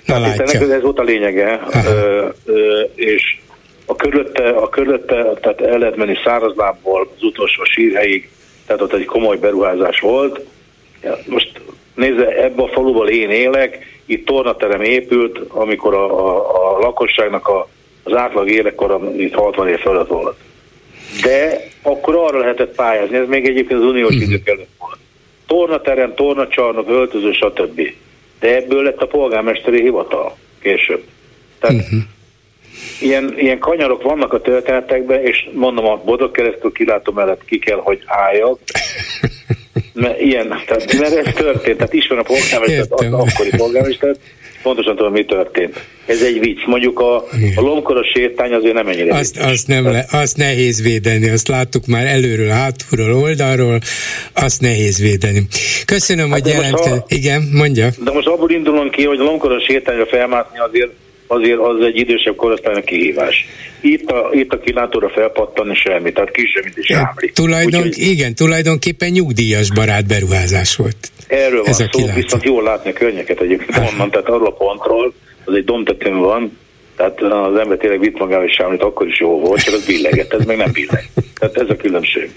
Na tehát látja. ez volt a lényege, ö, ö, és a körülötte, a körülötte, tehát el lehet menni szárazlábból az utolsó sírhelyig, tehát ott egy komoly beruházás volt. Most nézze, ebbe a faluval én élek, itt tornaterem épült, amikor a, a, a lakosságnak a, az átlag életkora itt 60 év fölött volt. de akkor arra lehetett pályázni, ez még egyébként az uniós uh-huh. idők előtt volt. Tornaterem, tornacsarnok, öltöző, stb. De ebből lett a polgármesteri hivatal később. Tehát uh-huh. ilyen, ilyen kanyarok vannak a történetekben, és mondom, a bodog keresztül kilátó mellett ki kell, hogy álljak. Mert ilyen, tehát, mert ez történt, tehát ismerem a polgármestert, az akkori polgármestert, pontosan tudom, mi történt. Ez egy vicc. Mondjuk a, a lomkoros sétány azért nem ennyire azt, azt, nem le, azt nehéz védeni, azt láttuk már előről, hátulról, oldalról, azt nehéz védeni. Köszönöm, hát hogy jelentkezett. Igen, mondja. De most abból indulunk ki, hogy a lomkoros sétányra felmászni azért azért az egy idősebb korosztálynak kihívás. Itt a, itt a kilátóra felpattanni semmi, tehát kisebb, mint is ja, Tulajdon, Úgyhogy, igen, tulajdonképpen nyugdíjas barát beruházás volt. Erről Ez van a szó, kilátó. viszont jól látni a környeket egyébként onnan, tehát arról a pontról, az egy domtetőn van, tehát az ember tényleg vitt magával is sámlít, akkor is jó volt, csak az billegett, ez meg nem billeg. Tehát ez a különbség.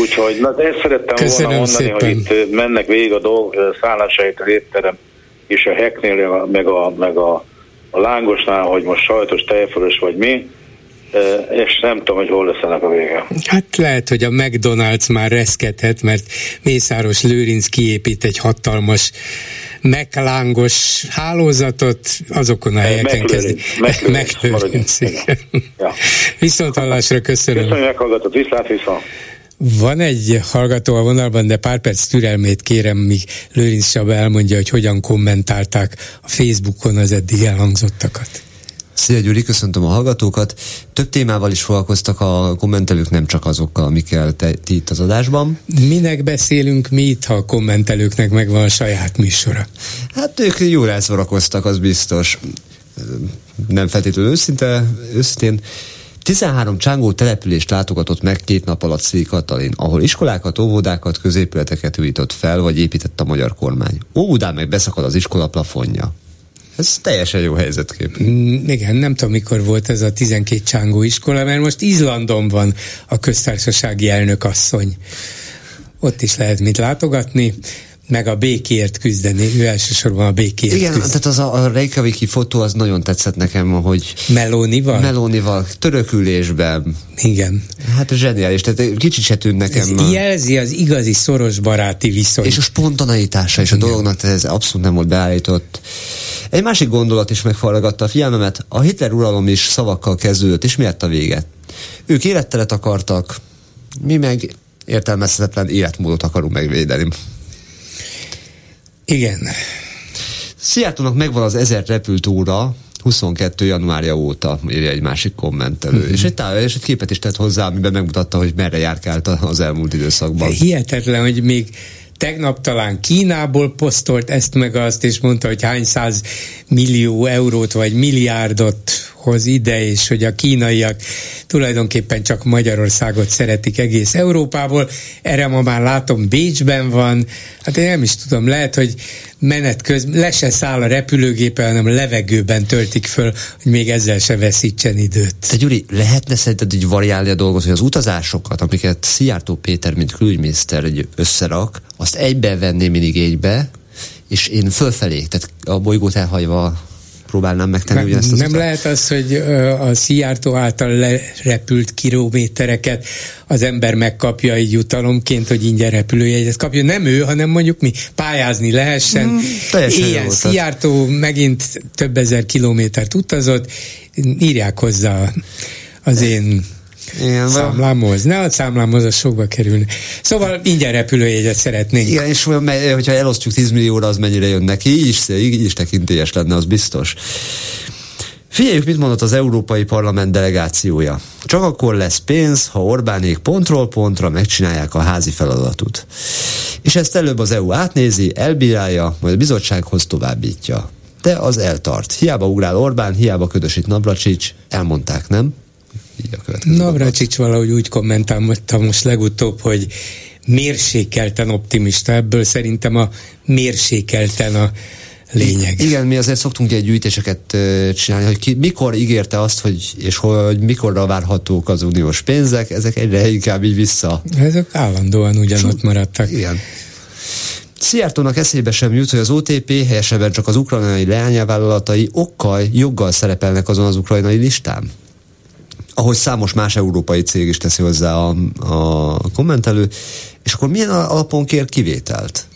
Úgyhogy na, ezt szerettem Köszönöm volna mondani, szépen. hogy itt mennek végig a dolg, szállásait a étterem, és a heknél, meg a, meg a a lángosnál, hogy most sajtos, tejfölös vagy mi, és nem tudom, hogy hol lesz ennek a vége. Hát lehet, hogy a McDonald's már reszkedhet, mert Mészáros Lőrinc kiépít egy hatalmas meglángos hálózatot, azokon a helyeken kezdi. Meglőrinc. Viszont hallásra köszönöm. Köszönöm, meghallgatott. Viszlát, viszont. Van egy hallgató a vonalban, de pár perc türelmét kérem, míg Lőrinc Csaba elmondja, hogy hogyan kommentálták a Facebookon az eddig elhangzottakat. Szia Gyuri, köszöntöm a hallgatókat. Több témával is foglalkoztak a kommentelők, nem csak azokkal, amikkel te, ti itt az adásban. Minek beszélünk mi itt, ha a kommentelőknek megvan a saját műsora? Hát ők jól elszórakoztak, az biztos. Nem feltétlenül őszinte, őszintén. 13 csángó települést látogatott meg két nap alatt Szék Katalin, ahol iskolákat, óvodákat, középületeket újított fel, vagy épített a magyar kormány. Óvodán meg beszakad az iskola plafonja. Ez teljesen jó helyzetkép. Mm, igen, nem tudom, mikor volt ez a 12 csángó iskola, mert most Izlandon van a köztársasági elnök asszony. Ott is lehet mit látogatni meg a békért küzdeni, ő elsősorban a békért Igen, küzd. tehát az a, a Reykjaviki fotó az nagyon tetszett nekem, hogy Melónival? Melónival, törökülésben. Igen. Hát zseniális, tehát kicsit se tűnt nekem. Ez jelzi az igazi szoros baráti viszony. És a spontaneitása és a dolognak tehát ez abszolút nem volt beállított. Egy másik gondolat is megfallagatta a figyelmemet, a Hitler uralom is szavakkal kezdődött, és miért a véget? Ők élettelet akartak, mi meg értelmezhetetlen életmódot akarunk megvédeni. Igen. Szijjártónak megvan az ezer repült óra, 22. januárja óta, írja egy másik kommentelő. Uh-huh. És, egy táv, és egy képet is tett hozzá, amiben megmutatta, hogy merre járkált az elmúlt időszakban. Hihetetlen, hogy még tegnap talán Kínából posztolt ezt meg azt, és mondta, hogy hány száz millió eurót vagy milliárdot hoz ide, és hogy a kínaiak tulajdonképpen csak Magyarországot szeretik egész Európából. Erre ma már látom Bécsben van, hát én nem is tudom, lehet, hogy menet közben le se száll a repülőgépe, hanem levegőben töltik föl, hogy még ezzel se veszítsen időt. Te Gyuri, lehetne szerinted így variálni a dolgot, hogy az utazásokat, amiket Szijjártó Péter, mint külügyminiszter összerak, azt egybe venné mindig egybe, és én fölfelé, tehát a bolygót elhagyva próbálnám megtenni nem, ugyanezt az Nem utat? lehet az, hogy a Szijjártó által lerepült kilométereket az ember megkapja egy jutalomként, hogy ingyen repülőjegyet kapja. Nem ő, hanem mondjuk mi pályázni lehessen. Mm, Ilyen Szijjártó megint több ezer kilométert utazott, írják hozzá az én igen, számlámhoz. Ne a számlámhoz, az sokba kerülne. Szóval ingyen repülőjegyet szeretnénk. Igen, és hogyha elosztjuk 10 millióra, az mennyire jön neki, így is, így is tekintélyes lenne, az biztos. Figyeljük, mit mondott az Európai Parlament delegációja. Csak akkor lesz pénz, ha Orbánék pontról pontra megcsinálják a házi feladatot. És ezt előbb az EU átnézi, elbírálja, majd a bizottsághoz továbbítja. De az eltart. Hiába ugrál Orbán, hiába ködösít Navracsics, elmondták, nem? Így a következő. Navracsics valahogy úgy kommentálta most legutóbb, hogy mérsékelten optimista, ebből szerintem a mérsékelten a lényeg. Igen, mi azért szoktunk egy gyűjtéseket csinálni, hogy ki, mikor ígérte azt, hogy, és hogy mikorra várhatók az uniós pénzek, ezek egyre inkább így vissza. Ezek állandóan ugyanott maradtak. Igen. Szijjártónak eszébe sem jut, hogy az OTP, helyesebben csak az ukrajnai leányávállalatai okkal, joggal szerepelnek azon az ukrajnai listán ahogy számos más európai cég is teszi hozzá a, a kommentelő, és akkor milyen alapon kér kivételt?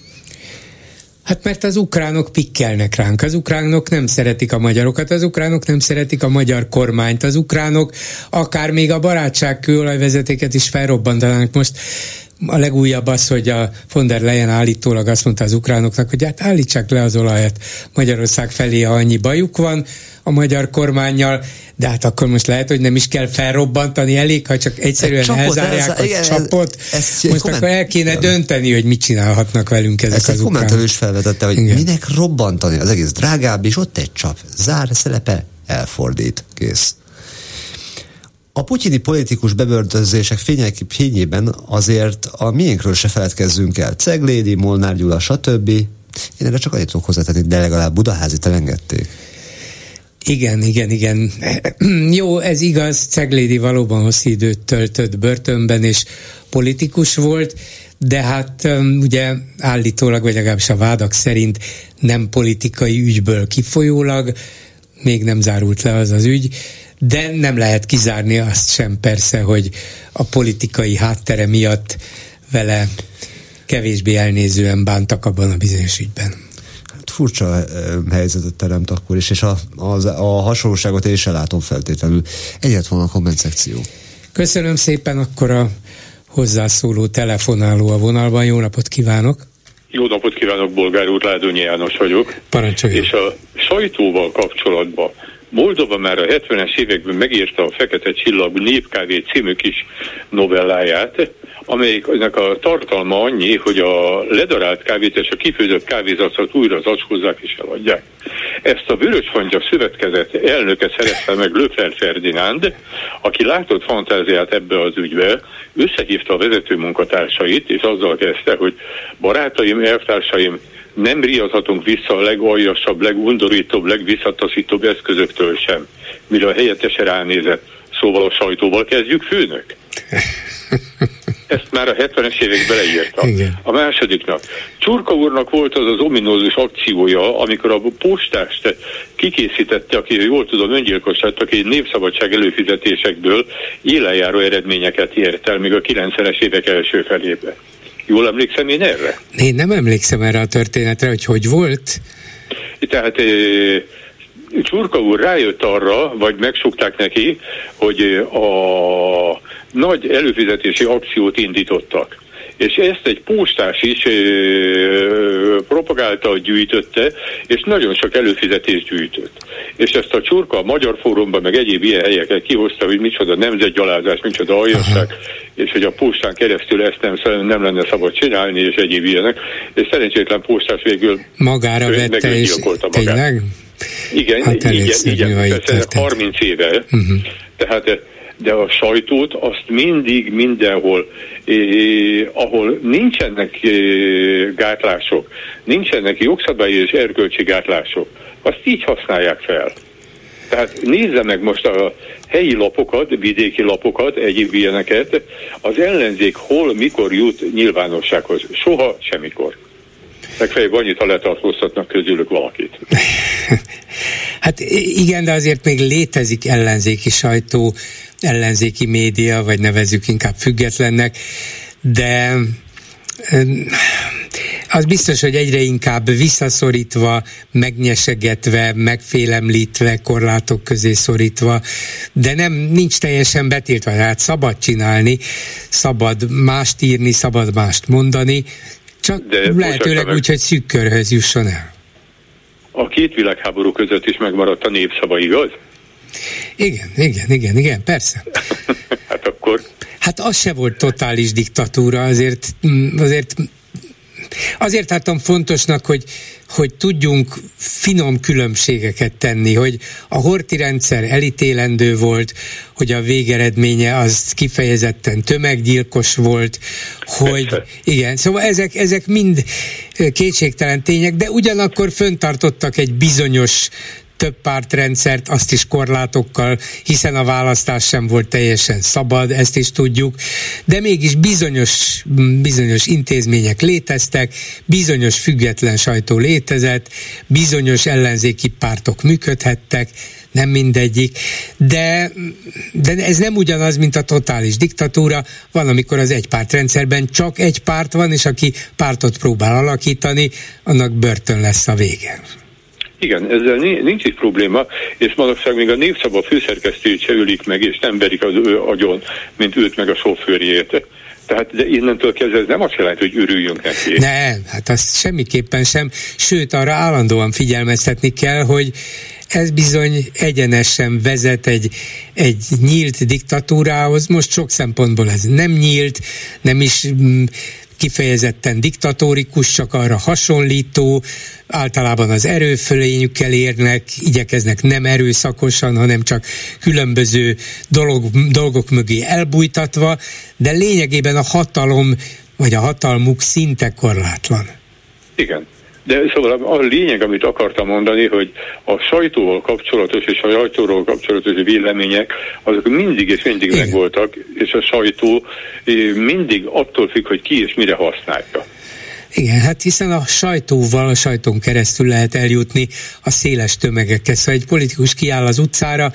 Hát mert az ukránok pikkelnek ránk, az ukránok nem szeretik a magyarokat, az ukránok nem szeretik a magyar kormányt, az ukránok akár még a barátság kőolajvezetéket is felrobbantanánk most a legújabb az, hogy a von der Leyen állítólag azt mondta az ukránoknak, hogy hát állítsák le az olajat Magyarország felé, ha annyi bajuk van a magyar kormányjal, de hát akkor most lehet, hogy nem is kell felrobbantani, elég, ha csak egyszerűen csapot, elzárják ez, a igen, csapot. Ez, ez most komment... akkor el kéne dönteni, hogy mit csinálhatnak velünk ezek Ezt az ukránok. kommentelő is felvetette, hogy igen. minek robbantani, az egész drágább, és ott egy csap, zár szelepe, elfordít, kész. A putyini politikus bebörtözések fényében azért a miénkről se feledkezzünk el. Ceglédi, Molnár Gyula, stb. Én erre csak annyit tudok hozzátenni, de legalább Budaházi elengedték. Igen, igen, igen. Jó, ez igaz, Ceglédi valóban hosszú időt töltött börtönben, és politikus volt, de hát ugye állítólag, vagy legalábbis a vádak szerint nem politikai ügyből kifolyólag, még nem zárult le az az ügy, de nem lehet kizárni azt sem persze, hogy a politikai háttere miatt vele kevésbé elnézően bántak abban a bizonyos ügyben. Hát furcsa eh, helyzetet teremt akkor is, és a, a, a hasonlóságot én sem látom feltétlenül. Egyet van a komment szekció. Köszönöm szépen, akkor a hozzászóló telefonáló a vonalban. Jó napot kívánok! Jó napot kívánok, Bolgár úr, Ládonyi János vagyok. Parancsoljon. És a sajtóval kapcsolatban Moldova már a 70-es években megírta a Fekete Csillag Népkávé című kis novelláját, amelyiknek a tartalma annyi, hogy a ledarált kávét és a kifőzött kávézatot újra zacskózzák és eladják. Ezt a Vörösfantja szövetkezet elnöke szerezte meg Löfler Ferdinánd, aki látott fantáziát ebbe az ügybe, összehívta a vezető munkatársait, és azzal kezdte, hogy barátaim, elvtársaim, nem riadhatunk vissza a legaljasabb, legundorítóbb, legvisszataszítóbb eszközöktől sem. Mire a helyettese ránézett, szóval a sajtóval kezdjük, főnök? Ezt már a 70-es évek beleírta. Igen. A másodiknak. Csurka úrnak volt az az ominózus akciója, amikor a postást kikészítette, aki jól tudom öngyilkos lett, aki népszabadság előfizetésekből élenjáró eredményeket ért el, még a 90-es évek első felébe. Jól emlékszem én erre? Én nem emlékszem erre a történetre, hogy hogy volt. Tehát Csurka úr rájött arra, vagy megsukták neki, hogy a nagy előfizetési akciót indítottak és ezt egy postás is propagálta, gyűjtötte, és nagyon sok előfizetést gyűjtött. És ezt a csurka a Magyar Fórumban, meg egyéb ilyen helyeket kihozta, hogy micsoda nemzetgyalázás, micsoda aljasság, és hogy a postán keresztül ezt nem, nem lenne szabad csinálni, és egyéb ilyenek. És szerencsétlen postás végül magára vette, és tényleg? Igen, hát igen, igen, igen 30 éve. Uh-huh. Tehát de a sajtót azt mindig mindenhol, eh, ahol nincsenek eh, gátlások, nincsenek jogszabályi és erkölcsi gátlások, azt így használják fel. Tehát nézze meg most a helyi lapokat, vidéki lapokat, egyéb ilyeneket, az ellenzék hol, mikor jut nyilvánossághoz. Soha, semmikor. Legfeljebb annyit, ha letartóztatnak közülük valakit. hát igen, de azért még létezik ellenzéki sajtó, ellenzéki média, vagy nevezzük inkább függetlennek, de az biztos, hogy egyre inkább visszaszorítva, megnyesegetve, megfélemlítve, korlátok közé szorítva, de nem, nincs teljesen betiltva, hát szabad csinálni, szabad mást írni, szabad mást mondani, csak de lehetőleg úgy, hogy szűk körhöz jusson el. A két világháború között is megmaradt a népszava, igaz? Igen, igen, igen, igen, persze. hát akkor... Hát az se volt totális diktatúra, azért, mm, azért Azért tartom fontosnak, hogy, hogy tudjunk finom különbségeket tenni, hogy a horti rendszer elítélendő volt, hogy a végeredménye az kifejezetten tömeggyilkos volt, hogy Persze. igen, szóval ezek, ezek mind kétségtelen tények, de ugyanakkor föntartottak egy bizonyos több pártrendszert, azt is korlátokkal, hiszen a választás sem volt teljesen szabad, ezt is tudjuk, de mégis bizonyos, bizonyos intézmények léteztek, bizonyos független sajtó létezett, bizonyos ellenzéki pártok működhettek, nem mindegyik, de, de ez nem ugyanaz, mint a totális diktatúra. Van, amikor az egypártrendszerben csak egy párt van, és aki pártot próbál alakítani, annak börtön lesz a vége. Igen, ezzel nincs itt probléma, és manapság még a népszava főszerkesztőjét se ülik meg, és nem verik az ő agyon, mint őt meg a sofőrjét. Tehát de innentől kezdve ez nem azt jelenti, hogy örüljünk neki. Nem, hát azt semmiképpen sem. Sőt, arra állandóan figyelmeztetni kell, hogy ez bizony egyenesen vezet egy, egy nyílt diktatúrához. Most sok szempontból ez nem nyílt, nem is mm, kifejezetten diktatórikus, csak arra hasonlító, általában az erőfölényükkel érnek, igyekeznek nem erőszakosan, hanem csak különböző dolog, dolgok mögé elbújtatva, de lényegében a hatalom vagy a hatalmuk szinte korlátlan. Igen. De szóval a lényeg, amit akartam mondani, hogy a sajtóval kapcsolatos és a sajtóról kapcsolatos vélemények, azok mindig és mindig Igen. megvoltak, és a sajtó eh, mindig attól függ, hogy ki és mire használja. Igen, hát hiszen a sajtóval, a sajtón keresztül lehet eljutni a széles tömegekhez. Szóval egy politikus kiáll az utcára,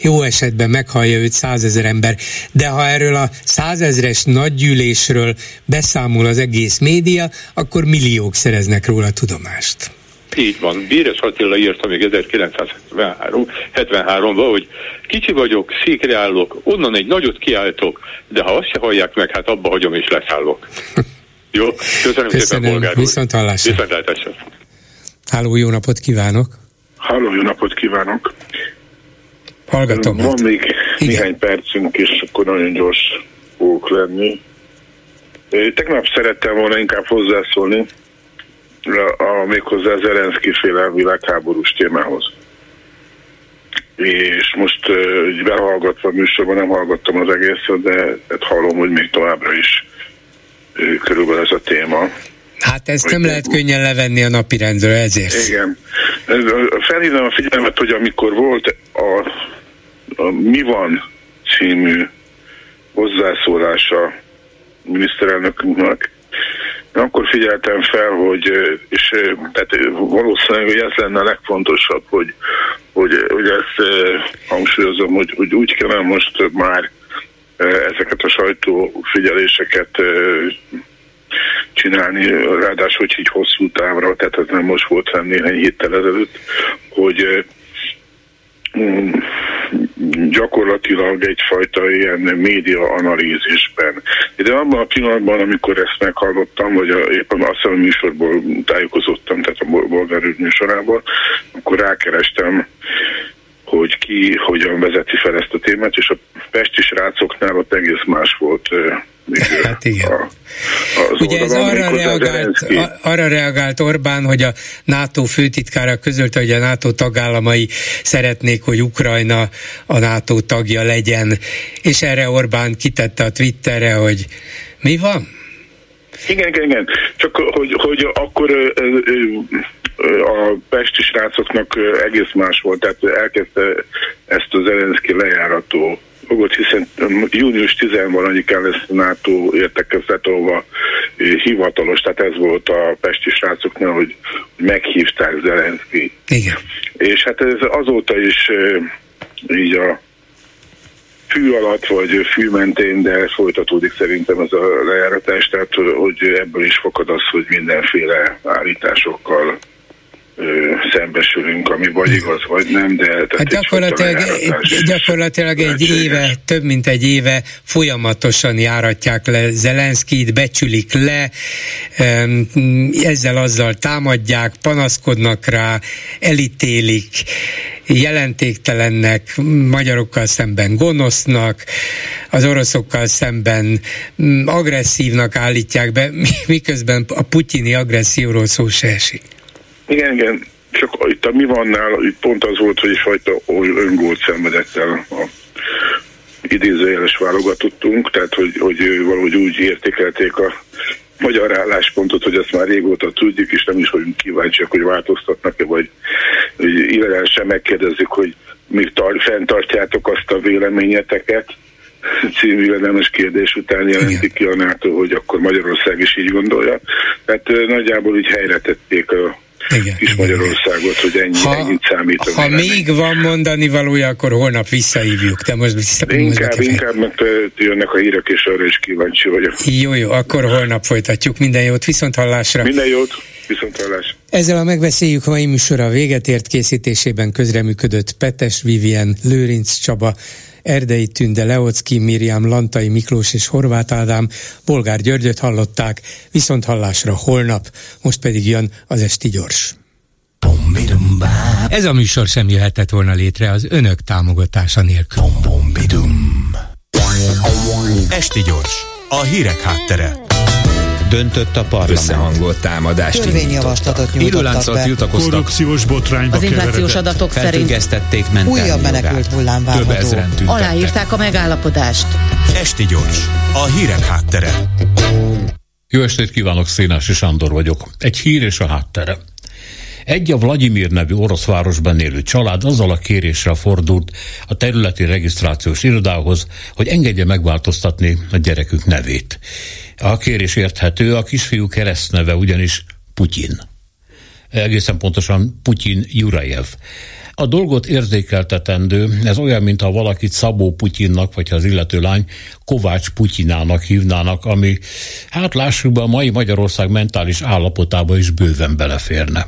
jó esetben meghallja őt százezer ember, de ha erről a százezres nagygyűlésről beszámol az egész média, akkor milliók szereznek róla tudomást. Így van. Bíres Attila írta még 1973-ban, hogy kicsi vagyok, székre állok, onnan egy nagyot kiáltok, de ha azt se hallják meg, hát abba hagyom és leszállok. Jó, köszönöm, köszönöm szépen, bolgár Viszont hallásra. Viszont Háló, jó napot kívánok! Háló, jó napot kívánok! Hallgatom. Van hát. még Igen. néhány percünk, és akkor nagyon gyors fogok lenni. Tegnap szerettem volna inkább hozzászólni a, a méghozzá az Erenszki féle világháborús témához. És most uh, behallgatva a műsorban nem hallgattam az egészet, de hát hallom, hogy még továbbra is körülbelül ez a téma. Hát ezt nem lehet könnyen levenni a napirendről, ezért. Igen. Felhívom a figyelmet, hogy amikor volt a Mi van című hozzászólása miniszterelnökünknek, akkor figyeltem fel, hogy és tehát valószínűleg hogy ez lenne a legfontosabb, hogy, hogy, hogy ezt hangsúlyozom, hogy, hogy úgy kellene most már ezeket a sajtófigyeléseket csinálni, ráadásul hogy így hosszú távra, tehát ez nem most volt, hanem néhány héttel ezelőtt, hogy gyakorlatilag egyfajta ilyen média analízisben. De abban a pillanatban, amikor ezt meghallottam, vagy éppen azt a műsorból tájékozottam, tehát a bolgár műsorában, akkor rákerestem hogy ki hogyan vezeti fel ezt a témát, és a pesti srácoknál ott egész más volt Hát igen. A, Ugye ez arra reagált, arra reagált Orbán, hogy a NATO főtitkára közölte, hogy a NATO tagállamai szeretnék, hogy Ukrajna a NATO tagja legyen, és erre Orbán kitette a Twitterre, hogy mi van? Igen, igen, igen. Csak hogy, hogy akkor a pesti srácoknak egész más volt, tehát elkezdte ezt az Zelenszky lejárató dolgot, hiszen június 10 kell lesz NATO értekezlet, ahova hivatalos, tehát ez volt a pesti srácoknál, hogy meghívták Zelenszky. Igen. És hát ez azóta is így a fű alatt, vagy fű mentén, de folytatódik szerintem ez a lejáratás, tehát hogy ebből is fakad az, hogy mindenféle állításokkal szembesülünk, ami vagy igaz, vagy nem, de... Hát gyakorlatilag, gyakorlatilag egy éve, több mint egy éve folyamatosan járatják le Zelenszkit, becsülik le, ezzel azzal támadják, panaszkodnak rá, elítélik, jelentéktelennek, magyarokkal szemben gonosznak, az oroszokkal szemben agresszívnak állítják be, miközben a putyini agresszióról szó se esik. Igen, igen. Csak itt a mi vannál, itt pont az volt, hogy egyfajta öngót szenvedett el a idézőjeles válogatottunk, tehát hogy, hogy valahogy úgy értékelték a magyar álláspontot, hogy ezt már régóta tudjuk, és nem is vagyunk kíváncsiak, hogy változtatnak-e, vagy illegálisan megkérdezzük, hogy még tar- fenntartjátok azt a véleményeteket, című vedelmes kérdés után jelentik ki a NATO, hogy akkor Magyarország is így gondolja. Tehát nagyjából így helyre tették a igen, kis igen, Magyarországot, hogy ennyi, ha, ennyit számít. Ha még van mondani valója, akkor holnap visszahívjuk. De most vissza, inkább, most inkább, mert jönnek a hírek, és arra is kíváncsi vagyok. Jó, jó, akkor holnap folytatjuk. Minden jót, viszont hallásra. Minden jót, viszont hallásra. Ezzel a megbeszéljük mai műsora véget ért készítésében közreműködött Petes Vivien, Lőrinc Csaba, Erdei Tünde, Leocki, Miriam, Lantai Miklós és Horváth Ádám, Bolgár Györgyöt hallották, viszont hallásra holnap, most pedig jön az Esti Gyors. Ez a műsor sem jöhetett volna létre az önök támogatása nélkül. Esti Gyors, a hírek háttere döntött a parlament. Összehangolt támadást Törvényjavaslatot nyújtottak be. tiltakoztak. Korrupciós botrányba Az inflációs adatok szerint újabb menekült hullám várható. Aláírták a megállapodást. Esti gyors, a hírek háttere. Jó estét kívánok, Szénási Sándor vagyok. Egy hír és a háttere. Egy a Vladimir nevű orosz városban élő család azzal a kérésre fordult a területi regisztrációs irodához, hogy engedje megváltoztatni a gyerekük nevét. A kérés érthető, a kisfiú keresztneve ugyanis Putyin. Egészen pontosan Putyin Jurajev. A dolgot érzékeltetendő, ez olyan, mintha valakit Szabó Putyinnak, vagy az illető lány Kovács Putyinának hívnának, ami, hát lássuk be, a mai Magyarország mentális állapotába is bőven beleférne.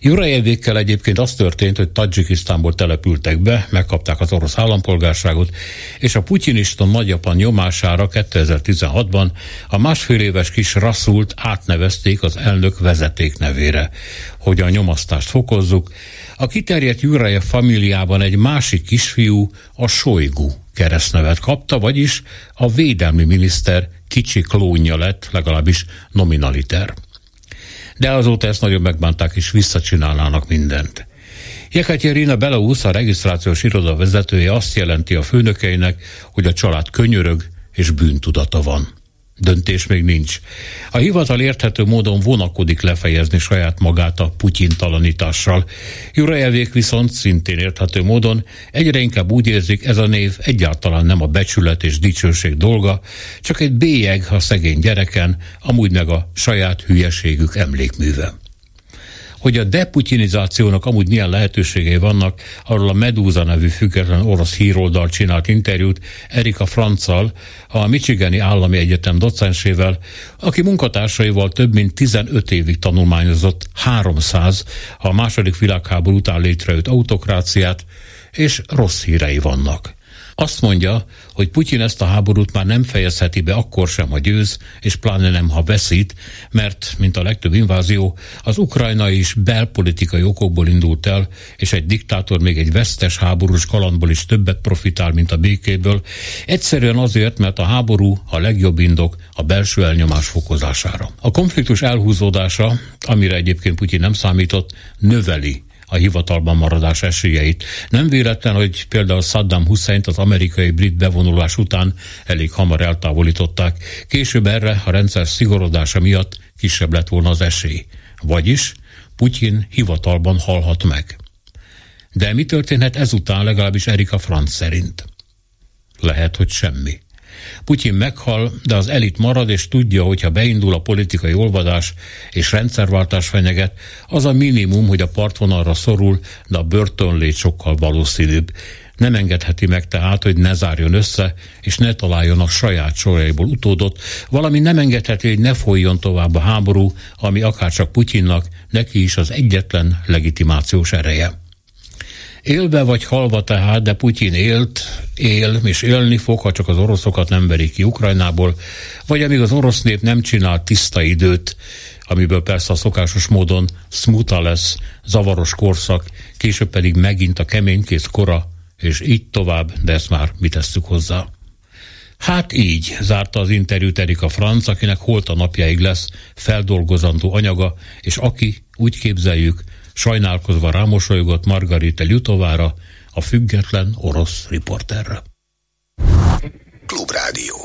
Jurajevékkel egyébként az történt, hogy Tadzsikisztánból települtek be, megkapták az orosz állampolgárságot, és a putyinista nagyapan nyomására 2016-ban a másfél éves kis rasszult átnevezték az elnök vezeték nevére. Hogy a nyomasztást fokozzuk, a kiterjedt Jurajev familiában egy másik kisfiú, a Sojgu keresztnevet kapta, vagyis a védelmi miniszter kicsi klónja lett, legalábbis nominaliter de azóta ezt nagyon megbánták, és visszacsinálnának mindent. Jekaterina Beleusz, a regisztrációs iroda vezetője azt jelenti a főnökeinek, hogy a család könyörög és bűntudata van. Döntés még nincs. A hivatal érthető módon vonakodik lefejezni saját magát a Putyin talanítással. Jurajevék viszont szintén érthető módon egyre inkább úgy érzik, ez a név egyáltalán nem a becsület és dicsőség dolga, csak egy bélyeg a szegény gyereken, amúgy meg a saját hülyeségük emlékműve. Hogy a deputinizációnak amúgy milyen lehetőségei vannak, arról a Medúza nevű független orosz híroldal csinált interjút Erika Franccal, a Michigani Állami Egyetem docensével, aki munkatársaival több mint 15 évig tanulmányozott 300 a második világháború után létrejött autokráciát, és rossz hírei vannak. Azt mondja, hogy Putyin ezt a háborút már nem fejezheti be akkor sem, ha győz, és pláne nem, ha veszít, mert, mint a legtöbb invázió, az Ukrajna is belpolitikai okokból indult el, és egy diktátor még egy vesztes háborús kalandból is többet profitál, mint a békéből, egyszerűen azért, mert a háború a legjobb indok a belső elnyomás fokozására. A konfliktus elhúzódása, amire egyébként Putyin nem számított, növeli a hivatalban maradás esélyeit. Nem véletlen, hogy például Saddam Hussein az amerikai brit bevonulás után elég hamar eltávolították. Később erre a rendszer szigorodása miatt kisebb lett volna az esély. Vagyis Putyin hivatalban halhat meg. De mi történhet ezután legalábbis Erika Franz szerint? Lehet, hogy semmi. Putyin meghal, de az elit marad, és tudja, hogy ha beindul a politikai olvadás és rendszerváltás fenyeget, az a minimum, hogy a partvonalra szorul, de a börtönlét sokkal valószínűbb. Nem engedheti meg tehát, hogy ne zárjon össze, és ne találjon a saját soraiból utódot, valami nem engedheti, hogy ne folyjon tovább a háború, ami akárcsak Putyinnak, neki is az egyetlen legitimációs ereje. Élve vagy halva tehát, de Putyin élt, él és élni fog, ha csak az oroszokat nem verik ki Ukrajnából, vagy amíg az orosz nép nem csinál tiszta időt, amiből persze a szokásos módon smuta lesz, zavaros korszak, később pedig megint a keménykész kora, és így tovább, de ezt már mi tesszük hozzá. Hát így zárta az interjút Erika Franz, akinek holt a napjáig lesz feldolgozandó anyaga, és aki, úgy képzeljük, sajnálkozva rámosolygott Margarita Ljutovára, a független orosz riporterre. Klubrádió.